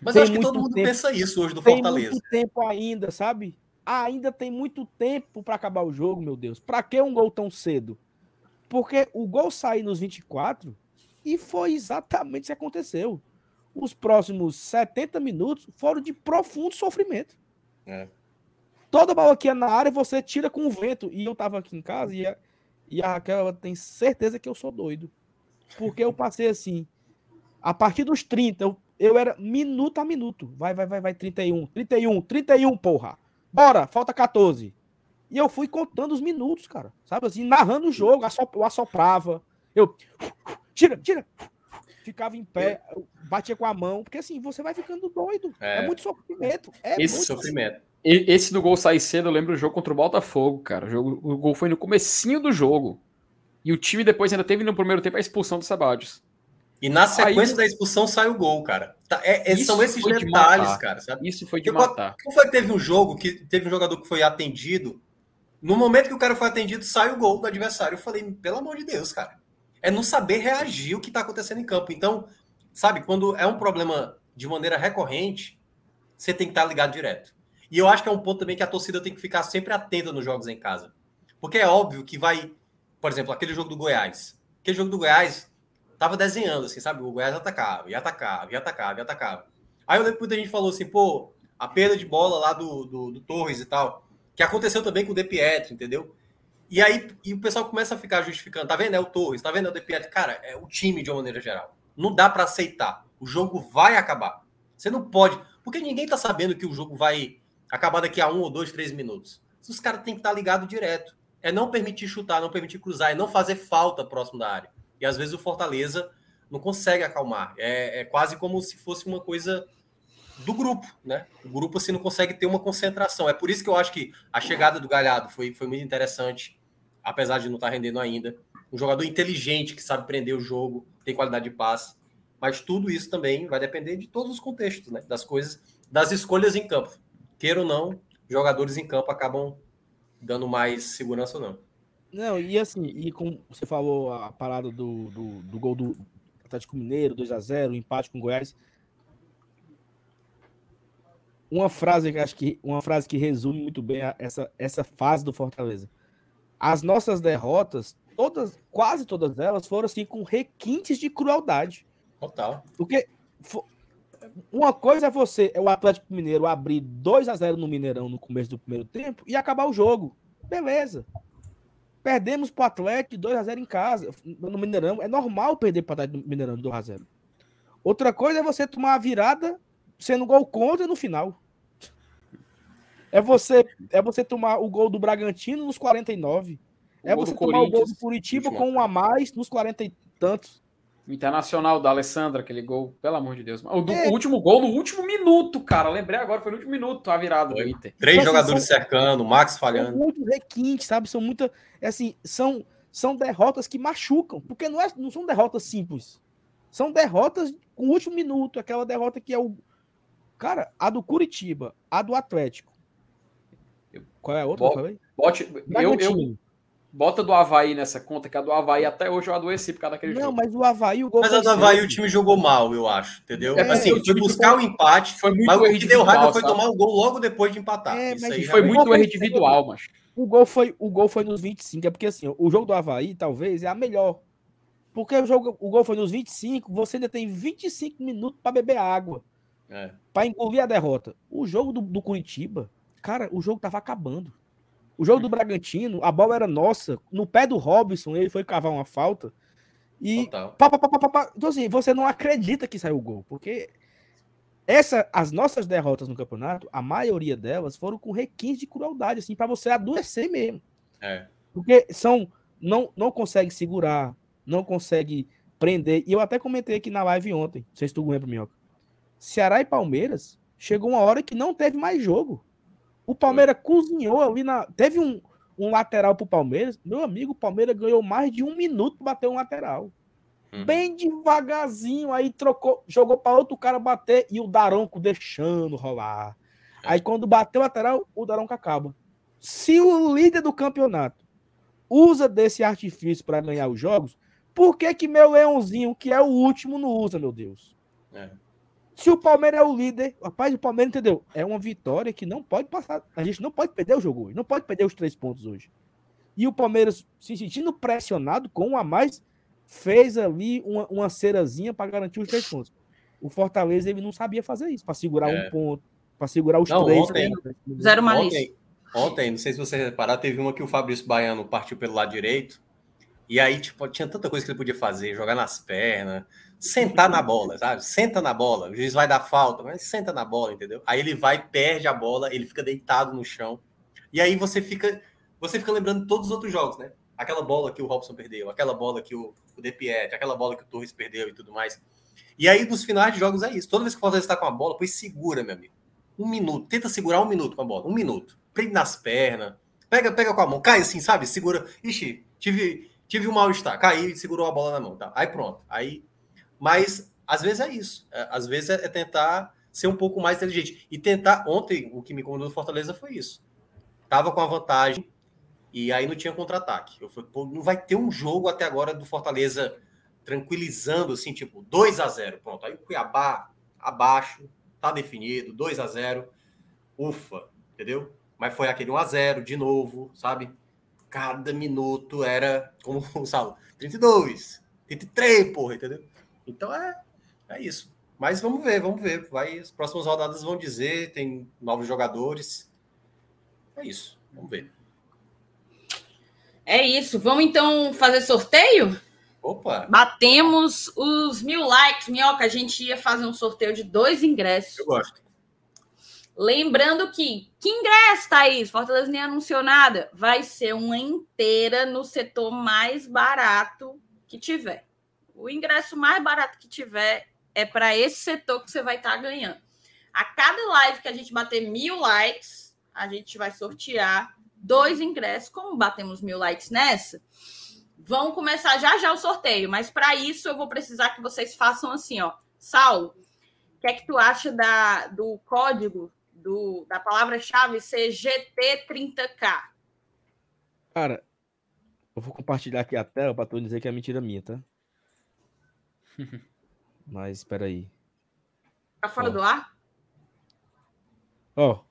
Mas tem eu acho que todo mundo tempo, pensa isso hoje do Fortaleza. Tem muito tempo ainda, sabe? ainda tem muito tempo para acabar o jogo, meu Deus. Para que um gol tão cedo? Porque o gol saiu nos 24 e foi exatamente o que aconteceu. Os próximos 70 minutos foram de profundo sofrimento. É. Toda bola que é na área você tira com o vento. E eu tava aqui em casa e a, e a Raquel tem certeza que eu sou doido. Porque eu passei assim. A partir dos 30, eu, eu era minuto a minuto. Vai, vai, vai, vai, 31, 31, 31, porra. Bora, falta 14. E eu fui contando os minutos, cara. Sabe assim, narrando o jogo, eu assoprava. Eu. Tira, tira. Ficava em pé, batia com a mão, porque assim, você vai ficando doido. É, é muito sofrimento. É esse muito sofrimento. Esse do gol sair cedo, eu lembro do jogo contra o Botafogo, cara. O, jogo, o gol foi no comecinho do jogo. E o time depois ainda teve no primeiro tempo a expulsão do Sebadios. E na sequência Aí, da expulsão sai o gol, cara. Tá, é, é, são esses detalhes, de cara. Sabe? Isso foi de Porque, matar. Como foi que teve um jogo que teve um jogador que foi atendido? No momento que o cara foi atendido, sai o gol do adversário. Eu falei, pelo amor de Deus, cara. É não saber reagir o que está acontecendo em campo. Então, sabe, quando é um problema de maneira recorrente, você tem que estar tá ligado direto. E eu acho que é um ponto também que a torcida tem que ficar sempre atenta nos jogos em casa. Porque é óbvio que vai, por exemplo, aquele jogo do Goiás. Aquele jogo do Goiás, tava desenhando, assim, sabe? O Goiás atacava, e atacava, e atacava, e atacava. Aí eu lembro que muita gente falou assim, pô, a perda de bola lá do, do, do Torres e tal, que aconteceu também com o De Pietro, entendeu? E aí e o pessoal começa a ficar justificando, tá vendo? É o Torres, tá vendo? É o De Pietro. Cara, é o time de uma maneira geral. Não dá para aceitar. O jogo vai acabar. Você não pode. Porque ninguém tá sabendo que o jogo vai acabar daqui a um ou dois, três minutos. Os caras têm que estar tá ligados direto. É não permitir chutar, não permitir cruzar, é não fazer falta próximo da área. E às vezes o Fortaleza não consegue acalmar. É, é quase como se fosse uma coisa do grupo, né? O grupo assim não consegue ter uma concentração. É por isso que eu acho que a chegada do Galhardo foi, foi muito interessante, apesar de não estar rendendo ainda. Um jogador inteligente que sabe prender o jogo, tem qualidade de passe. Mas tudo isso também vai depender de todos os contextos, né? Das coisas, das escolhas em campo. Queira ou não, jogadores em campo acabam dando mais segurança ou não. Não, e assim, e como você falou a parada do, do, do gol do Atlético Mineiro, 2 a 0 o empate com o Goiás. Uma frase que acho que uma frase que resume muito bem essa, essa fase do Fortaleza. As nossas derrotas, todas, quase todas elas foram assim com requintes de crueldade. Total. Porque uma coisa é você, é o Atlético Mineiro abrir 2 a 0 no Mineirão no começo do primeiro tempo e acabar o jogo. Beleza. Perdemos para o Atlético 2x0 em casa, no Mineirão. É normal perder para o Atlético no Mineirão de 2x0. Outra coisa é você tomar a virada sendo gol contra no final. É você, é você tomar o gol do Bragantino nos 49. O é você tomar o gol do Curitiba com um a mais nos 40 e tantos. Internacional da Alessandra, aquele gol, pelo amor de Deus. O, do, é. o, último gol no último minuto, cara. Lembrei agora, foi no último minuto a virada foi. do Inter. Três então, jogadores são, cercando, o Max falhando. São muito requintes, sabe? São muita. É assim, são, são derrotas que machucam, porque não, é, não são derrotas simples. São derrotas com o último minuto, aquela derrota que é o. Cara, a do Curitiba, a do Atlético. Qual é a outra? Bote, bote, eu, eu, Bota do Havaí nessa conta, que a do Havaí até hoje eu adoeci por causa daquele não, jogo. Não, mas o Havaí, o gol. Mas a do Havaí o time jogou mal, eu acho, entendeu? É, assim, foi buscar o empate, foi muito mas o que deu raiva foi tomar o gol logo depois de empatar. É, Isso aí foi muito erro individual, mas. O gol, foi, o gol foi nos 25, é porque assim, o jogo do Havaí talvez é a melhor. Porque o, jogo, o gol foi nos 25, você ainda tem 25 minutos para beber água. É. Para engolir a derrota. O jogo do, do Curitiba, cara, o jogo tava acabando. O jogo do Bragantino, a bola era nossa. No pé do Robson, ele foi cavar uma falta. E. Pá, pá, pá, então, assim, você não acredita que saiu o gol. Porque essa, as nossas derrotas no campeonato, a maioria delas foram com requintes de crueldade, assim, para você adoecer mesmo. É. Porque são. Não, não consegue segurar, não consegue prender. E eu até comentei aqui na live ontem, não sei se tu lembra, Minhoca. Ceará e Palmeiras, chegou uma hora que não teve mais jogo. O Palmeiras cozinhou ali na. Teve um, um lateral pro Palmeiras. Meu amigo, o Palmeiras ganhou mais de um minuto para bater um lateral. Uhum. Bem devagarzinho, aí trocou, jogou para outro cara bater e o Daronco deixando rolar. É. Aí quando bateu o lateral, o Daronco acaba. Se o líder do campeonato usa desse artifício para ganhar os jogos, por que que meu leãozinho, que é o último, não usa, meu Deus? É. Se o Palmeiras é o líder, rapaz, o Palmeiras entendeu? É uma vitória que não pode passar. A gente não pode perder o jogo hoje, não pode perder os três pontos hoje. E o Palmeiras, se sentindo pressionado com um a mais, fez ali uma, uma cerazinha para garantir os três pontos. O Fortaleza ele não sabia fazer isso, para segurar É. um ponto, para segurar os Não, três. ontem- Zero malícia. Ontem, ontem, não sei se você reparar, teve uma que o Fabrício Baiano partiu pelo lado direito. E aí, tipo, tinha tanta coisa que ele podia fazer, jogar nas pernas, sentar na bola, sabe? Senta na bola, o juiz vai dar falta, mas senta na bola, entendeu? Aí ele vai, perde a bola, ele fica deitado no chão. E aí você fica, você fica lembrando todos os outros jogos, né? Aquela bola que o Robson perdeu, aquela bola que o, o aquela bola que o Torres perdeu e tudo mais. E aí, nos finais de jogos é isso. Toda vez que o Fortaleza está com a bola, pois segura, meu amigo. Um minuto. Tenta segurar um minuto com a bola. Um minuto. Prende nas pernas. Pega, pega com a mão. Cai assim, sabe? Segura. Ixi, tive, tive um mal-estar. Caí e segurou a bola na mão. Tá? Aí pronto. Aí. Mas às vezes é isso. É, às vezes é, é tentar ser um pouco mais inteligente. E tentar. Ontem, o que me incomodou do Fortaleza foi isso. Tava com a vantagem. E aí não tinha contra-ataque. Eu falei, pô, não vai ter um jogo até agora do Fortaleza tranquilizando, assim, tipo, 2 a 0 Pronto. Aí o Cuiabá abaixo, tá definido, 2 a 0 Ufa, entendeu? Mas foi aquele 1 a 0 de novo, sabe? Cada minuto era, como o Saulo, 32, 33, porra, entendeu? Então é, é isso. Mas vamos ver, vamos ver. Vai, as próximas rodadas vão dizer, tem novos jogadores. É isso, vamos ver. É isso. Vamos então fazer sorteio? Opa, Batemos os mil likes. Minhoca, a gente ia fazer um sorteio de dois ingressos. eu gosto. Lembrando que, que ingresso, Thaís? Fortaleza nem anunciou nada. Vai ser uma inteira no setor mais barato que tiver. O ingresso mais barato que tiver é para esse setor que você vai estar ganhando. A cada live que a gente bater mil likes, a gente vai sortear dois ingressos. Como batemos mil likes nessa, vão começar já já o sorteio. Mas para isso eu vou precisar que vocês façam assim, ó. Saulo, o que é que tu acha da, do código do, da palavra-chave ser GT30K? Cara, eu vou compartilhar aqui a tela para tu dizer que é mentira minha, tá? Mas espera aí. Tá fora Ó. do ar? Ó,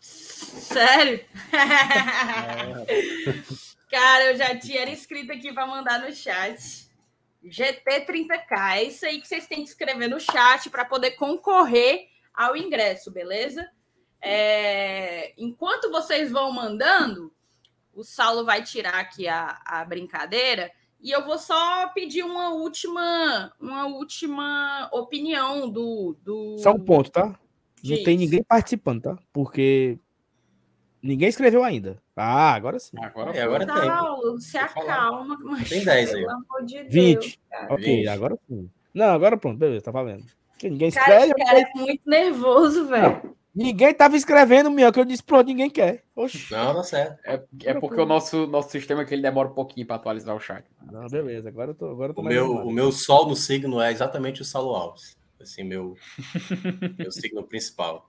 Sério? Cara, eu já tinha escrito aqui para mandar no chat. GT30K. É isso aí que vocês têm que escrever no chat para poder concorrer ao ingresso, beleza? É, Enquanto vocês vão mandando, o Saulo vai tirar aqui a, a brincadeira e eu vou só pedir uma última, uma última opinião do. do... só um ponto, tá? Não Diz. tem ninguém participando, tá? Porque ninguém escreveu ainda. Ah, agora sim. Agora É, agora tem. Se acalma. mas Tem 10 aí, de Deus. 20. cara. Ok, Gente. agora sim. Não, agora pronto, beleza, tá valendo. Porque ninguém Cara, escreve. cara é muito nervoso, velho. Ninguém tava escrevendo, meu, que eu disse, pronto, ninguém quer. Oxi. Não, tá certo. É, é porque o nosso, nosso sistema que ele demora um pouquinho para atualizar o chat. Não, beleza, agora eu tô, agora eu tô O mais meu, animado. o meu sol no signo é exatamente o Saulo Alves. Assim, meu, meu signo principal.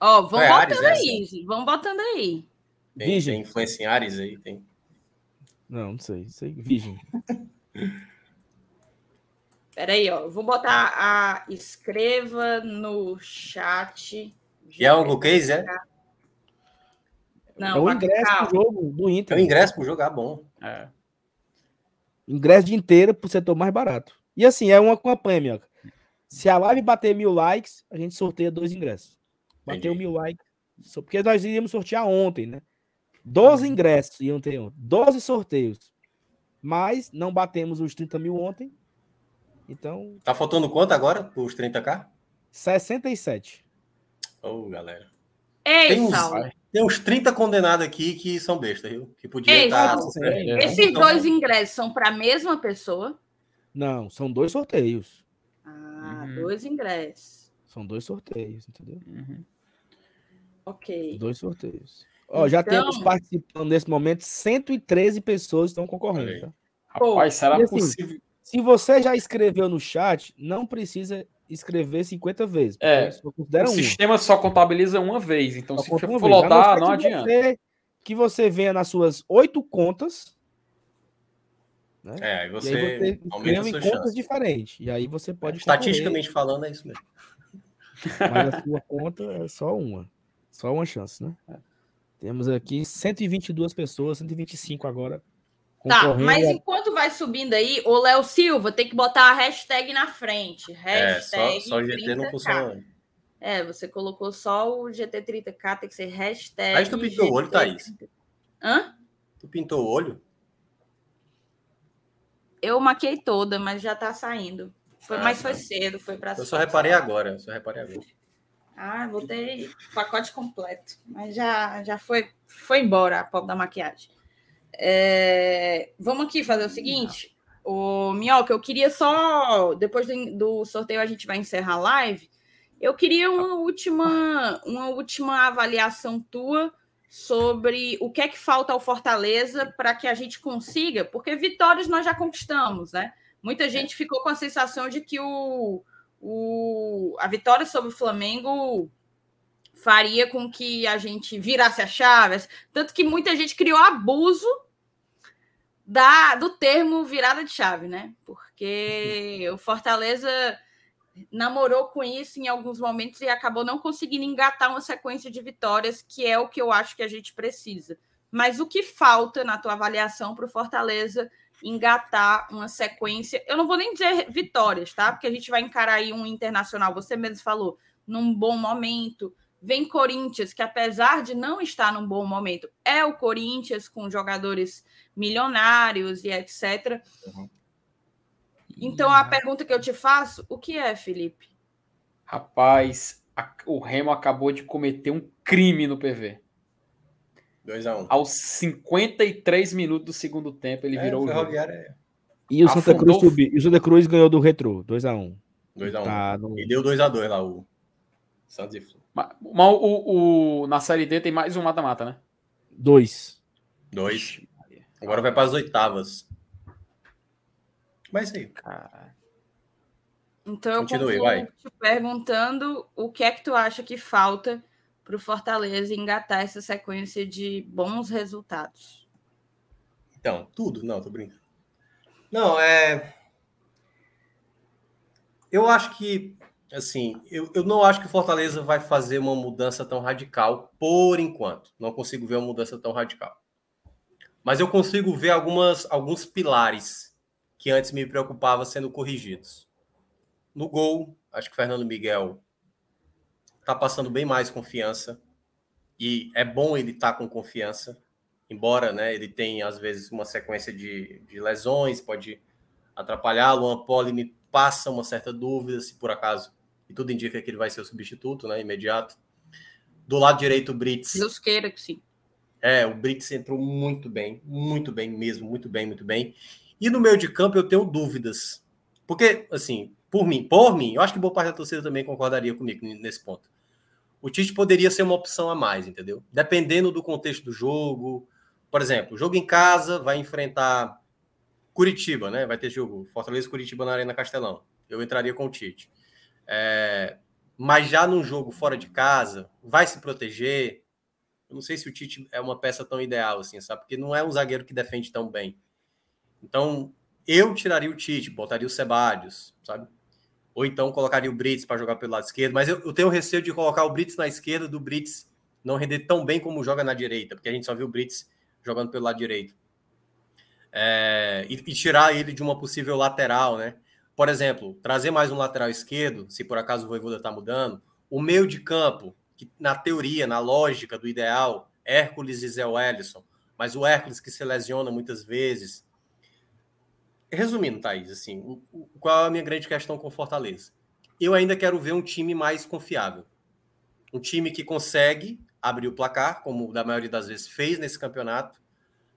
Ó, vão É, Ares, botando é aí, gente, vão botando aí. Tem, Virgem. tem influência em Ares aí, tem. Não, não sei. sei virgem. Peraí, ó. Vou botar a. Escreva no chat. E é um case, é? Não, é o ingresso calma. do jogo do É Inter. um ingresso para jogar bom. É. Ingresso de inteira pro setor mais barato. E assim, é uma campanha, minha. Se a live bater mil likes, a gente sorteia dois ingressos. Bateu Entendi. mil likes. Porque nós iríamos sortear ontem, né? 12 ingressos iam ter ontem. 12 sorteios. Mas não batemos os 30 mil ontem. Então. Tá faltando quanto agora? Os 30k? 67. Ô, oh, galera. Ei, tem uns, Saulo. Tem uns 30 condenados aqui que são bestas, viu? Que podia Ei, estar. Tá... Esses então, dois ingressos são para a mesma pessoa? Não, são dois sorteios. Ah, uhum. dois ingressos. São dois sorteios, entendeu? Uhum. Ok. Dois sorteios. Ó, já então... temos participando nesse momento 113 pessoas estão concorrendo. Tá? Rapaz, será assim, possível? Se você já escreveu no chat, não precisa escrever 50 vezes. É, o sistema só contabiliza uma vez, então só se for flotar, não adianta. Você, que você venha nas suas oito contas. Né? É, aí você, e aí você escreve em contas chance. diferentes. E aí você pode. Estatisticamente falando, é isso mesmo. Mas a sua conta é só uma. Só uma chance, né? É. Temos aqui 122 pessoas, 125 agora Tá, mas enquanto vai subindo aí, o Léo Silva tem que botar a hashtag na frente. Hashtag é, só, só o GT não funciona. É, você colocou só o GT30K, tem que ser hashtag. Aí tu pintou GT... o olho, Thaís. Hã? Tu pintou o olho? Eu maquei toda, mas já tá saindo. Foi, ah, mas foi cedo, foi pra Eu só reparei agora, eu só reparei agora. Ah, botei pacote completo. Mas já, já foi, foi embora a pop da maquiagem. É, vamos aqui fazer o seguinte. O Minhoca, eu queria só. Depois do, do, sorteio, a gente vai encerrar a live. Eu queria uma última, uma última avaliação tua sobre o que é que falta ao Fortaleza para que a gente consiga, porque vitórias nós já conquistamos, né? Muita gente ficou com a sensação de que o, o, a vitória sobre o Flamengo faria com que a gente virasse a chave, tanto que muita gente criou abuso da, do termo virada de chave, né? Porque o Fortaleza namorou com isso em alguns momentos e acabou não conseguindo engatar uma sequência de vitórias, que é o que eu acho que a gente precisa. Mas o que falta na tua avaliação para o Fortaleza engatar uma sequência? Eu não vou nem dizer vitórias, tá? Porque a gente vai encarar aí um internacional, você mesmo falou, num bom momento. Vem Corinthians, que apesar de não estar num bom momento, é o Corinthians com jogadores milionários e etc. Uhum. Então, a pergunta que eu te faço, o que é, Felipe? Rapaz, a, o Remo acabou de cometer um crime no PV. 2x1. Um. Aos 53 minutos do segundo tempo, ele é, virou o jogo. É... E o Santa, Cruz subiu, e o Santa Cruz ganhou do Retro, 2x1. 2x1. Tá no... E deu 2x2 lá, o Santos e Flu. Mas, mas o, o, na Série D tem mais um mata-mata, né? Dois. Dois. Agora vai para as oitavas. Mas aí. Cara. Então eu Continue, vai. te perguntando o que é que tu acha que falta para o Fortaleza engatar essa sequência de bons resultados. Então, tudo. Não, tô brincando. Não, é. Eu acho que, assim, eu, eu não acho que o Fortaleza vai fazer uma mudança tão radical por enquanto. Não consigo ver uma mudança tão radical. Mas eu consigo ver algumas, alguns pilares que antes me preocupava sendo corrigidos. No gol, acho que Fernando Miguel está passando bem mais confiança e é bom ele estar tá com confiança, embora né, ele tenha às vezes uma sequência de, de lesões, pode atrapalhar. Luan Poli me passa uma certa dúvida se por acaso, e tudo indica que ele vai ser o substituto, né, imediato. Do lado direito, o Brits. Deus queira que sim. É, o Brits entrou muito bem, muito bem mesmo, muito bem, muito bem. E no meio de campo eu tenho dúvidas. Porque, assim, por mim, por mim, eu acho que boa parte da torcida também concordaria comigo nesse ponto. O Tite poderia ser uma opção a mais, entendeu? Dependendo do contexto do jogo. Por exemplo, jogo em casa vai enfrentar Curitiba, né? Vai ter jogo Fortaleza Curitiba na Arena Castelão. Eu entraria com o Tite. É... Mas já num jogo fora de casa, vai se proteger, eu não sei se o Tite é uma peça tão ideal assim, sabe? Porque não é um zagueiro que defende tão bem. Então, eu tiraria o Tite, botaria o Sebadios, sabe? Ou então colocaria o Brits para jogar pelo lado esquerdo, mas eu, eu, tenho receio de colocar o Brits na esquerda do Brits não render tão bem como joga na direita, porque a gente só viu o Brits jogando pelo lado direito. É, e, e, tirar ele de uma possível lateral, né? Por exemplo, trazer mais um lateral esquerdo, se por acaso o Voivoda está mudando, o meio de campo, que na teoria, na lógica do ideal, Hércules e Zé Wellison, mas o Hércules que se lesiona muitas vezes. Resumindo, Thaís, assim, qual é a minha grande questão com Fortaleza? Eu ainda quero ver um time mais confiável. Um time que consegue abrir o placar, como da maioria das vezes fez nesse campeonato,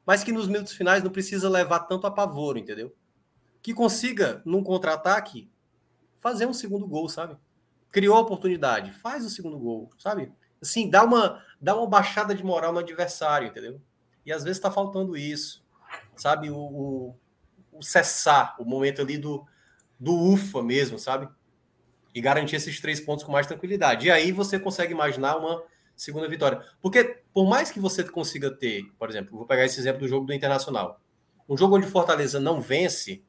mas que nos minutos finais não precisa levar tanto apavoro, entendeu? Que consiga, num contra-ataque, fazer um segundo gol, sabe? Criou a oportunidade, faz o segundo gol, sabe? Assim, dá uma, dá uma baixada de moral no adversário, entendeu? E às vezes está faltando isso, sabe? O, o, o, cessar, o momento ali do, do ufa mesmo, sabe? E garantir esses três pontos com mais tranquilidade. E aí você consegue imaginar uma segunda vitória. Porque por mais que você consiga ter, por exemplo, vou pegar esse exemplo do jogo do Internacional. Um jogo onde Fortaleza não vence,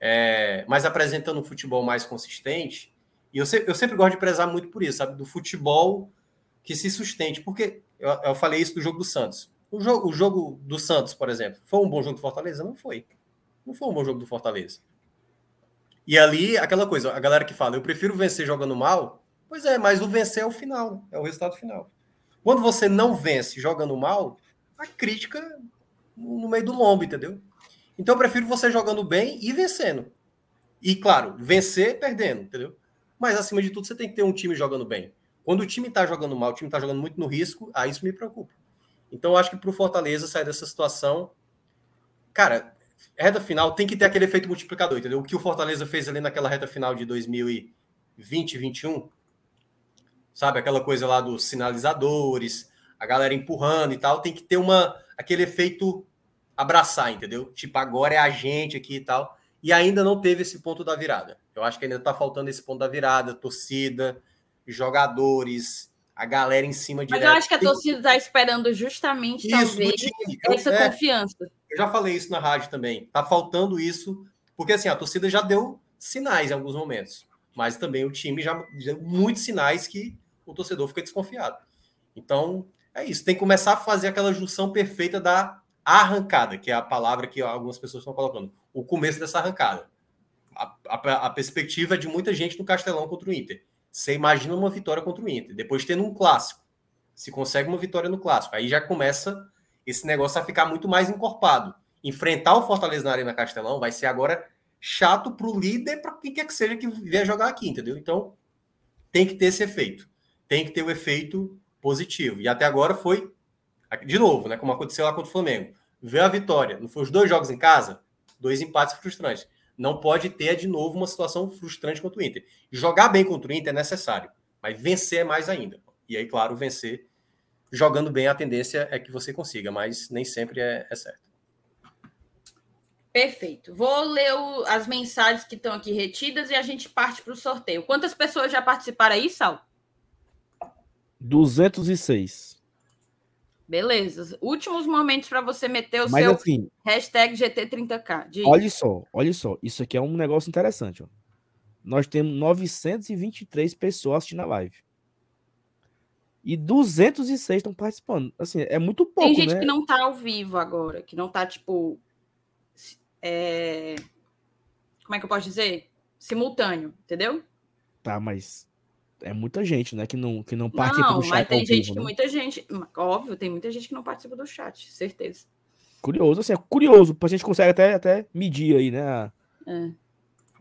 é, mas apresentando um futebol mais consistente, e eu, se, eu sempre gosto de prezar muito por isso, sabe? Do futebol que se sustente. Porque eu, eu falei isso do jogo do Santos. O jogo, o jogo do Santos, por exemplo, foi um bom jogo do Fortaleza? Não foi. Não foi um bom jogo do Fortaleza. E ali, aquela coisa, a galera que fala, eu prefiro vencer jogando mal. Pois é, mas o vencer é o final, é o resultado final. Quando você não vence jogando mal, a crítica no meio do lombo, entendeu? Então eu prefiro você jogando bem e vencendo. E claro, vencer perdendo, entendeu? Mas acima de tudo, você tem que ter um time jogando bem. Quando o time está jogando mal, o time está jogando muito no risco, aí isso me preocupa. Então, eu acho que para o Fortaleza sair dessa situação, cara, reta final tem que ter aquele efeito multiplicador, entendeu? O que o Fortaleza fez ali naquela reta final de 2020, 2021, sabe? Aquela coisa lá dos sinalizadores, a galera empurrando e tal, tem que ter uma aquele efeito abraçar, entendeu? Tipo, agora é a gente aqui e tal. E ainda não teve esse ponto da virada. Eu acho que ainda tá faltando esse ponto da virada, torcida, jogadores, a galera em cima de. Mas eu acho que a torcida está esperando justamente, isso, talvez, essa é, confiança. Eu já falei isso na rádio também. Tá faltando isso, porque assim, a torcida já deu sinais em alguns momentos, mas também o time já deu muitos sinais que o torcedor fica desconfiado. Então, é isso. Tem que começar a fazer aquela junção perfeita da arrancada, que é a palavra que algumas pessoas estão colocando. O começo dessa arrancada. A, a, a perspectiva de muita gente no Castelão contra o Inter você imagina uma vitória contra o Inter. Depois tendo um clássico. Se consegue uma vitória no clássico. Aí já começa esse negócio a ficar muito mais encorpado. Enfrentar o Fortaleza na Arena Castelão vai ser agora chato para o líder, para quem quer que seja que vier jogar aqui, entendeu? Então tem que ter esse efeito. Tem que ter o efeito positivo. E até agora foi, de novo, né? Como aconteceu lá contra o Flamengo. Veio a vitória. Não foi os dois jogos em casa? Dois empates frustrantes não pode ter de novo uma situação frustrante contra o Inter. Jogar bem contra o Inter é necessário, mas vencer é mais ainda. E aí, claro, vencer jogando bem, a tendência é que você consiga, mas nem sempre é, é certo. Perfeito. Vou ler o, as mensagens que estão aqui retidas e a gente parte para o sorteio. Quantas pessoas já participaram aí, Sal? 206. Beleza. Últimos momentos para você meter o Mas, seu assim, hashtag GT30K. Diz. Olha só, olha só. Isso aqui é um negócio interessante. Ó. Nós temos 923 pessoas assistindo a live. E 206 estão participando. Assim, é muito pouco, Tem gente né? que não tá ao vivo agora, que não tá, tipo... É... Como é que eu posso dizer? Simultâneo, entendeu? Tá, mas é muita gente, né, que não, que não participa não, do chat. Mas tem gente vivo, que né? muita gente, óbvio, tem muita gente que não participa do chat, certeza. Curioso, assim, é curioso, a gente consegue até, até medir aí, né, a, é.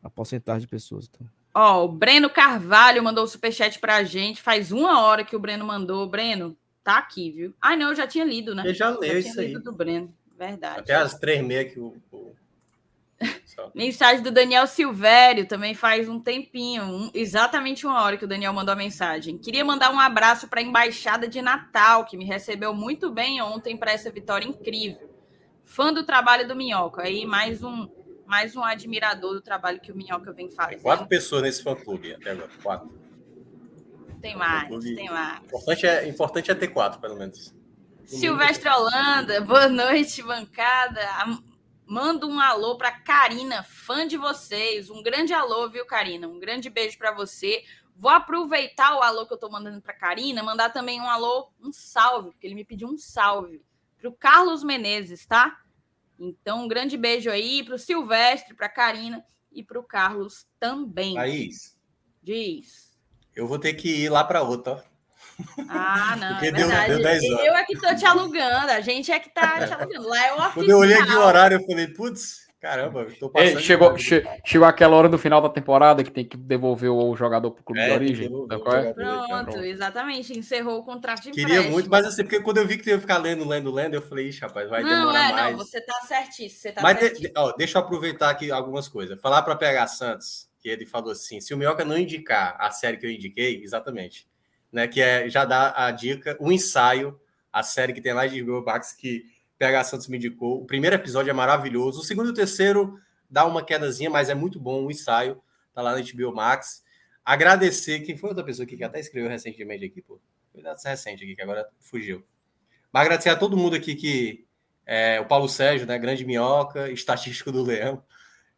a porcentagem de pessoas. Então. Ó, o Breno Carvalho mandou o superchat pra gente, faz uma hora que o Breno mandou. Breno, tá aqui, viu? Ai, não, eu já tinha lido, né? Eu já leu isso aí. do Breno, verdade. Até as três e meia que o, o Mensagem do Daniel Silvério, também faz um tempinho, um, exatamente uma hora que o Daniel mandou a mensagem. Queria mandar um abraço para a Embaixada de Natal, que me recebeu muito bem ontem para essa vitória incrível. Fã do trabalho do Minhoca. Aí mais um, mais um admirador do trabalho que o Minhoca vem fazendo. Tem quatro pessoas nesse fã-clube até agora, quatro. Tem mais, tem mais. Importante é, importante é ter quatro, pelo menos. Silvestre Holanda, boa noite, bancada. Manda um alô para Karina, fã de vocês. Um grande alô, viu, Karina? Um grande beijo para você. Vou aproveitar o alô que eu estou mandando para Karina, mandar também um alô, um salve, porque ele me pediu um salve para o Carlos Menezes, tá? Então, um grande beijo aí para o Silvestre, para Karina e para o Carlos também. Thaís. Diz. Eu vou ter que ir lá para outra, ó. Ah, não, Porque é deu, verdade. Deu 10 horas. Eu é que tô te alugando, a gente é que tá te alugando. Lá é o Quando eu olhei aqui o horário, eu falei, putz, Caramba, tô Ei, passando. chegou, che- chegou aquela hora do final da temporada que tem que devolver o jogador pro clube É, de origem. devolver é? jogador. Pronto, exatamente. Encerrou o contrato de Queria empréstimo. muito, mas assim, porque quando eu vi que eu ia ficar lendo, lendo, lendo, eu falei, ixi, rapaz, vai não, demorar é, mais. não, você tá certíssimo. Você tá Mas certíssimo. de- ó, deixa eu aproveitar aqui algumas coisas. Falar para PH Santos, que ele falou assim: se o Minhoca não indicar a série que eu indiquei, exatamente, né? Que é já dá a dica, o ensaio, a série que tem lá de HBO Max que PH Santos me indicou. O primeiro episódio é maravilhoso. O segundo e o terceiro dá uma quedazinha, mas é muito bom o ensaio. Tá lá na HBO Max. Agradecer, quem foi outra pessoa aqui que até escreveu recentemente aqui, pô. Dessa recente aqui, que agora fugiu. Mas agradecer a todo mundo aqui que. é, o Paulo Sérgio, né? Grande minhoca, estatístico do Leão.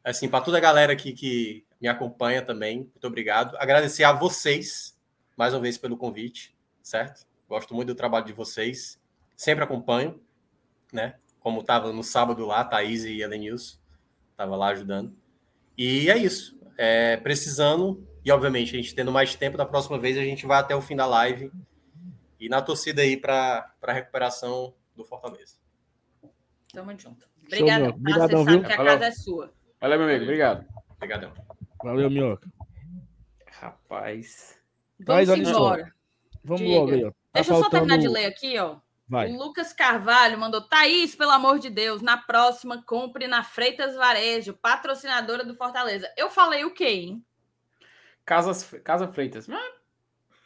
Assim, para toda a galera aqui que me acompanha também, muito obrigado. Agradecer a vocês, mais uma vez, pelo convite, certo? Gosto muito do trabalho de vocês. Sempre acompanho, né? Como estava no sábado lá, Thaís e Elenilson. Estava lá ajudando. E é isso. É, precisando, e obviamente a gente tendo mais tempo, da próxima vez a gente vai até o fim da live e na torcida aí para a recuperação do Fortaleza. Tamo junto. Obrigada. Obrigadão, você sabe viu? que a Valeu. casa é sua. Valeu, meu amigo. Obrigado. Obrigadão. Valeu, Minhoca. Rapaz. Mas Vamos só. embora. Vamos Diga. logo aí, ó. Tá Deixa eu só faltando- terminar de ler aqui, ó. Vai. O Lucas Carvalho mandou: Thaís, pelo amor de Deus, na próxima, compre na Freitas Varejo, patrocinadora do Fortaleza. Eu falei o quê, hein? Casas, Casa Freitas. Ah,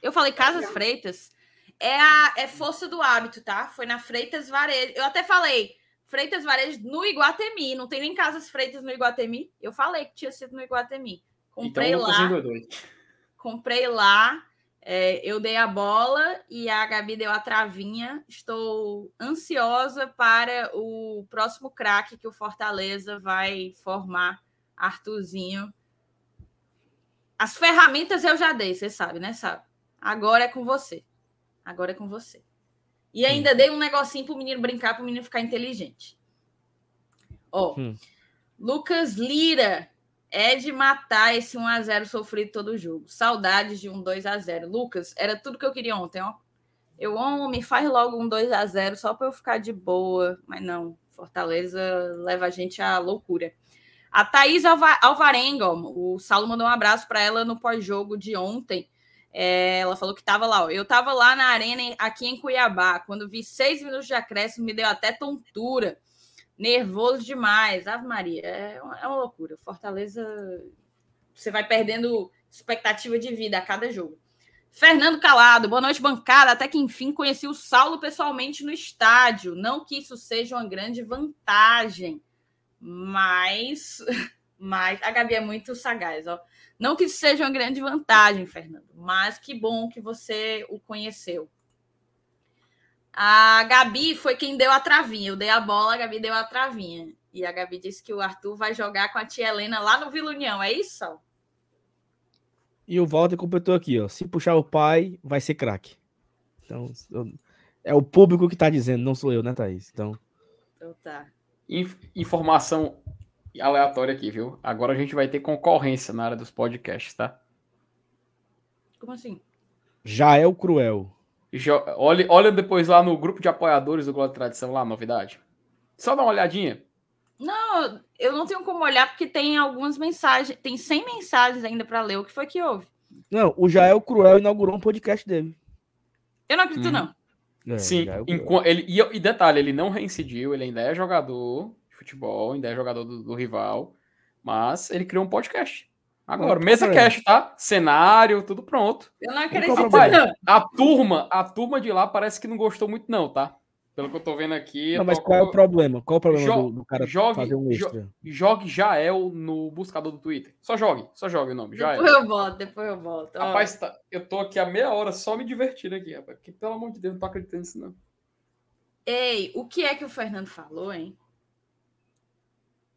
Eu falei Casas Freitas. É a é força do hábito, tá? Foi na Freitas Varejo. Eu até falei Freitas Varejo no Iguatemi. Não tem nem Casas Freitas no Iguatemi. Eu falei que tinha sido no Iguatemi. Comprei então, lá. Comprei lá, é, eu dei a bola e a Gabi deu a travinha. Estou ansiosa para o próximo craque que o Fortaleza vai formar, Arthurzinho. As ferramentas eu já dei, você sabe, né? Sabe? Agora é com você. Agora é com você. E ainda dei um negocinho pro menino brincar, pro menino ficar inteligente. Ó, Hum. Lucas Lira é de matar esse 1x0 sofrido todo jogo. Saudades de um 2x0. Lucas, era tudo que eu queria ontem, ó. Eu, homem, faz logo um 2x0 só para eu ficar de boa. Mas não, Fortaleza leva a gente à loucura. A Thaís Alva Alvarenga, ó, o Saulo mandou um abraço para ela no pós-jogo de ontem. É, ela falou que estava lá. Ó. Eu estava lá na arena aqui em Cuiabá. Quando vi seis minutos de acréscimo, me deu até tontura. Nervoso demais. Ave Maria, é uma, é uma loucura. Fortaleza, você vai perdendo expectativa de vida a cada jogo. Fernando Calado, boa noite, bancada. Até que enfim conheci o Saulo pessoalmente no estádio. Não que isso seja uma grande vantagem, mas, mas a Gabi é muito sagaz, ó. Não que isso seja uma grande vantagem, Fernando, mas que bom que você o conheceu. A Gabi foi quem deu a travinha. Eu dei a bola, a Gabi deu a travinha. E a Gabi disse que o Arthur vai jogar com a tia Helena lá no Vila União. É isso? E o Walter completou aqui, ó. Se puxar o pai, vai ser craque. Então, eu- é o público que tá dizendo, não sou eu, né, Thaís? Então, Então tá. Inf- Informação aleatória aqui, viu? Agora a gente vai ter concorrência na área dos podcasts, tá? Como assim? já é o cruel. Jo- Olha, olha depois lá no grupo de apoiadores do Globo de Tradição, lá, novidade. Só dá uma olhadinha. Não, eu não tenho como olhar porque tem algumas mensagens, tem 100 mensagens ainda para ler. O que foi que houve? Não, o Jael Cruel inaugurou um podcast dele. Eu não acredito, Hum. não. É, Sim, ele, e, e detalhe, ele não reincidiu, ele ainda é jogador de futebol, ainda é jogador do, do rival, mas ele criou um podcast. Agora, mesa problema. cast, tá? Cenário, tudo pronto. Eu não acredito, não. A turma, a turma de lá parece que não gostou muito não, tá? Pelo que eu tô vendo aqui. Não, mas tocou- qual é o problema? Qual é o problema Jo- do, do cara jogue- fazer um jo- extra? Jogue Jael no buscador do Twitter. Só jogue, só jogue o nome, Jael. Depois eu volto, depois eu volto. Ó, Rapaz, tá- eu tô aqui há meia hora só me divertindo aqui, rapaz. Porque, pelo amor de Deus, não tô acreditando nisso, não. Ei, o que é que o Fernando falou, hein?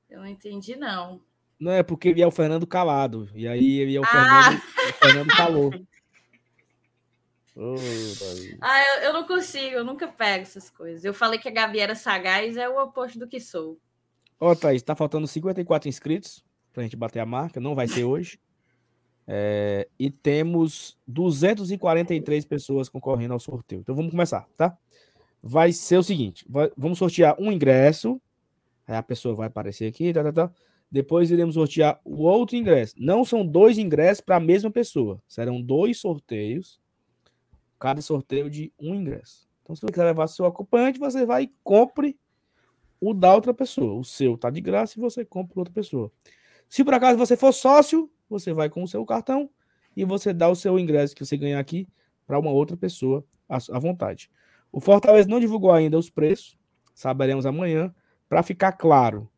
Eu não entendi, não. Não, é porque ele é o Fernando calado. E aí ele é o Ah! Fernando, o Fernando. Ô, Thaís. Ah, eu, eu não consigo, eu nunca pego essas coisas. Eu falei que a Gabi era sagaz, é o oposto do que sou. Ó, Thaís, tá faltando 54 inscritos pra gente bater a marca. Não vai ser hoje. É, e temos 243 pessoas concorrendo ao sorteio. Então vamos começar, tá? Vai ser o seguinte: vai- vamos sortear um ingresso Aí a pessoa vai aparecer aqui, tá, tá, tá. Depois iremos sortear o outro ingresso. Não são dois ingressos para a mesma pessoa. Serão dois sorteios. Cada sorteio de um ingresso. Então, se você quiser levar seu acompanhante, você vai e compre o da outra pessoa. O seu tá de graça e você compra outra pessoa. Se por acaso você for sócio, você vai com o seu cartão e você dá o seu ingresso que você ganhar aqui para uma outra pessoa à vontade. O Fortaleza não divulgou ainda os preços, saberemos amanhã. Para ficar claro,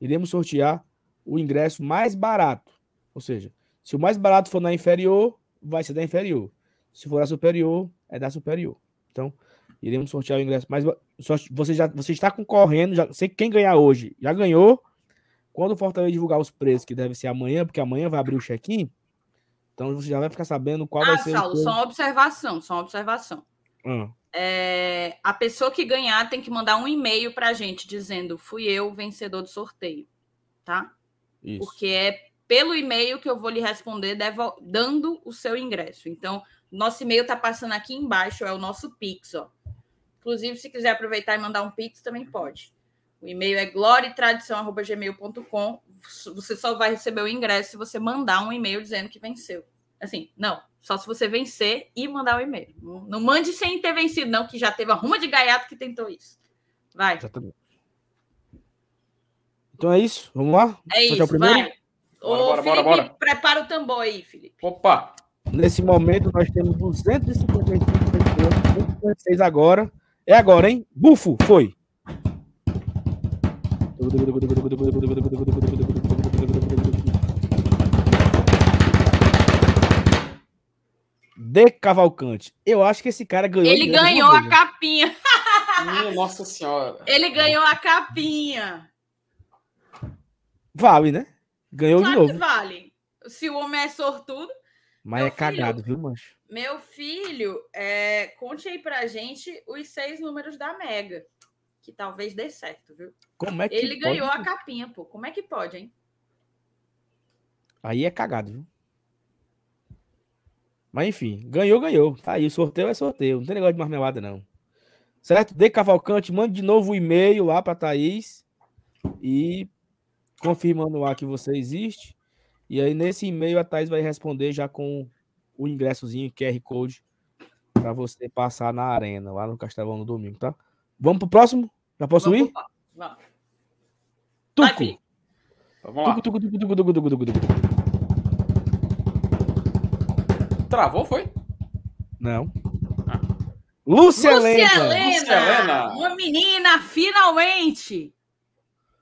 iremos sortear o ingresso mais barato. Ou seja, se o mais barato for na inferior, vai ser da inferior. Se for da superior, é da superior. Então, iremos sortear o ingresso mais você já você está concorrendo, já sei quem ganhar hoje já ganhou. Quando o Fortaleza divulgar os preços, que deve ser amanhã, porque amanhã vai abrir o check-in, então você já vai ficar sabendo qual ah, vai ser Saulo, o. Só uma observação, só uma observação. Hum. É, a pessoa que ganhar tem que mandar um e-mail para a gente dizendo fui eu vencedor do sorteio, tá? Isso. Porque é pelo e-mail que eu vou lhe responder dando o seu ingresso. Então, nosso e-mail está passando aqui embaixo, é o nosso Pix, ó. Inclusive, se quiser aproveitar e mandar um Pix, também pode. O e-mail é gloriatradição.gmail.com. Você só vai receber o ingresso se você mandar um e-mail dizendo que venceu. Assim, não. Só se você vencer e mandar o e-mail. Não, não mande sem ter vencido, não, que já teve a ruma de gaiato que tentou isso. Vai. Exatamente. Então é isso. Vamos lá? É isso, vai. Bora, Ô, bora, Felipe, bora, bora. prepara o tambor aí, Felipe. Opa! Nesse momento, nós temos 255 pessoas, agora. É agora, hein? Bufo, foi. De Cavalcante. Eu acho que esse cara ganhou. Ele ganhou a capinha. Minha nossa senhora. Ele ganhou a capinha. Vale, né? Ganhou claro de novo. Que vale. Se o homem é sortudo. Mas é cagado, viu, mancho? Meu filho, é, conte aí pra gente os seis números da Mega. Que talvez dê certo, viu? Como é que Ele pode? ganhou a capinha, pô. Como é que pode, hein? Aí é cagado, viu? Mas enfim, ganhou, ganhou. Tá aí, o sorteio é sorteio. Não tem negócio de marmelada, não. Certo? De Cavalcante, mande de novo o um e-mail lá pra Thaís. E confirmando lá que você existe. E aí, nesse e-mail, a Thaís vai responder já com o ingressozinho, QR Code, para você passar na arena, lá no Castelão no domingo, tá? Vamos pro próximo? Já posso Vamos ir? Vamos. Tuco. Vai, Vamos lá. Tuco, tuco, tuco, tuco, tuco, tuco, tuco. Travou, foi? Não. Ah. Lúcia, Helena. Lúcia Helena. Uma menina, finalmente.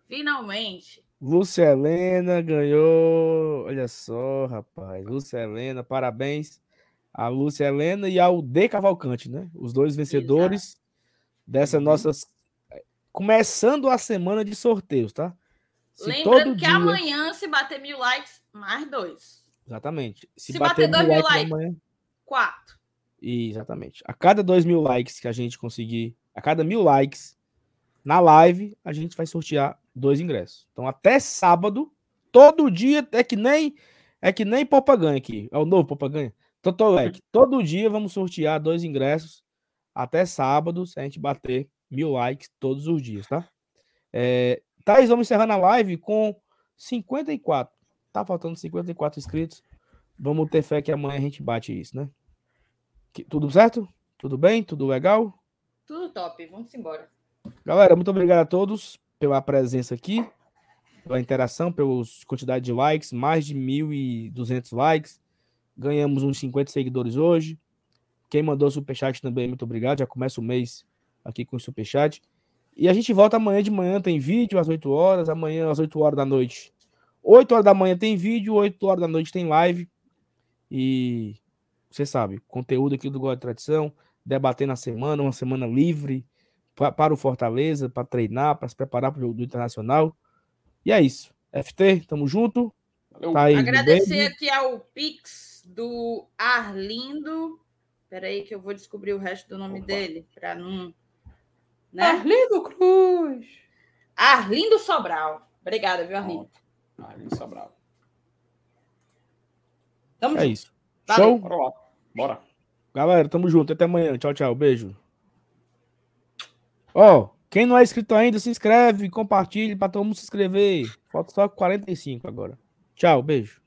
Finalmente. Lúcia Helena ganhou. Olha só, rapaz. Lúcia Helena, parabéns a Lúcia Helena e ao D Cavalcante, né? Os dois vencedores Exato. dessa uhum. nossas. Começando a semana de sorteios, tá? Se Lembrando que dia... amanhã, se bater mil likes, mais dois. Exatamente. Se, se bater, bater dois mil likes, likes amanhã... quatro. Exatamente. A cada dois mil likes que a gente conseguir, a cada mil likes na live, a gente vai sortear dois ingressos. Então, até sábado, todo dia, é que nem é que nem Popaganha aqui. É o novo Popaganha. Totolec. Todo dia vamos sortear dois ingressos até sábado, se a gente bater mil likes todos os dias, tá? É, Thaís, vamos encerrando a live com 54. Tá faltando 54 inscritos. Vamos ter fé que amanhã a gente bate isso, né? Que, tudo certo? Tudo bem? Tudo legal? Tudo top. Vamos embora. Galera, muito obrigado a todos pela presença aqui, pela interação, pela quantidade de likes, mais de 1.200 likes. Ganhamos uns 50 seguidores hoje. Quem mandou superchat também, muito obrigado. Já começa o mês aqui com o superchat. E a gente volta amanhã de manhã, tem vídeo às 8 horas, amanhã às 8 horas da noite. 8 horas da manhã tem vídeo, 8 horas da noite tem live. E você sabe, conteúdo aqui do Gol de Tradição, debater na semana, uma semana livre, para o Fortaleza, para treinar, para se preparar para o jogo do Internacional. E é isso. FT, tamo junto. Tá aí, Agradecer aqui ao Pix do Arlindo. Espera aí que eu vou descobrir o resto do nome Opa. dele, para não... Né? Arlindo Cruz. Arlindo Sobral. Obrigada, viu, Arlindo? Arlindo Sobral. Tamo é junto. isso. Valeu. Show? Bora lá. Bora. Galera, tamo junto. Até amanhã. Tchau, tchau. Beijo. Ó, oh, Quem não é inscrito ainda, se inscreve, compartilhe para todo mundo se inscrever. Falta só 45 agora. Tchau, beijo.